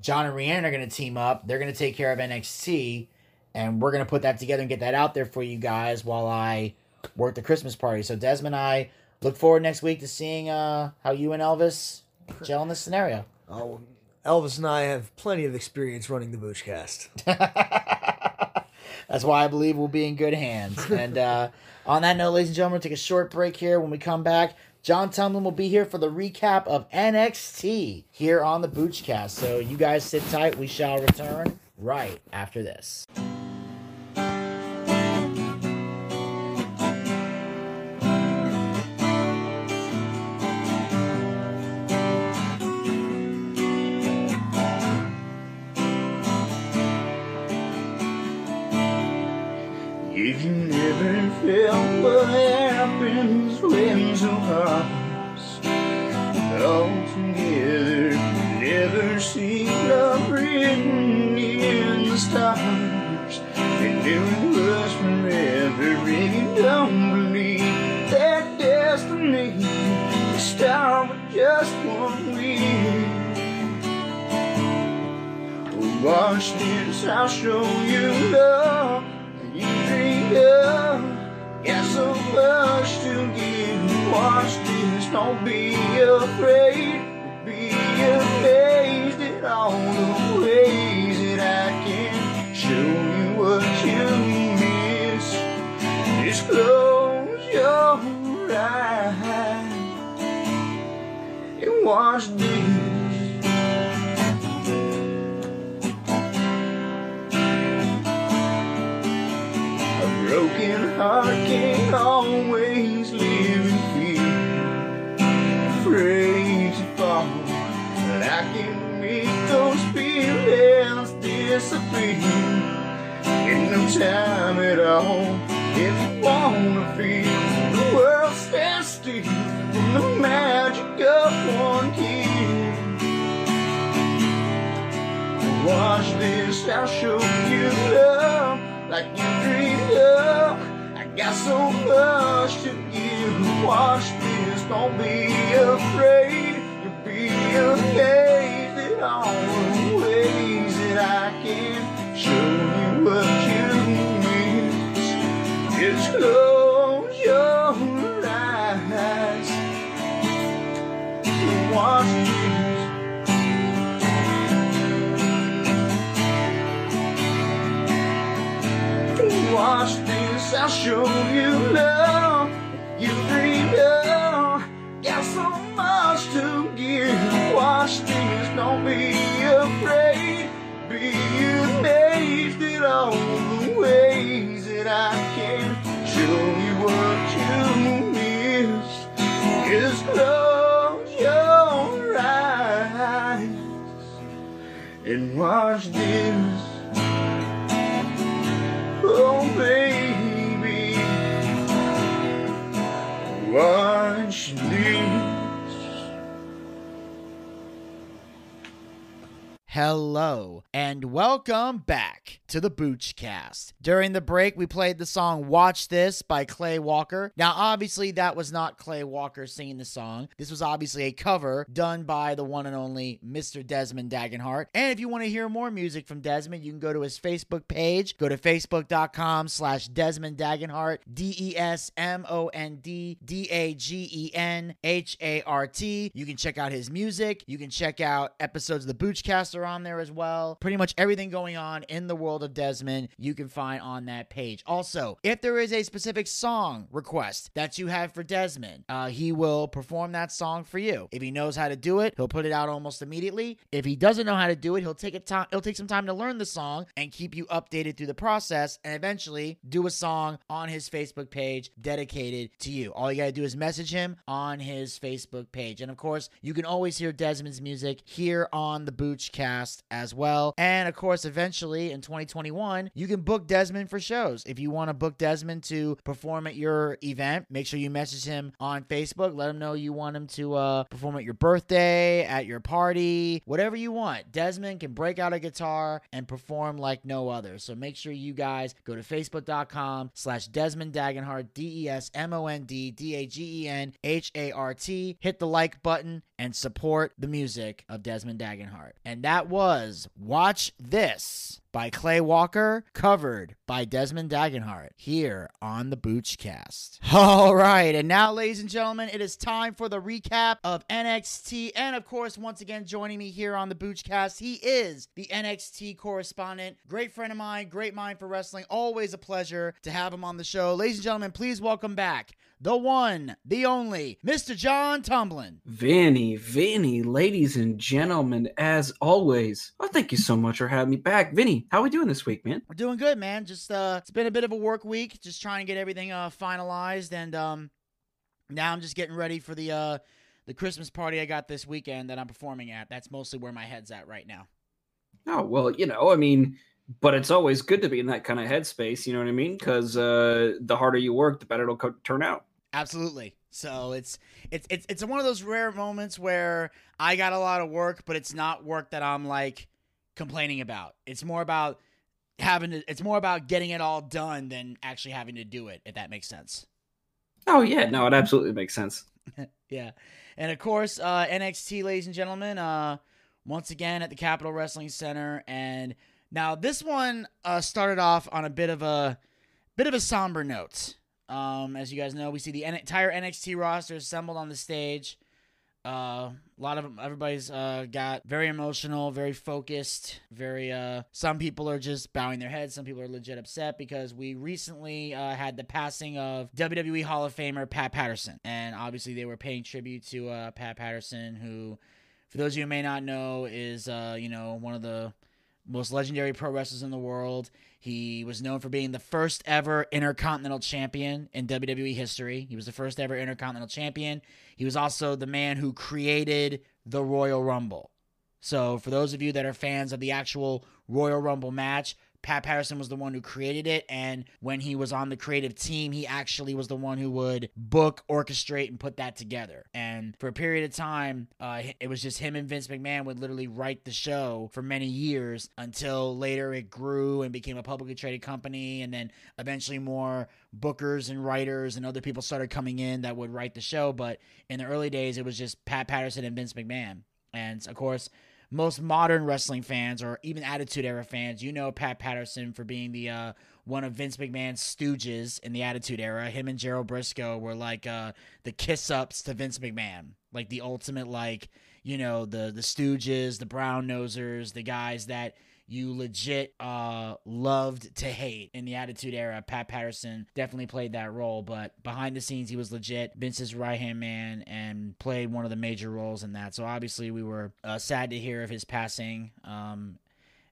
John and Rhiannon are going to team up. They're going to take care of NXT, and we're going to put that together and get that out there for you guys while I work the Christmas party. So Desmond and I look forward next week to seeing uh, how you and Elvis gel in this scenario. Oh, Elvis and I have plenty of experience running the Boochcast. That's why I believe we'll be in good hands. And uh, on that note, ladies and gentlemen, we'll take a short break here. When we come back, John Tumblin will be here for the recap of NXT here on the Boochcast. So you guys sit tight. We shall return right after this. You never felt happens when two hearts all together, never see love written in the stars, and it was forever. If you don't believe that destiny is start with just one week. Watch this, I'll show you love and you dreamed of. Got so much to give. Watch this, don't be afraid. Be amazed at all the ways that I can show you what you miss. Just close your eyes and watch this. A broken heart always live in fear. To fall, but I can make those feelings disappear. In no time at all, if you wanna feel the world stand still from the magic of one kiss. Watch this, I'll show you love like you dreamed of. Got so much to give. Watch this, don't be afraid. You'll be amazed at all the ways that I can show you what you miss. Just close your eyes and watch this. Watch I'll show you love you dreamed of. Oh, got so much to give. Watch this, don't be afraid. Be amazed at all the ways that I can show you what you miss. Just close your eyes and watch this. Oh, baby, watch this. Hello and welcome back to the Boochcast. During the break, we played the song Watch This by Clay Walker. Now, obviously, that was not Clay Walker singing the song. This was obviously a cover done by the one and only Mr. Desmond Dagenhart. And if you want to hear more music from Desmond, you can go to his Facebook page. Go to facebook.com slash Desmond Dagenhart, D E S M O N D D A G E N H A R T. You can check out his music. You can check out episodes of the Boochcast are on there as well. Pretty much everything going on in the world of Desmond, you can find on that page. Also, if there is a specific song request that you have for Desmond, uh, he will perform that song for you. If he knows how to do it, he'll put it out almost immediately. If he doesn't know how to do it, he'll take a time. He'll take some time to learn the song and keep you updated through the process, and eventually do a song on his Facebook page dedicated to you. All you gotta do is message him on his Facebook page, and of course, you can always hear Desmond's music here on the Boochcast as well. And of course, eventually in 2021, you can book Desmond for shows. If you want to book Desmond to perform at your event, make sure you message him on Facebook. Let him know you want him to uh, perform at your birthday, at your party, whatever you want. Desmond can break out a guitar and perform like no other. So make sure you guys go to facebook.com slash Desmond Dagenhart, D E S M O N D D A G E N H A R T. Hit the like button and support the music of Desmond Dagenhart. And that was Watch This by Clay Walker, covered by Desmond Dagenhart here on the Boochcast. All right, and now, ladies and gentlemen, it is time for the recap of NXT. And of course, once again, joining me here on the Boochcast, he is the NXT correspondent, great friend of mine, great mind for wrestling. Always a pleasure to have him on the show. Ladies and gentlemen, please welcome back the one, the only, Mr. John Tumblin. Vinny, Vinny, ladies and gentlemen, as always, well, thank you so much for having me back. Vinny, how are we doing this week, man? We're doing good, man. Just uh it's been a bit of a work week, just trying to get everything uh finalized and um now I'm just getting ready for the uh the Christmas party I got this weekend that I'm performing at. That's mostly where my head's at right now. Oh, well, you know, I mean, but it's always good to be in that kind of headspace, you know what I mean? Because uh, the harder you work, the better it'll co- turn out. Absolutely. So it's it's it's it's one of those rare moments where I got a lot of work, but it's not work that I'm like complaining about. It's more about having to it's more about getting it all done than actually having to do it, if that makes sense. Oh, yeah, no, it absolutely makes sense. yeah. And of course, uh, NXT, ladies and gentlemen, uh, once again at the Capitol Wrestling Center. And now this one uh, started off on a bit of a bit of a somber note. Um, as you guys know, we see the entire NXT roster assembled on the stage. Uh, a lot of everybody's uh, got very emotional, very focused, very. Uh, some people are just bowing their heads. Some people are legit upset because we recently uh, had the passing of WWE Hall of Famer Pat Patterson, and obviously they were paying tribute to uh, Pat Patterson, who, for those of you who may not know, is uh, you know one of the most legendary pro wrestlers in the world. He was known for being the first ever Intercontinental Champion in WWE history. He was the first ever Intercontinental Champion. He was also the man who created the Royal Rumble. So, for those of you that are fans of the actual Royal Rumble match, Pat Patterson was the one who created it, and when he was on the creative team, he actually was the one who would book, orchestrate, and put that together. And for a period of time, uh, it was just him and Vince McMahon would literally write the show for many years until later it grew and became a publicly traded company, and then eventually more bookers and writers and other people started coming in that would write the show. But in the early days, it was just Pat Patterson and Vince McMahon. And of course, most modern wrestling fans or even Attitude Era fans, you know Pat Patterson for being the uh, one of Vince McMahon's stooges in the Attitude Era. Him and Gerald Brisco were like uh, the kiss ups to Vince McMahon, like the ultimate like you know the the stooges, the brown nosers, the guys that you legit uh, loved to hate in the Attitude Era. Pat Patterson definitely played that role, but behind the scenes, he was legit Vince's right hand man and played one of the major roles in that. So obviously, we were uh, sad to hear of his passing. Um,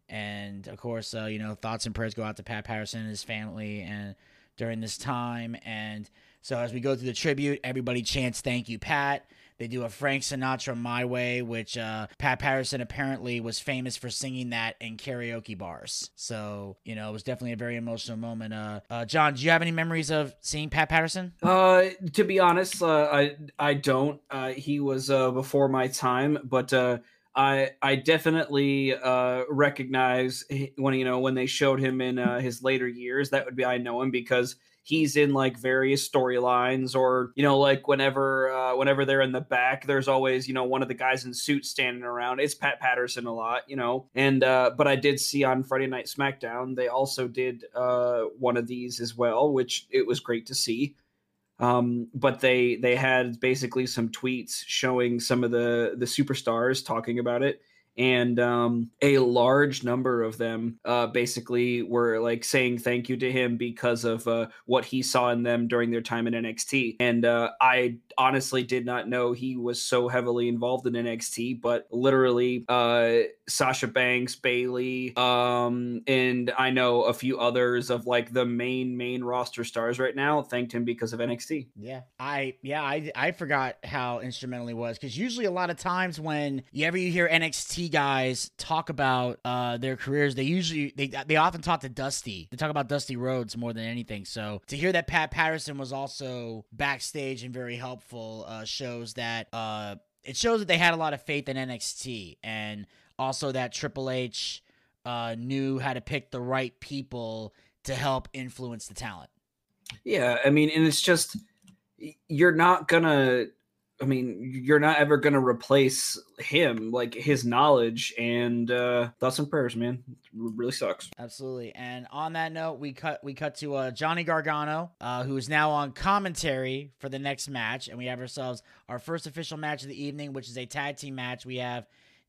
and of course, uh, you know, thoughts and prayers go out to Pat Patterson and his family and during this time. And so as we go through the tribute, everybody chants "Thank you, Pat." They do a Frank Sinatra "My Way," which uh, Pat Patterson apparently was famous for singing that in karaoke bars. So you know, it was definitely a very emotional moment. Uh, uh, John, do you have any memories of seeing Pat Patterson? Uh, to be honest, uh, I I don't. Uh, he was uh, before my time, but uh, I I definitely uh, recognize when you know when they showed him in uh, his later years. That would be I know him because he's in like various storylines or you know like whenever uh, whenever they're in the back there's always you know one of the guys in suits standing around. It's pat patterson a lot you know and uh, but i did see on friday night smackdown they also did uh, one of these as well which it was great to see. Um, but they they had basically some tweets showing some of the the superstars talking about it and um, a large number of them uh, basically were like saying thank you to him because of uh, what he saw in them during their time in NXT. And uh, I honestly did not know he was so heavily involved in NXT, but literally uh, Sasha Banks, Bayley, um, and I know a few others of like the main main roster stars right now thanked him because of NXT. Yeah, I yeah I I forgot how instrumental he was because usually a lot of times when you ever you hear NXT guys talk about uh, their careers, they usually they they often talk to Dusty. They talk about Dusty Rhodes more than anything. So to hear that Pat Patterson was also backstage and very helpful uh, shows that uh, it shows that they had a lot of faith in NXT and also that Triple H uh, knew how to pick the right people to help influence the talent. Yeah, I mean, and it's just you're not gonna I mean, you're not ever going to replace him, like his knowledge and uh, thoughts and prayers, man. It really sucks. Absolutely. And on that note, we cut we cut to uh, Johnny Gargano, uh, who is now on commentary for the next match, and we have ourselves our first official match of the evening, which is a tag team match. We have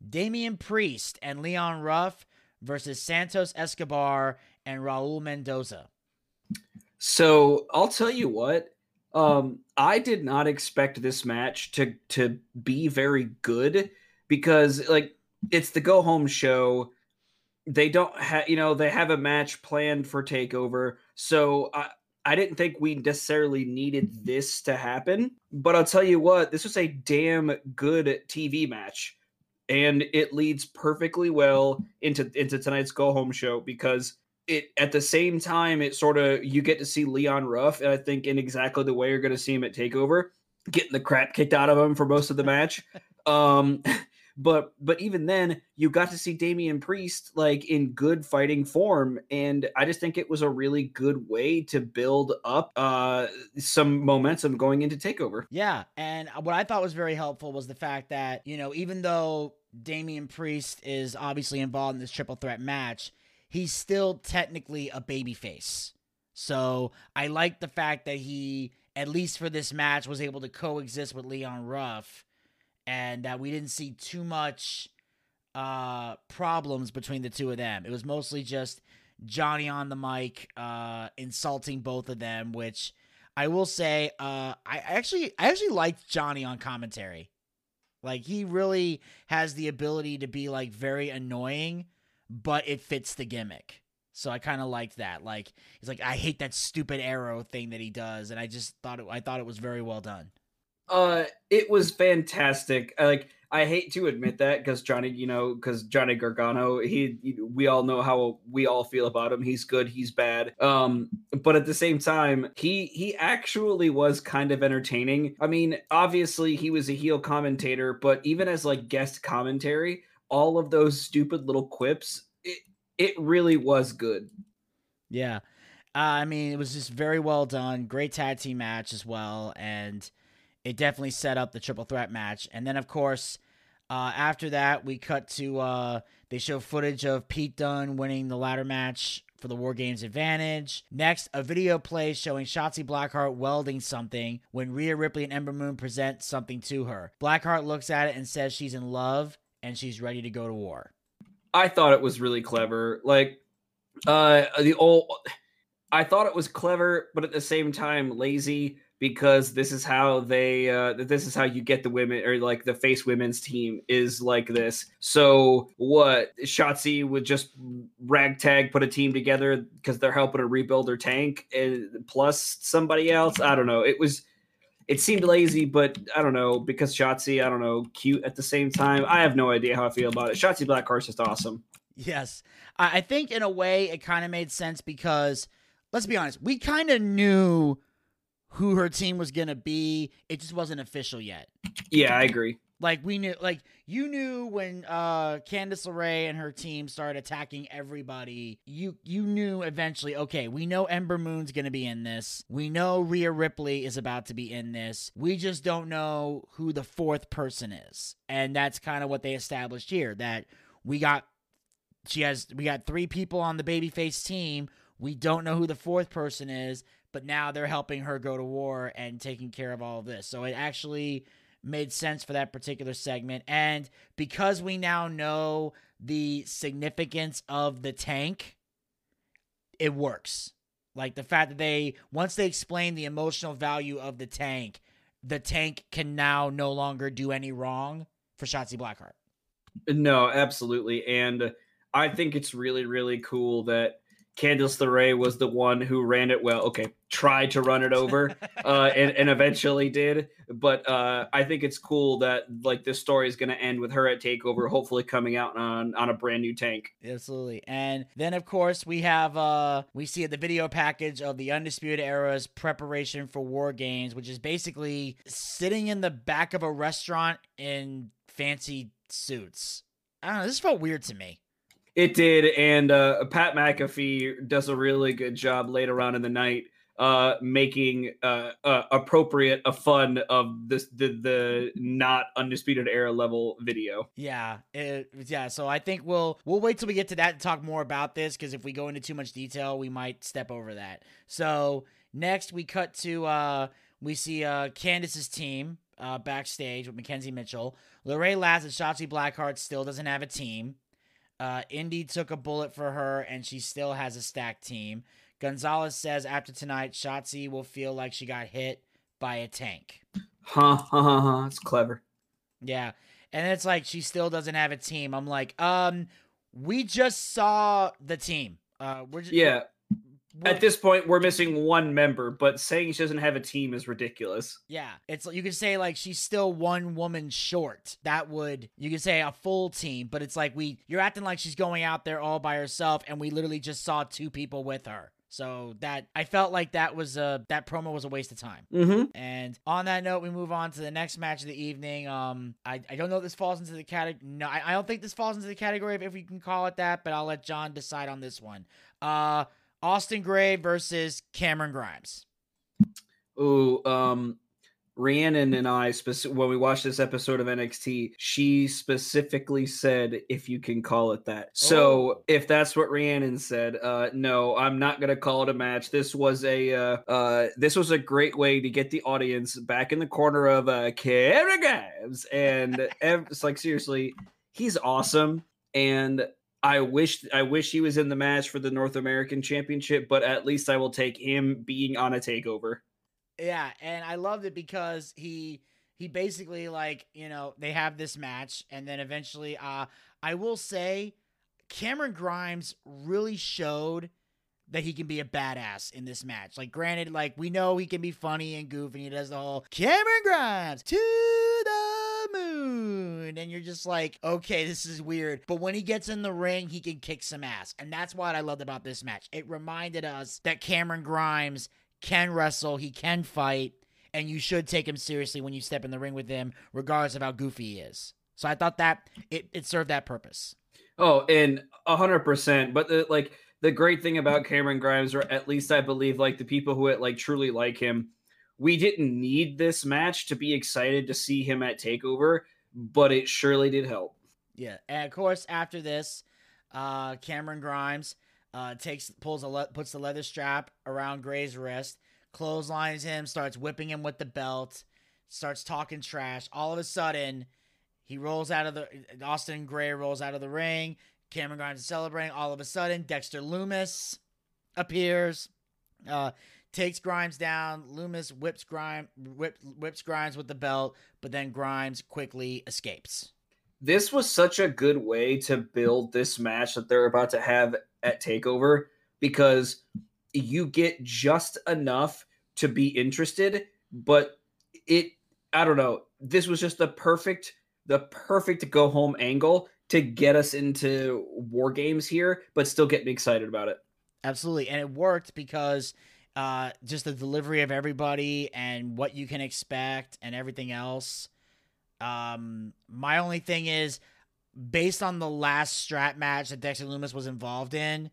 Damian Priest and Leon Ruff versus Santos Escobar and Raul Mendoza. So I'll tell you what um, I did not expect this match to to be very good because like it's the go home show. They don't have you know they have a match planned for Takeover, so I I didn't think we necessarily needed this to happen. But I'll tell you what, this was a damn good TV match, and it leads perfectly well into into tonight's go home show because it at the same time it sort of you get to see Leon Ruff, and I think in exactly the way you're going to see him at Takeover, getting the crap kicked out of him for most of the match. um, but but even then, you got to see Damian Priest like in good fighting form, and I just think it was a really good way to build up uh some momentum going into Takeover. Yeah, and what I thought was very helpful was the fact that you know even though Damian Priest is obviously involved in this triple threat match he's still technically a babyface. So I like the fact that he, at least for this match, was able to coexist with Leon Ruff, and that we didn't see too much uh, problems between the two of them. It was mostly just Johnny on the mic uh, insulting both of them, which I will say, uh, I actually, I actually liked Johnny on commentary. Like he really has the ability to be like very annoying but it fits the gimmick. So I kind of liked that. Like he's like, I hate that stupid arrow thing that he does, and I just thought it. I thought it was very well done. Uh, it was fantastic. like I hate to admit that because Johnny, you know, because Johnny Gargano, he, he, we all know how we all feel about him. He's good, he's bad. Um, but at the same time, he he actually was kind of entertaining. I mean, obviously he was a heel commentator, but even as like guest commentary, all of those stupid little quips, it it really was good. Yeah. Uh, I mean, it was just very well done. Great tag team match as well, and it definitely set up the triple threat match. And then, of course, uh, after that, we cut to uh, they show footage of Pete Dunne winning the ladder match for the War Games advantage. Next, a video plays showing Shotzi Blackheart welding something when Rhea Ripley and Ember Moon present something to her. Blackheart looks at it and says she's in love and she's ready to go to war. I thought it was really clever. Like uh the old I thought it was clever, but at the same time lazy because this is how they uh this is how you get the women or like the face women's team is like this. So what Shotzi would just ragtag put a team together because they're helping to rebuild their tank and plus somebody else. I don't know. It was it seemed lazy, but I don't know because Shotzi, I don't know, cute at the same time. I have no idea how I feel about it. Shotzi Blackheart's just awesome. Yes, I think in a way it kind of made sense because let's be honest, we kind of knew who her team was gonna be. It just wasn't official yet. Yeah, I agree. Like we knew, like you knew when uh Candice LeRae and her team started attacking everybody. You you knew eventually. Okay, we know Ember Moon's gonna be in this. We know Rhea Ripley is about to be in this. We just don't know who the fourth person is, and that's kind of what they established here. That we got she has we got three people on the babyface team. We don't know who the fourth person is, but now they're helping her go to war and taking care of all of this. So it actually made sense for that particular segment. And because we now know the significance of the tank, it works. Like the fact that they, once they explain the emotional value of the tank, the tank can now no longer do any wrong for Shotzi Blackheart. No, absolutely. And I think it's really, really cool that Candice LeRae was the one who ran it well. Okay, tried to run it over, uh, and, and eventually did. But uh, I think it's cool that like this story is going to end with her at Takeover, hopefully coming out on on a brand new tank. Absolutely. And then of course we have uh we see the video package of the Undisputed Era's preparation for War Games, which is basically sitting in the back of a restaurant in fancy suits. I don't know, this felt weird to me. It did, and uh, Pat McAfee does a really good job later on in the night, uh, making uh, uh, appropriate a fun of this the the not undisputed era level video. Yeah, it, yeah. So I think we'll we'll wait till we get to that to talk more about this because if we go into too much detail, we might step over that. So next we cut to uh we see uh Candice's team uh backstage with Mackenzie Mitchell. Lorray Laz and Shotzi Blackheart still doesn't have a team. Uh, Indy took a bullet for her, and she still has a stacked team. Gonzalez says after tonight, Shotzi will feel like she got hit by a tank. Huh, huh, huh, huh. It's clever. Yeah. And it's like she still doesn't have a team. I'm like, um, we just saw the team. Uh, we're just Yeah. we're- At this point, we're missing one member, but saying she doesn't have a team is ridiculous. Yeah, it's you could say like she's still one woman short. That would you could say a full team, but it's like we you're acting like she's going out there all by herself, and we literally just saw two people with her. So that I felt like that was a that promo was a waste of time. Mm-hmm. And on that note, we move on to the next match of the evening. Um, I, I don't know if this falls into the category. No, I, I don't think this falls into the category of if we can call it that, but I'll let John decide on this one. Uh, Austin Gray versus Cameron Grimes. Ooh, um, Rhiannon and I, speci- when we watched this episode of NXT, she specifically said, if you can call it that. So Oh. if that's what Rhiannon said, uh, no, I'm not going to call it a match. This was a, uh, uh, this was a great way to get the audience back in the corner of, uh, Kara Grimes. And ev- it's like, seriously, he's awesome. And I wish I wish he was in the match for the North American Championship, but at least I will take him being on a takeover. Yeah, and I loved it because he he basically like, you know, they have this match and then eventually uh I will say Cameron Grimes really showed that he can be a badass in this match. Like granted, like we know he can be funny and goofy and he does the whole Cameron Grimes to the moon and you're just like, okay, this is weird. But when he gets in the ring, he can kick some ass. And that's what I loved about this match. It reminded us that Cameron Grimes can wrestle, he can fight, and you should take him seriously when you step in the ring with him, regardless of how goofy he is. So I thought that it, it served that purpose. Oh, and a hundred percent. But the, like the great thing about Cameron Grimes, or at least I believe, like the people who like truly like him, we didn't need this match to be excited to see him at Takeover, but it surely did help. Yeah, and of course after this, uh, Cameron Grimes uh, takes pulls a le- puts the leather strap around Gray's wrist, clotheslines him, starts whipping him with the belt, starts talking trash. All of a sudden, he rolls out of the Austin Gray rolls out of the ring. Cameron Grimes is celebrating. All of a sudden, Dexter Loomis appears, uh, takes Grimes down. Loomis whips Grimes whip, whips Grimes with the belt, but then Grimes quickly escapes. This was such a good way to build this match that they're about to have at Takeover because you get just enough to be interested, but it I don't know. This was just the perfect the perfect go home angle to get us into war games here, but still get me excited about it. Absolutely. And it worked because uh, just the delivery of everybody and what you can expect and everything else. Um, my only thing is, based on the last strap match that Dexter Loomis was involved in,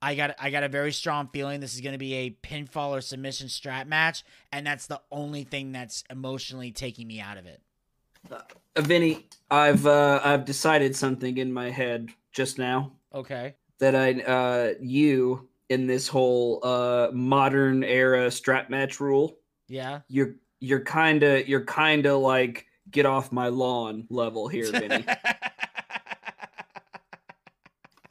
I got I got a very strong feeling this is going to be a pinfall or submission strap match, and that's the only thing that's emotionally taking me out of it. Uh, Vinny, I've uh, I've decided something in my head just now Okay. that I uh, you in this whole uh, modern era strap match rule. Yeah. You're you're kind of you're kind of like get off my lawn level here, Vinny.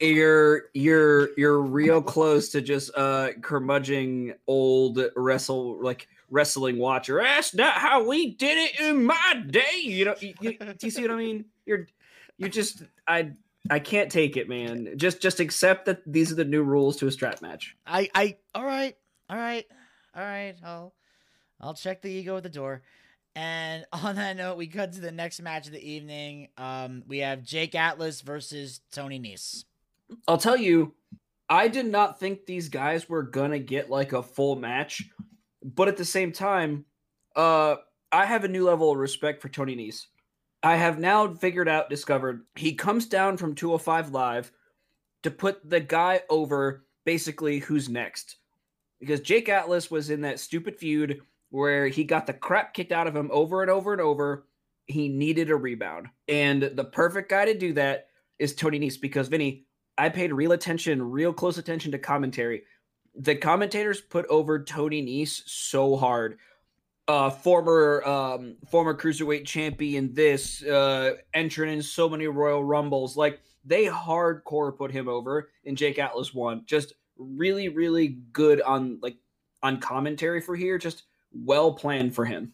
you're you're you're real close to just uh curmudgeon old wrestle like wrestling watcher. That's not how we did it in my day. You know, you, you, do you see what I mean? You're you just I I can't take it, man. Just just accept that these are the new rules to a strap match. I, I, all right, all right, all right. I'll, I'll check the ego at the door. And on that note, we cut to the next match of the evening. Um, we have Jake Atlas versus Tony Nese. I'll tell you, I did not think these guys were gonna get like a full match, but at the same time, uh, I have a new level of respect for Tony Nese. I have now figured out, discovered he comes down from 205 Live to put the guy over basically who's next. Because Jake Atlas was in that stupid feud where he got the crap kicked out of him over and over and over. He needed a rebound. And the perfect guy to do that is Tony Nese because Vinny, I paid real attention, real close attention to commentary. The commentators put over Tony Nese so hard uh, former um, former cruiserweight champion, this uh, entrant in so many Royal Rumbles. Like they hardcore put him over, and Jake Atlas won. Just really, really good on like on commentary for here. Just well planned for him.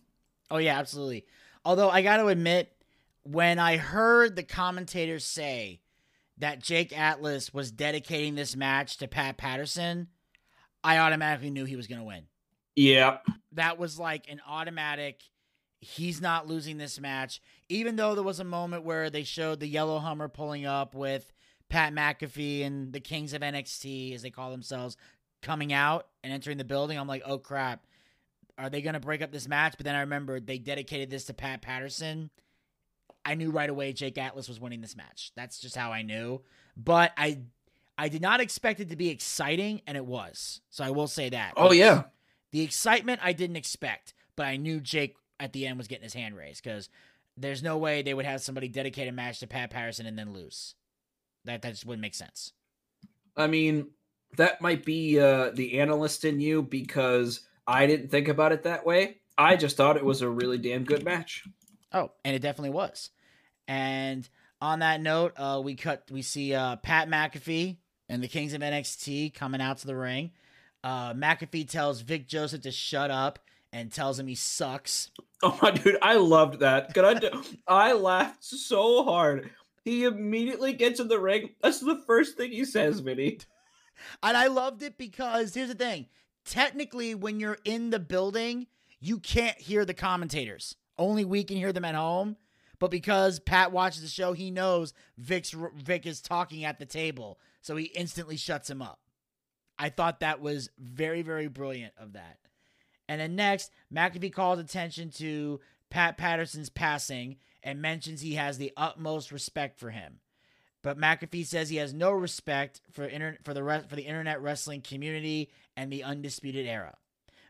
Oh yeah, absolutely. Although I got to admit, when I heard the commentators say that Jake Atlas was dedicating this match to Pat Patterson, I automatically knew he was going to win. Yeah. That was like an automatic he's not losing this match. Even though there was a moment where they showed the yellow Hummer pulling up with Pat McAfee and the Kings of NXT, as they call themselves, coming out and entering the building. I'm like, oh crap. Are they going to break up this match? But then I remembered they dedicated this to Pat Patterson. I knew right away Jake Atlas was winning this match. That's just how I knew. But I I did not expect it to be exciting, and it was. So I will say that. Oh yeah. The excitement I didn't expect, but I knew Jake at the end was getting his hand raised because there's no way they would have somebody dedicate a match to Pat Patterson and then lose. That that just wouldn't make sense. I mean, that might be uh, the analyst in you because I didn't think about it that way. I just thought it was a really damn good match. Oh, and it definitely was. And on that note, uh, we cut. We see uh, Pat McAfee and the Kings of NXT coming out to the ring. Uh, McAfee tells Vic Joseph to shut up and tells him he sucks. Oh my dude, I loved that. Could I? Do, I laughed so hard. He immediately gets in the ring. That's the first thing he says, Vinny. And I loved it because here's the thing. Technically, when you're in the building, you can't hear the commentators. Only we can hear them at home. But because Pat watches the show, he knows Vic's Vic is talking at the table, so he instantly shuts him up. I thought that was very, very brilliant of that. And then next, McAfee calls attention to Pat Patterson's passing and mentions he has the utmost respect for him. But McAfee says he has no respect for inter- for the re- for the internet wrestling community and the Undisputed Era.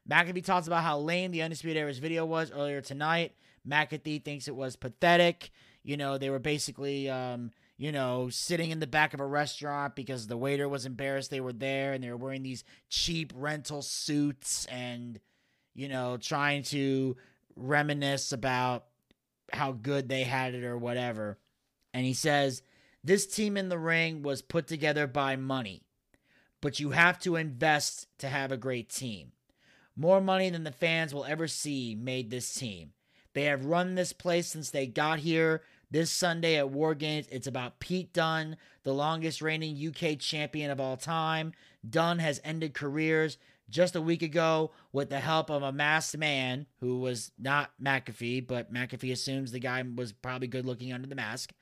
McAfee talks about how lame the Undisputed Era's video was earlier tonight. McAfee thinks it was pathetic. You know, they were basically um, you know, sitting in the back of a restaurant because the waiter was embarrassed they were there and they were wearing these cheap rental suits and, you know, trying to reminisce about how good they had it or whatever. And he says, This team in the ring was put together by money, but you have to invest to have a great team. More money than the fans will ever see made this team. They have run this place since they got here this Sunday at War Games, it's about Pete Dunne, the longest reigning UK champion of all time. Dunne has ended careers just a week ago with the help of a masked man who was not McAfee, but McAfee assumes the guy was probably good looking under the mask.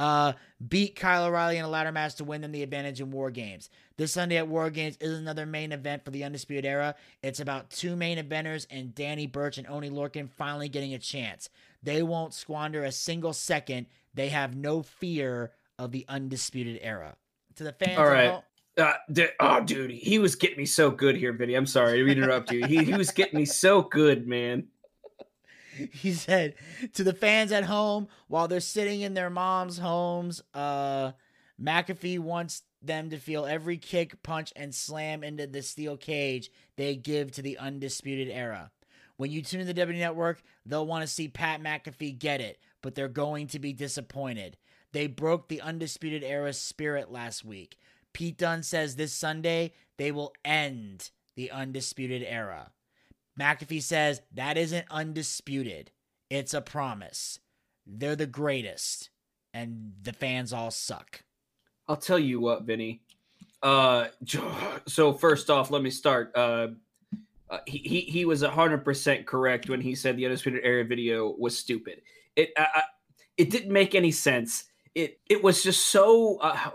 Uh, beat Kyle O'Reilly in a ladder match to win them the advantage in War Games. This Sunday at War Games is another main event for the Undisputed Era. It's about two main eventers and Danny Burch and Oney Lorcan finally getting a chance. They won't squander a single second. They have no fear of the undisputed era. To the fans, all right. Uh, oh, dude, he was getting me so good here, Vinny. I'm sorry to interrupt you. He, he was getting me so good, man. He said to the fans at home while they're sitting in their mom's homes, uh, McAfee wants them to feel every kick, punch, and slam into the steel cage they give to the undisputed era. When you tune in the W Network, they'll want to see Pat McAfee get it, but they're going to be disappointed. They broke the Undisputed Era's spirit last week. Pete Dunne says this Sunday they will end the Undisputed Era. McAfee says that isn't undisputed, it's a promise. They're the greatest, and the fans all suck. I'll tell you what, Vinny. Uh, so first off, let me start. Uh, uh, he, he was hundred percent correct when he said the undisputed era video was stupid. It uh, it didn't make any sense. It it was just so uh,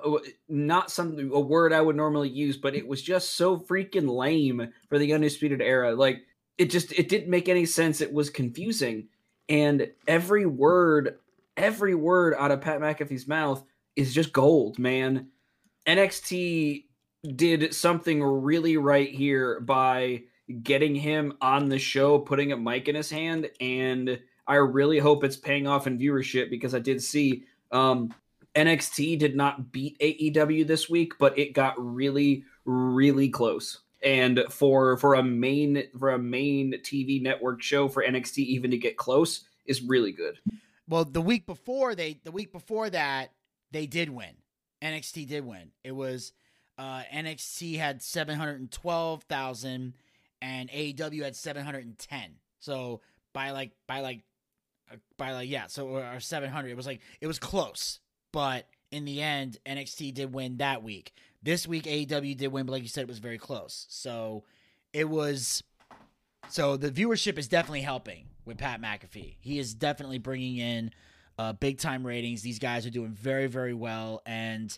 not something a word I would normally use, but it was just so freaking lame for the undisputed era. Like it just it didn't make any sense. It was confusing, and every word every word out of Pat McAfee's mouth is just gold, man. NXT did something really right here by getting him on the show, putting a mic in his hand, and I really hope it's paying off in viewership because I did see um, NXT did not beat AEW this week, but it got really, really close. And for for a main for a main TV network show for NXT even to get close is really good. Well, the week before they the week before that they did win. NXT did win. It was uh, NXT had seven hundred and twelve thousand, and AEW had seven hundred and ten. So by like by like uh, by like yeah, so or seven hundred. It was like it was close, but in the end, NXT did win that week. This week, AEW did win, but like you said, it was very close. So it was. So the viewership is definitely helping with Pat McAfee. He is definitely bringing in uh, big time ratings. These guys are doing very, very well. And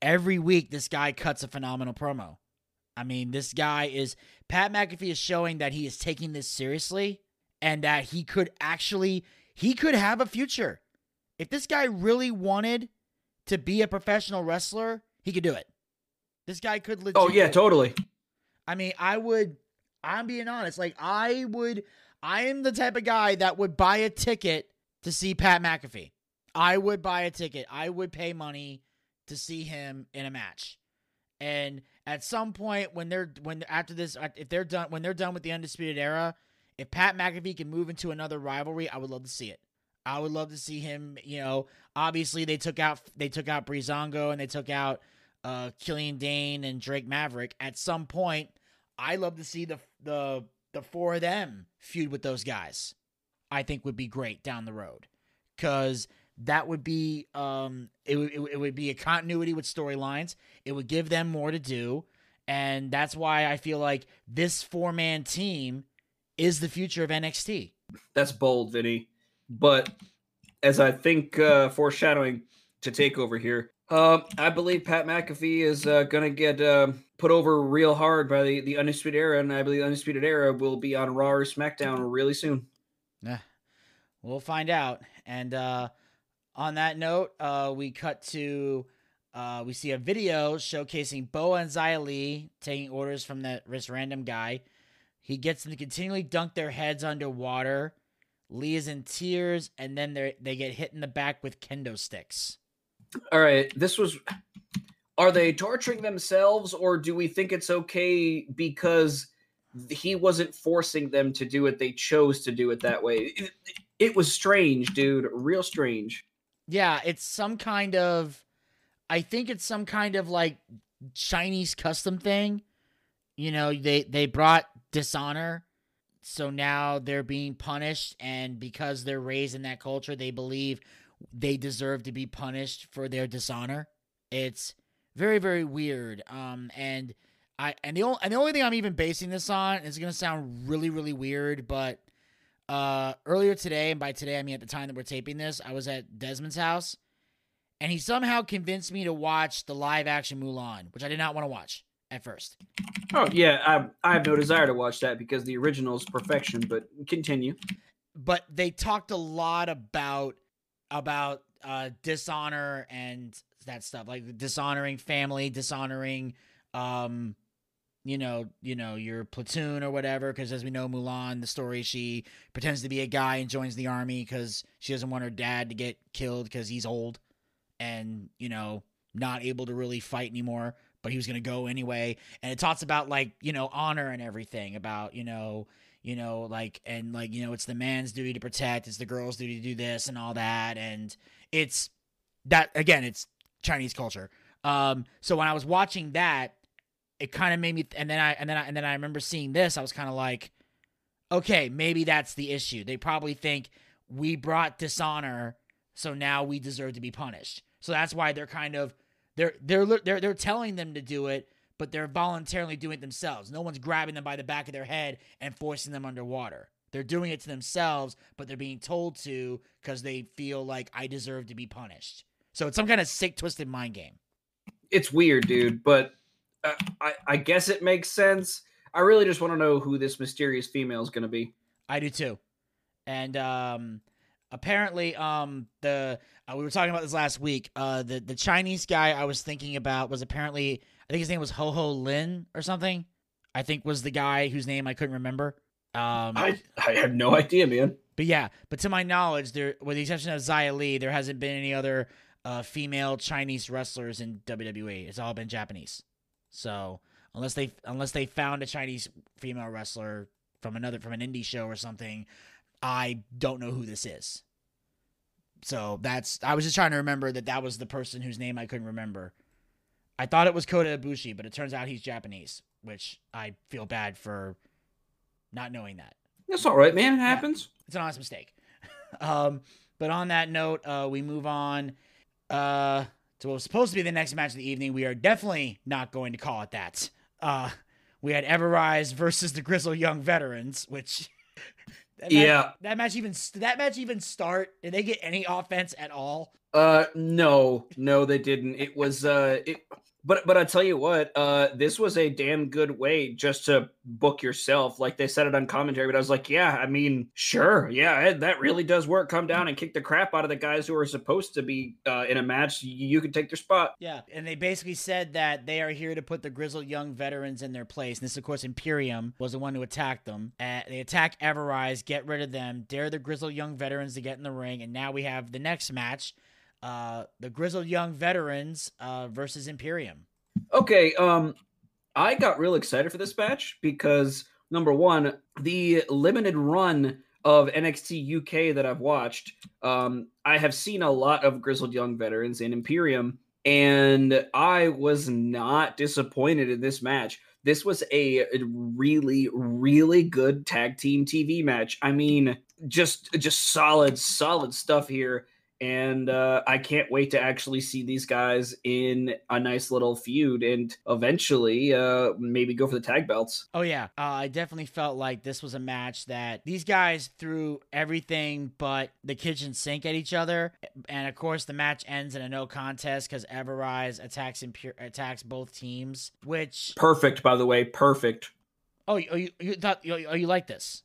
every week, this guy cuts a phenomenal promo. I mean, this guy is. Pat McAfee is showing that he is taking this seriously and that he could actually. He could have a future. If this guy really wanted to be a professional wrestler, he could do it. This guy could oh, legit. Oh, yeah, totally. I mean, I would. I'm being honest. Like, I would. I am the type of guy that would buy a ticket to see Pat McAfee. I would buy a ticket. I would pay money to see him in a match. And at some point when they're when after this if they're done when they're done with the undisputed era, if Pat McAfee can move into another rivalry, I would love to see it. I would love to see him, you know, obviously they took out they took out Breezango and they took out uh Killian Dain and Drake Maverick. At some point, I love to see the the the four of them feud with those guys. I think would be great down the road because that would be um it, would it would be a continuity with storylines. It would give them more to do, and that's why I feel like this four man team is the future of NXT. That's bold, Vinny. But as I think uh, foreshadowing to take over here, uh, I believe Pat McAfee is uh, going to get uh, put over real hard by the, the Undisputed Era, and I believe the Undisputed Era will be on Raw or SmackDown really soon. Yeah, we'll find out. And uh, on that note, uh, we cut to uh, we see a video showcasing Boa and Xia taking orders from that this random guy. He gets them to continually dunk their heads underwater. Li is in tears, and then they they get hit in the back with kendo sticks. All right, this was. Are they torturing themselves, or do we think it's okay because he wasn't forcing them to do it? They chose to do it that way. It, it was strange, dude. Real strange. Yeah, it's some kind of. I think it's some kind of like Chinese custom thing. You know, they they brought dishonor, so now they're being punished, and because they're raised in that culture, they believe they deserve to be punished for their dishonor. It's very very weird. Um, and I and the only and the only thing I'm even basing this on is gonna sound really really weird, but uh, earlier today, and by today I mean at the time that we're taping this, I was at Desmond's house, and he somehow convinced me to watch the live action Mulan, which I did not want to watch at first. Oh yeah, I I have no desire to watch that because the original is perfection. But continue. But they talked a lot about about uh, dishonor and that stuff, like dishonoring family, dishonoring um you know, you know, your platoon or whatever. Because as we know, Mulan, the story, she pretends to be a guy and joins the army because she doesn't want her dad to get killed because he's old and you know not able to really fight anymore. But he was gonna go anyway. And it talks about like you know honor and everything about you know you know, like and like you know, it's the man's duty to protect, it's the girl's duty to do this and all that, and it's that again, it's Chinese culture. Um, so when I was watching that, it kind of made me, and then I and then I and then I remember seeing this, I was kind of like, okay, maybe that's the issue. They probably think we brought dishonor, so now we deserve to be punished. So that's why they're kind of they're they're they're they're telling them to do it, but they're voluntarily doing it themselves. No one's grabbing them by the back of their head and forcing them underwater. They're doing it to themselves, but they're being told to because they feel like I deserve to be punished. So it's some kind of sick, twisted mind game. It's weird, dude, but uh, I I guess it makes sense. I really just want to know who this mysterious female is going to be. I do too. And um apparently um the uh, we were talking about this last week. Uh the the Chinese guy I was thinking about was apparently I think his name was Ho Ho Lun or something. I think was the guy whose name I couldn't remember. Um I I have no idea, man. but yeah, but to my knowledge, there with the exception of Xia Li, there hasn't been any other uh female Chinese wrestlers in WWE. It's all been Japanese. So unless they unless they found a Chinese female wrestler from another from an indie show or something, I don't know who this is. So that's I was just trying to remember that that was the person whose name I couldn't remember. I thought it was Kota Ibushi, but it turns out he's Japanese, which I feel bad for not knowing that. That's all right, man. It happens. It's an honest mistake. um, but on that note, uh, we move on uh, to what was supposed to be the next match of the evening. We are definitely not going to call it that. Uh, we had Everrise versus the Grizzle Young Veterans, which that match- Yeah. that match even that match even start. Did they get any offense at all? Uh, no, no, they didn't. It was uh, it. But but I tell you what, uh, this was a damn good way just to book yourself. Like they said it on commentary, but I was like, yeah, I mean, sure, yeah, that really does work. Come down and kick the crap out of the guys who are supposed to be uh, in a match. You, can take their spot. Yeah, and they basically said that they are here to put the grizzled young veterans in their place. And this, of course, Imperium was the one who attacked them. Uh, they attack Everrise, get rid of them, dare the grizzled young veterans to get in the ring, and now we have the next match: uh, the grizzled young veterans uh, versus Imperium. Okay, um, I got real excited for this match because number one, the limited run of NXT UK that I've watched, um, I have seen a lot of grizzled young veterans in Imperium, and I was not disappointed in this match. This was a really, really good tag team TV match. I mean, just just solid, solid stuff here and uh, I can't wait to actually see these guys in a nice little feud and eventually uh, maybe go for the tag belts. Oh yeah, uh, I definitely felt like this was a match that these guys threw everything but the kitchen sink at each other, and of course the match ends in a no contest because Everrise attacks Imper- attacks both teams. Which Perfect, by the way, perfect. oh you, oh, you, you thought you- oh you like this?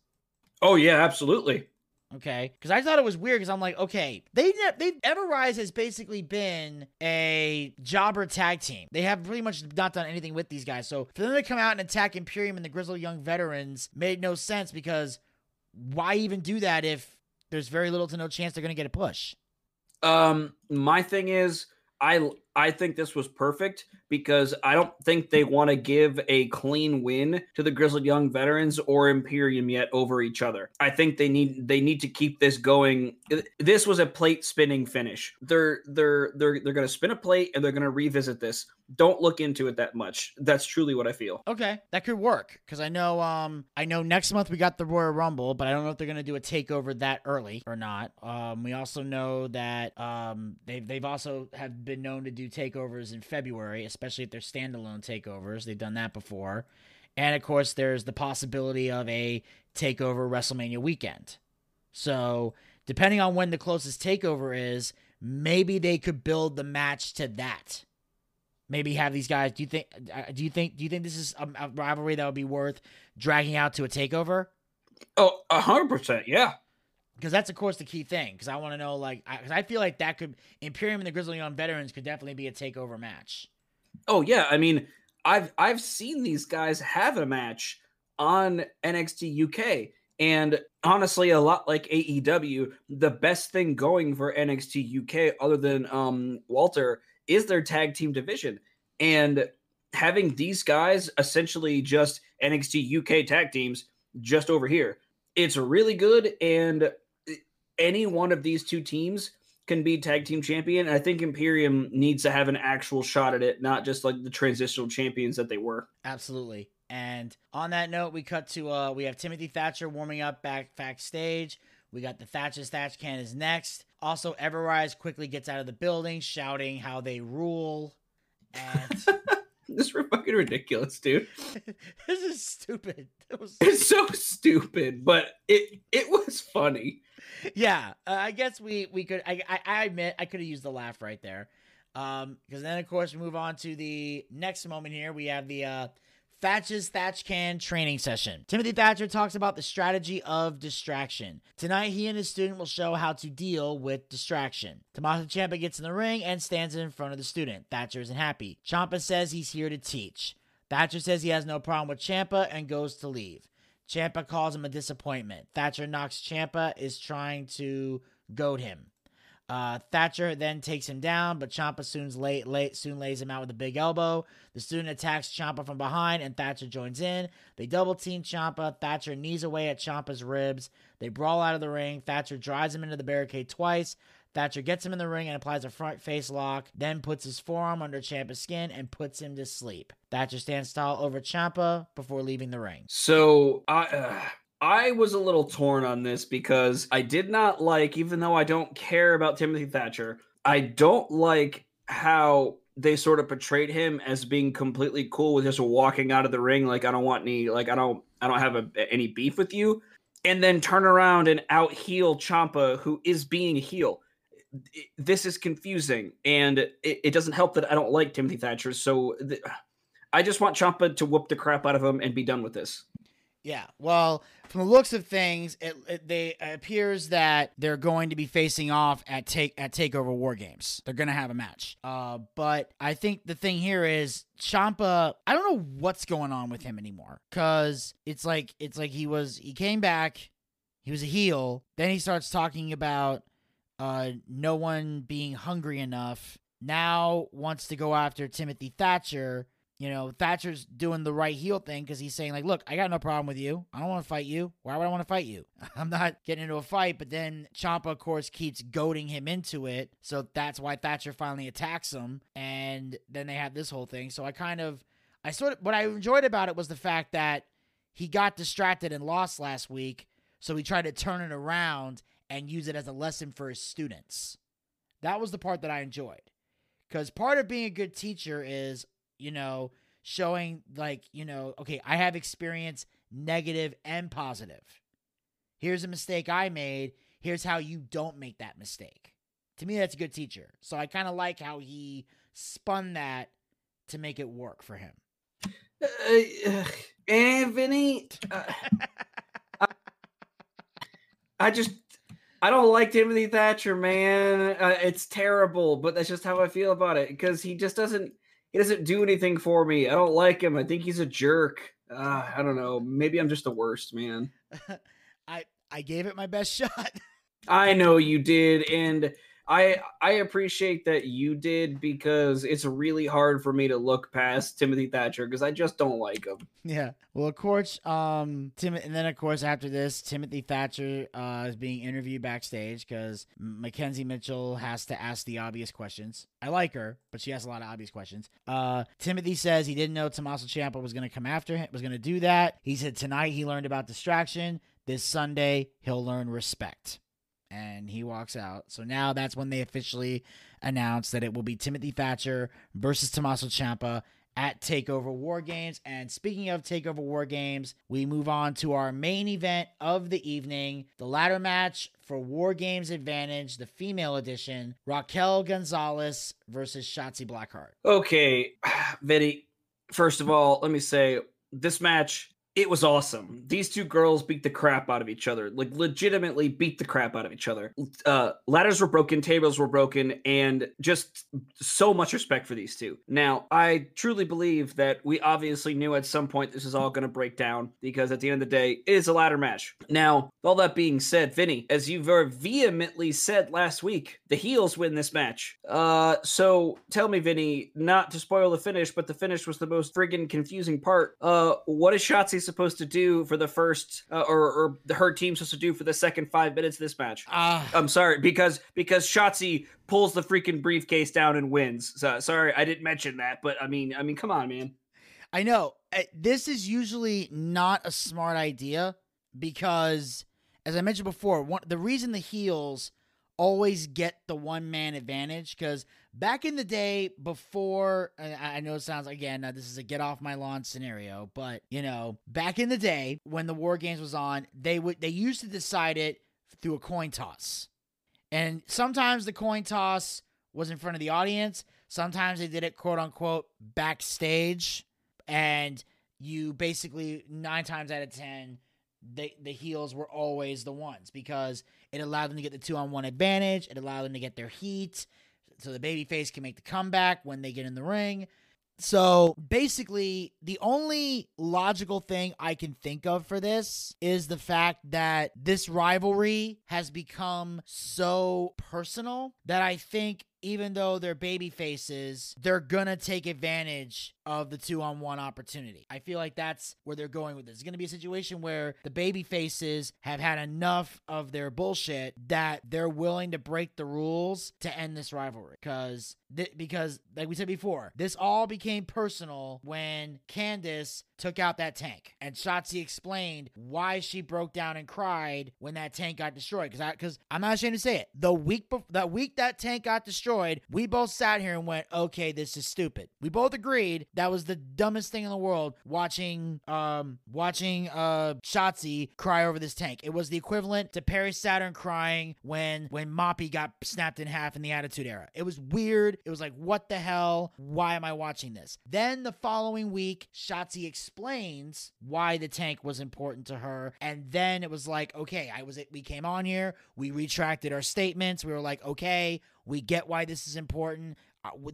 Oh yeah, absolutely. Okay, because I thought it was weird because I'm like, okay, they ne- they Everrise has basically been a jobber tag team. They have pretty much not done anything with these guys. So for them to come out and attack Imperium and the Grizzled Young Veterans made no sense because why even do that if there's very little to no chance they're gonna get a push? Um, my thing is, I I think this was perfect because I don't think they want to give a clean win to the Grizzled Young Veterans or Imperium yet over each other. I think they need they need to keep this going. This was a plate spinning finish. They're they're they're they're going to spin a plate and they're going to revisit this. Don't look into it that much. That's truly what I feel. Okay, that could work because I know um I know next month we got the Royal Rumble, but I don't know if they're gonna do a takeover that early or not. Um, we also know that um they've they've also have been known to do takeovers in February, especially if they're standalone takeovers. They've done that before, and of course there's the possibility of a takeover WrestleMania weekend. So depending on when the closest takeover is, maybe they could build the match to that maybe have these guys. Do you think? uh, Do you think? Do you think this is a, rivalry that would be worth dragging out to a takeover? Oh, hundred percent, yeah. Because that's of course the key thing. Because I want to know, like, because I, feel like that could Imperium and the Grizzly Young Veterans could definitely be a takeover match. Oh yeah, I mean, I've I've seen these guys have a match on NXT UK, and honestly, a lot like AEW, the best thing going for NXT UK, other than um Walter, is their tag team division, and having these guys essentially just NXT UK tag teams just over here. It's really good, and any one of these two teams can be tag team champion. And I think Imperium needs to have an actual shot at it, not just like the transitional champions that they were. Absolutely. And on that note, we cut to uh we have Timothy Thatcher warming up back backstage. We got the Thatch as Thatch Can is next. Also, Everrise quickly gets out of the building, shouting how they rule. And this is fucking ridiculous, dude. this is stupid. It was It's so stupid, but it it was funny. yeah. Uh, I guess we we could. I I, I admit I could have used the laugh right there. Um, because then of course we move on to the next moment here. We have the uh Thatch as Thatch Can training session. Timothy Thatcher talks about the strategy of distraction. Tonight, he and his student will show how to deal with distraction. Tommaso Ciampa gets in the ring and stands in front of the student. Thatcher isn't happy. Ciampa says he's here to teach. Thatcher says he has no problem with Ciampa and goes to leave. Ciampa calls him a disappointment. Thatcher knocks Ciampa is trying to goad him. Uh, Thatcher then takes him down, but Ciampa soon, lay, lay, soon lays him out with a big elbow. The student attacks Ciampa from behind, and Thatcher joins in. They double team Ciampa. Thatcher knees away at Ciampa's ribs. They brawl out of the ring. Thatcher drives him into the barricade twice. Thatcher gets him in the ring and applies a front face lock, then puts his forearm under Ciampa's skin and puts him to sleep. Thatcher stands tall over Ciampa before leaving the ring. So I uh, I was a little torn on this because I did not like, even though I don't care about Timothy Thatcher, I don't like how they sort of portrayed him as being completely cool with just walking out of the ring like I don't want any like I don't I don't have a, any beef with you and then turn around and out heel Ciampa who is being heel. This is confusing and it, it doesn't help that I don't like Timothy Thatcher so th- I just want Ciampa to whoop the crap out of him and be done with this. Yeah. Well, from the looks of things, it, it they it appears that they're going to be facing off at take at Takeover War Games. They're going to have a match. Uh, but I think the thing here is Ciampa. I don't know what's going on with him anymore because it's like it's like he was he came back, he was a heel, then he starts talking about uh no one being hungry enough. Now wants to go after Timothy Thatcher you know, Thatcher's doing the right heel thing because he's saying, like, look, I got no problem with you. I don't want to fight you. Why would I want to fight you? I'm not getting into a fight. But then Ciampa, of course, keeps goading him into it. So that's why Thatcher finally attacks him. And then they have this whole thing. So I kind of, I sort of, what I enjoyed about it was the fact that he got distracted and lost last week. So he tried to turn it around and use it as a lesson for his students. That was the part that I enjoyed. Because part of being a good teacher is you know, showing like, you know, okay, I have experience negative and positive. Here's a mistake I made. Here's how you don't make that mistake. To me, that's a good teacher. So I kind of like how he spun that to make it work for him. Uh, and Vinny, uh, I, I just I don't like Timothy Thatcher, man. Uh, it's terrible, but that's just how I feel about it because he just doesn't he doesn't do anything for me. I don't like him. I think he's a jerk. Uh, I don't know. Maybe I'm just the worst, man. I I gave it my best shot. I know you did, and I I appreciate that you did because it's really hard for me to look past Timothy Thatcher because I just don't like him. Yeah. Well, of course, um, Tim, and then of course after this, Timothy Thatcher uh, is being interviewed backstage because Mackenzie Mitchell has to ask the obvious questions. I like her, but she has a lot of obvious questions. Uh, Timothy says he didn't know Tommaso Ciampa was going to come after him, was going to do that. He said tonight he learned about distraction. This Sunday he'll learn respect and he walks out. So now that's when they officially announce that it will be Timothy Thatcher versus Tommaso Ciampa at Takeover War Games. And speaking of Takeover War Games, we move on to our main event of the evening, the ladder match for War Games Advantage, the female edition, Raquel Gonzalez versus Shotzi Blackheart. Okay, Vinny, first of all, let me say this match it was awesome. These two girls beat the crap out of each other, like legitimately beat the crap out of each other. Uh, ladders were broken, tables were broken, and just so much respect for these two. Now, I truly believe that we obviously knew at some point this is all going to break down because at the end of the day, it is a ladder match. Now, all that being said, Vinny, as you very vehemently said last week, the heels win this match. Uh, so tell me, Vinny, not to spoil the finish, but the finish was the most friggin' confusing part. Uh, what is Shotzi's supposed to do for the first, uh, or, or her team supposed to do for the second five minutes of this match? Ah, I'm sorry because because Shotzi pulls the freaking briefcase down and wins. So sorry, I didn't mention that, but I mean, I mean, come on, man. I know. Uh, This is usually not a smart idea because, as I mentioned before, one the reason the heels always get the one man advantage because back in the day before I, know it sounds again uh, this is a get off my lawn scenario but you know back in the day when the war games was on they would they used to decide it through a coin toss. And sometimes the coin toss was in front of the audience. Sometimes they did it quote unquote backstage. And you basically nine times out of ten the the heels were always the ones because it allowed them to get the two on one advantage. It allowed them to get their heat, so the babyface can make the comeback when they get in the ring. So basically, the only logical thing I can think of for this is the fact that this rivalry has become so personal that I think even though they're baby faces, they're gonna take advantage of the two on one opportunity. I feel like that's where they're going with this. It's gonna be a situation where the baby faces have had enough of their bullshit that they're willing to break the rules to end this rivalry. Because th- because like we said before, this all became personal when Candice took out that tank, and Shotzi explained why she broke down and cried when that tank got destroyed. Because I because I'm not ashamed to say it. The week bef- that week that tank got destroyed, we both sat here and went, "Okay, this is stupid." We both agreed that was the dumbest thing in the world. Watching um watching uh Shotzi cry over this tank. It was the equivalent to Perry Saturn crying when when Moppy got snapped in half in the Attitude Era. It was weird. It was like, what the hell? Why am I watching this? Then the following week, Shotzi explains why the tank was important to her, and then it was like, okay, I was we came on here, we retracted our statements. We were like, okay, we get why this is important.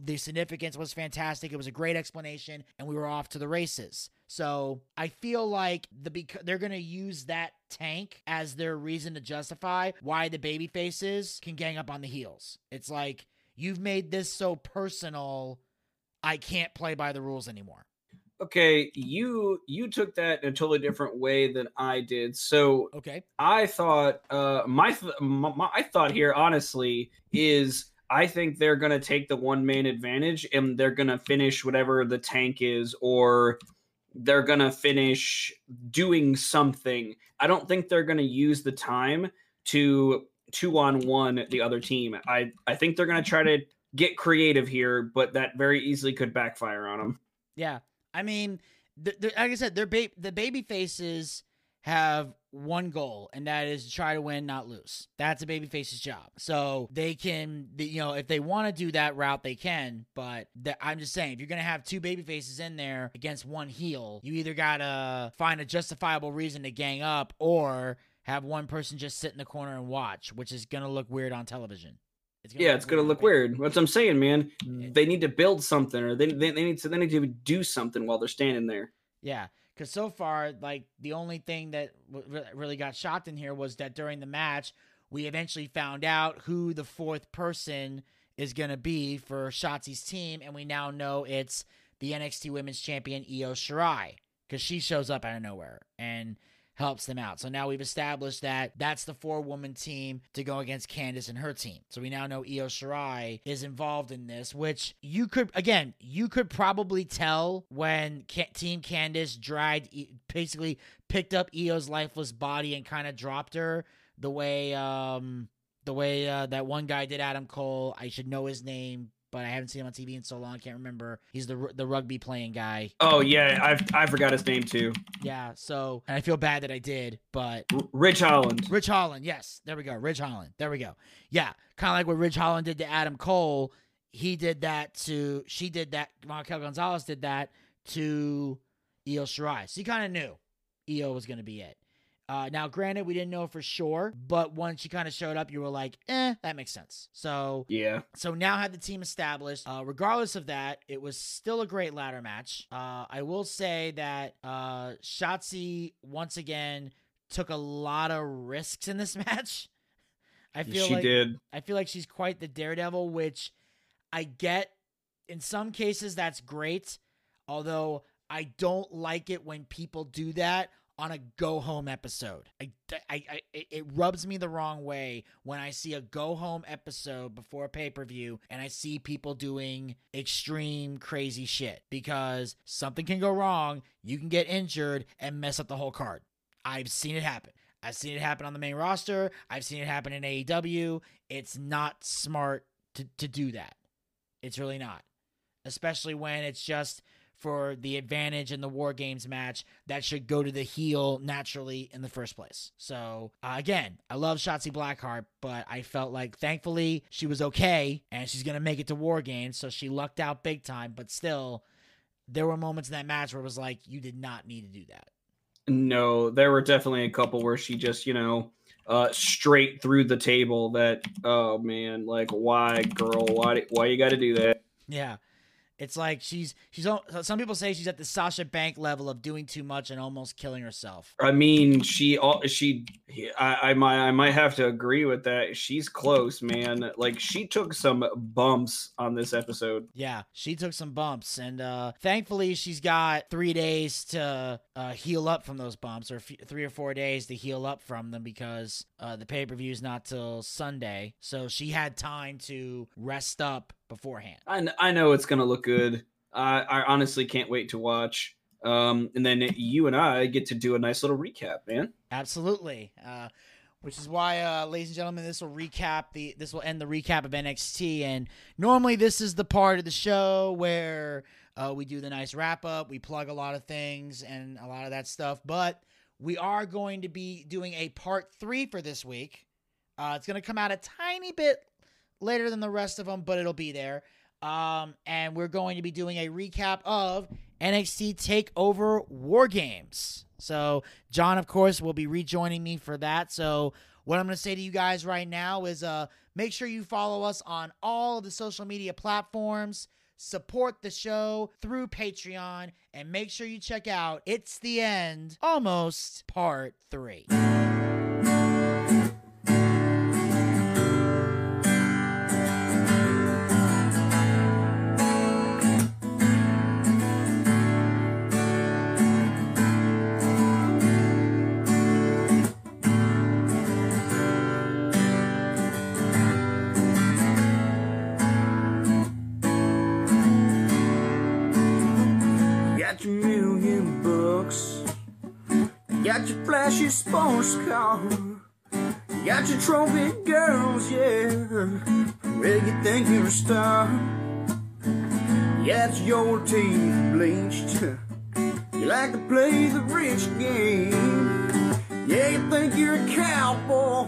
The significance was fantastic. It was a great explanation, and we were off to the races. So I feel like the bec- they're gonna use that tank as their reason to justify why the baby faces can gang up on the heels. It's like you've made this so personal, I can't play by the rules anymore. Okay, you you took that in a totally different way than I did. So Okay. I thought uh my, th- my, my I thought here honestly is I think they're going to take the one man advantage and they're going to finish whatever the tank is or they're going to finish doing something. I don't think they're going to use the time to two on one the other team. I I think they're going to try to get creative here, but that very easily could backfire on them. Yeah, I mean, the, the, like I said, they're ba- the baby faces have one goal, and that is to try to win, not lose. That's a baby face's job. So they can, you know, if they want to do that route, they can. But the, I'm just saying, if you're gonna have two baby faces in there against one heel, you either gotta find a justifiable reason to gang up, or have one person just sit in the corner and watch, which is gonna look weird on television. It's Yeah, it's gonna look weird. That's what I'm saying, man. They need to build something, or they they, they need to they need to do something while they're standing there. Yeah, because so far, like the only thing that w- really got shocked in here was that during the match, we eventually found out who the fourth person is gonna be for Shotzi's team, and we now know it's the NXT Women's Champion Io Shirai because she shows up out of nowhere. And helps them out. So now we've established that that's the four woman team to go against Candice and her team. So we now know Io Shirai is involved in this, which you could, again, you could probably tell when Ca- Team Candice dragged, E- basically picked up Io's lifeless body and kind of dropped her the way, um, the way uh, that one guy did Adam Cole. I should know his name, but I haven't seen him on TV in so long. I can't remember. He's the the rugby playing guy. Oh yeah, I I forgot his name too. Yeah. So, and I feel bad that I did, but R- Ridge Holland. Ridge Holland, yes. There we go. Ridge Holland. There we go. Yeah. Kind of like what Ridge Holland did to Adam Cole. He did that to, she did that, Raquel Gonzalez did that to Io Shirai. So you kind of knew Io was going to be it. Uh, now, granted, we didn't know for sure, but once she kind of showed up, you were like, eh, that makes sense. So, Yeah. so now had the team established. Uh, regardless of that, it was still a great ladder match. Uh, I will say that uh, Shotzi once again took a lot of risks in this match. I feel she like did. I feel like she's quite the daredevil, which I get. In some cases, that's great. Although I don't like it when people do that on a go home episode. I, I, I, it rubs me the wrong way when I see a go home episode before a pay per view and I see people doing extreme crazy shit because something can go wrong. You can get injured and mess up the whole card. I've seen it happen. I've seen it happen on the main roster. I've seen it happen in AEW. It's not smart to, to do that. It's really not. Especially when it's just for the advantage in the War Games match that should go to the heel naturally in the first place. So, uh, again, I love Shotzi Blackheart, but I felt like thankfully she was okay and she's going to make it to War Games. So she lucked out big time, but still, there were moments in that match where it was like, you did not need to do that. No, there were definitely a couple where she just, you know, uh, straight through the table. That oh man, like why, girl? Why? Why you got to do that? Yeah. It's like she's she's some people say she's at the Sasha Bank level of doing too much and almost killing herself. I mean, she she I, I might I might have to agree with that. She's close, man. Like she took some bumps on this episode. Yeah, she took some bumps, and uh thankfully she's got three days to uh, heal up from those bumps, or f- three or four days to heal up from them because uh, the pay per view is not till Sunday. So she had time to rest up beforehand. I, I know it's gonna look good. I, I honestly can't wait to watch. Um, and then you and I get to do a nice little recap, man. Absolutely. Uh, which is why, uh, ladies and gentlemen, this will recap the this will end the recap of NXT. And normally, this is the part of the show where uh, we do the nice wrap up, we plug a lot of things and a lot of that stuff. But we are going to be doing a part three for this week. Uh, it's going to come out a tiny bit later than the rest of them, but it'll be there. Um, and we're going to be doing a recap of NXT Takeover War Games. So John, of course, will be rejoining me for that. So what I'm going to say to you guys right now is, uh, make sure you follow us on all of the social media platforms. Support the show through Patreon and make sure you check out It's the End Almost Part 3. Car. You got your trophy girls, yeah. Where you think you're a star? Yeah, it's your teeth bleached. You like to play the rich game. Yeah, you think you're a cowboy.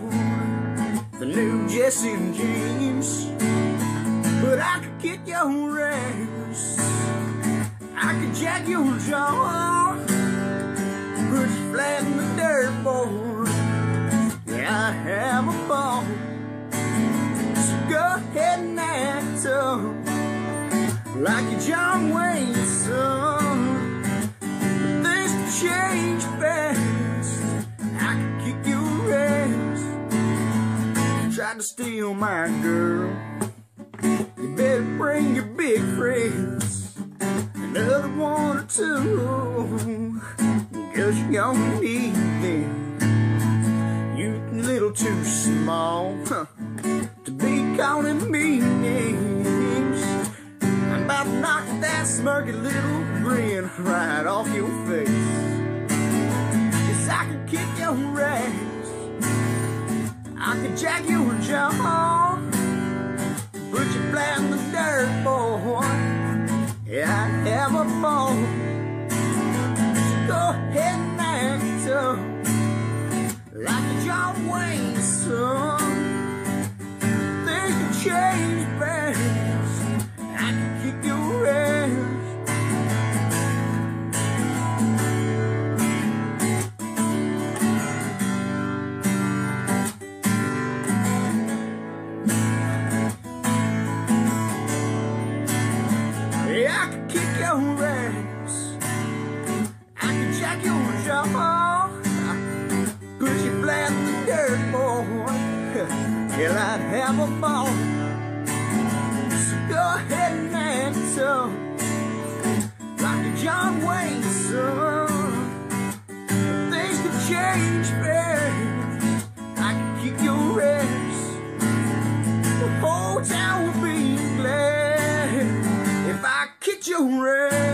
The new Jesse James. But I could kick your ass. I could jack your jaw. Put flat in the dirt, boy. Yeah, I have a ball. So go ahead and act up like you're John Wayne, son. But things change fast. I can kick your ass. Tried to steal my girl. You better bring your big friends. Another one or two. Cause you don't need them. You little too small huh, to be calling me names. I'm about to knock that smirky little grin right off your face. Cause I can kick your ass. I can jack your jaw. Put you flat in the dirt, boy. Yeah, I have a ball go ahead and like a John Wayne son. Things can change fast. till I have a ball. So go ahead and answer like John Wayne song. Things could change, babe. I can keep your rest. The whole town will be glad if I kick your rest.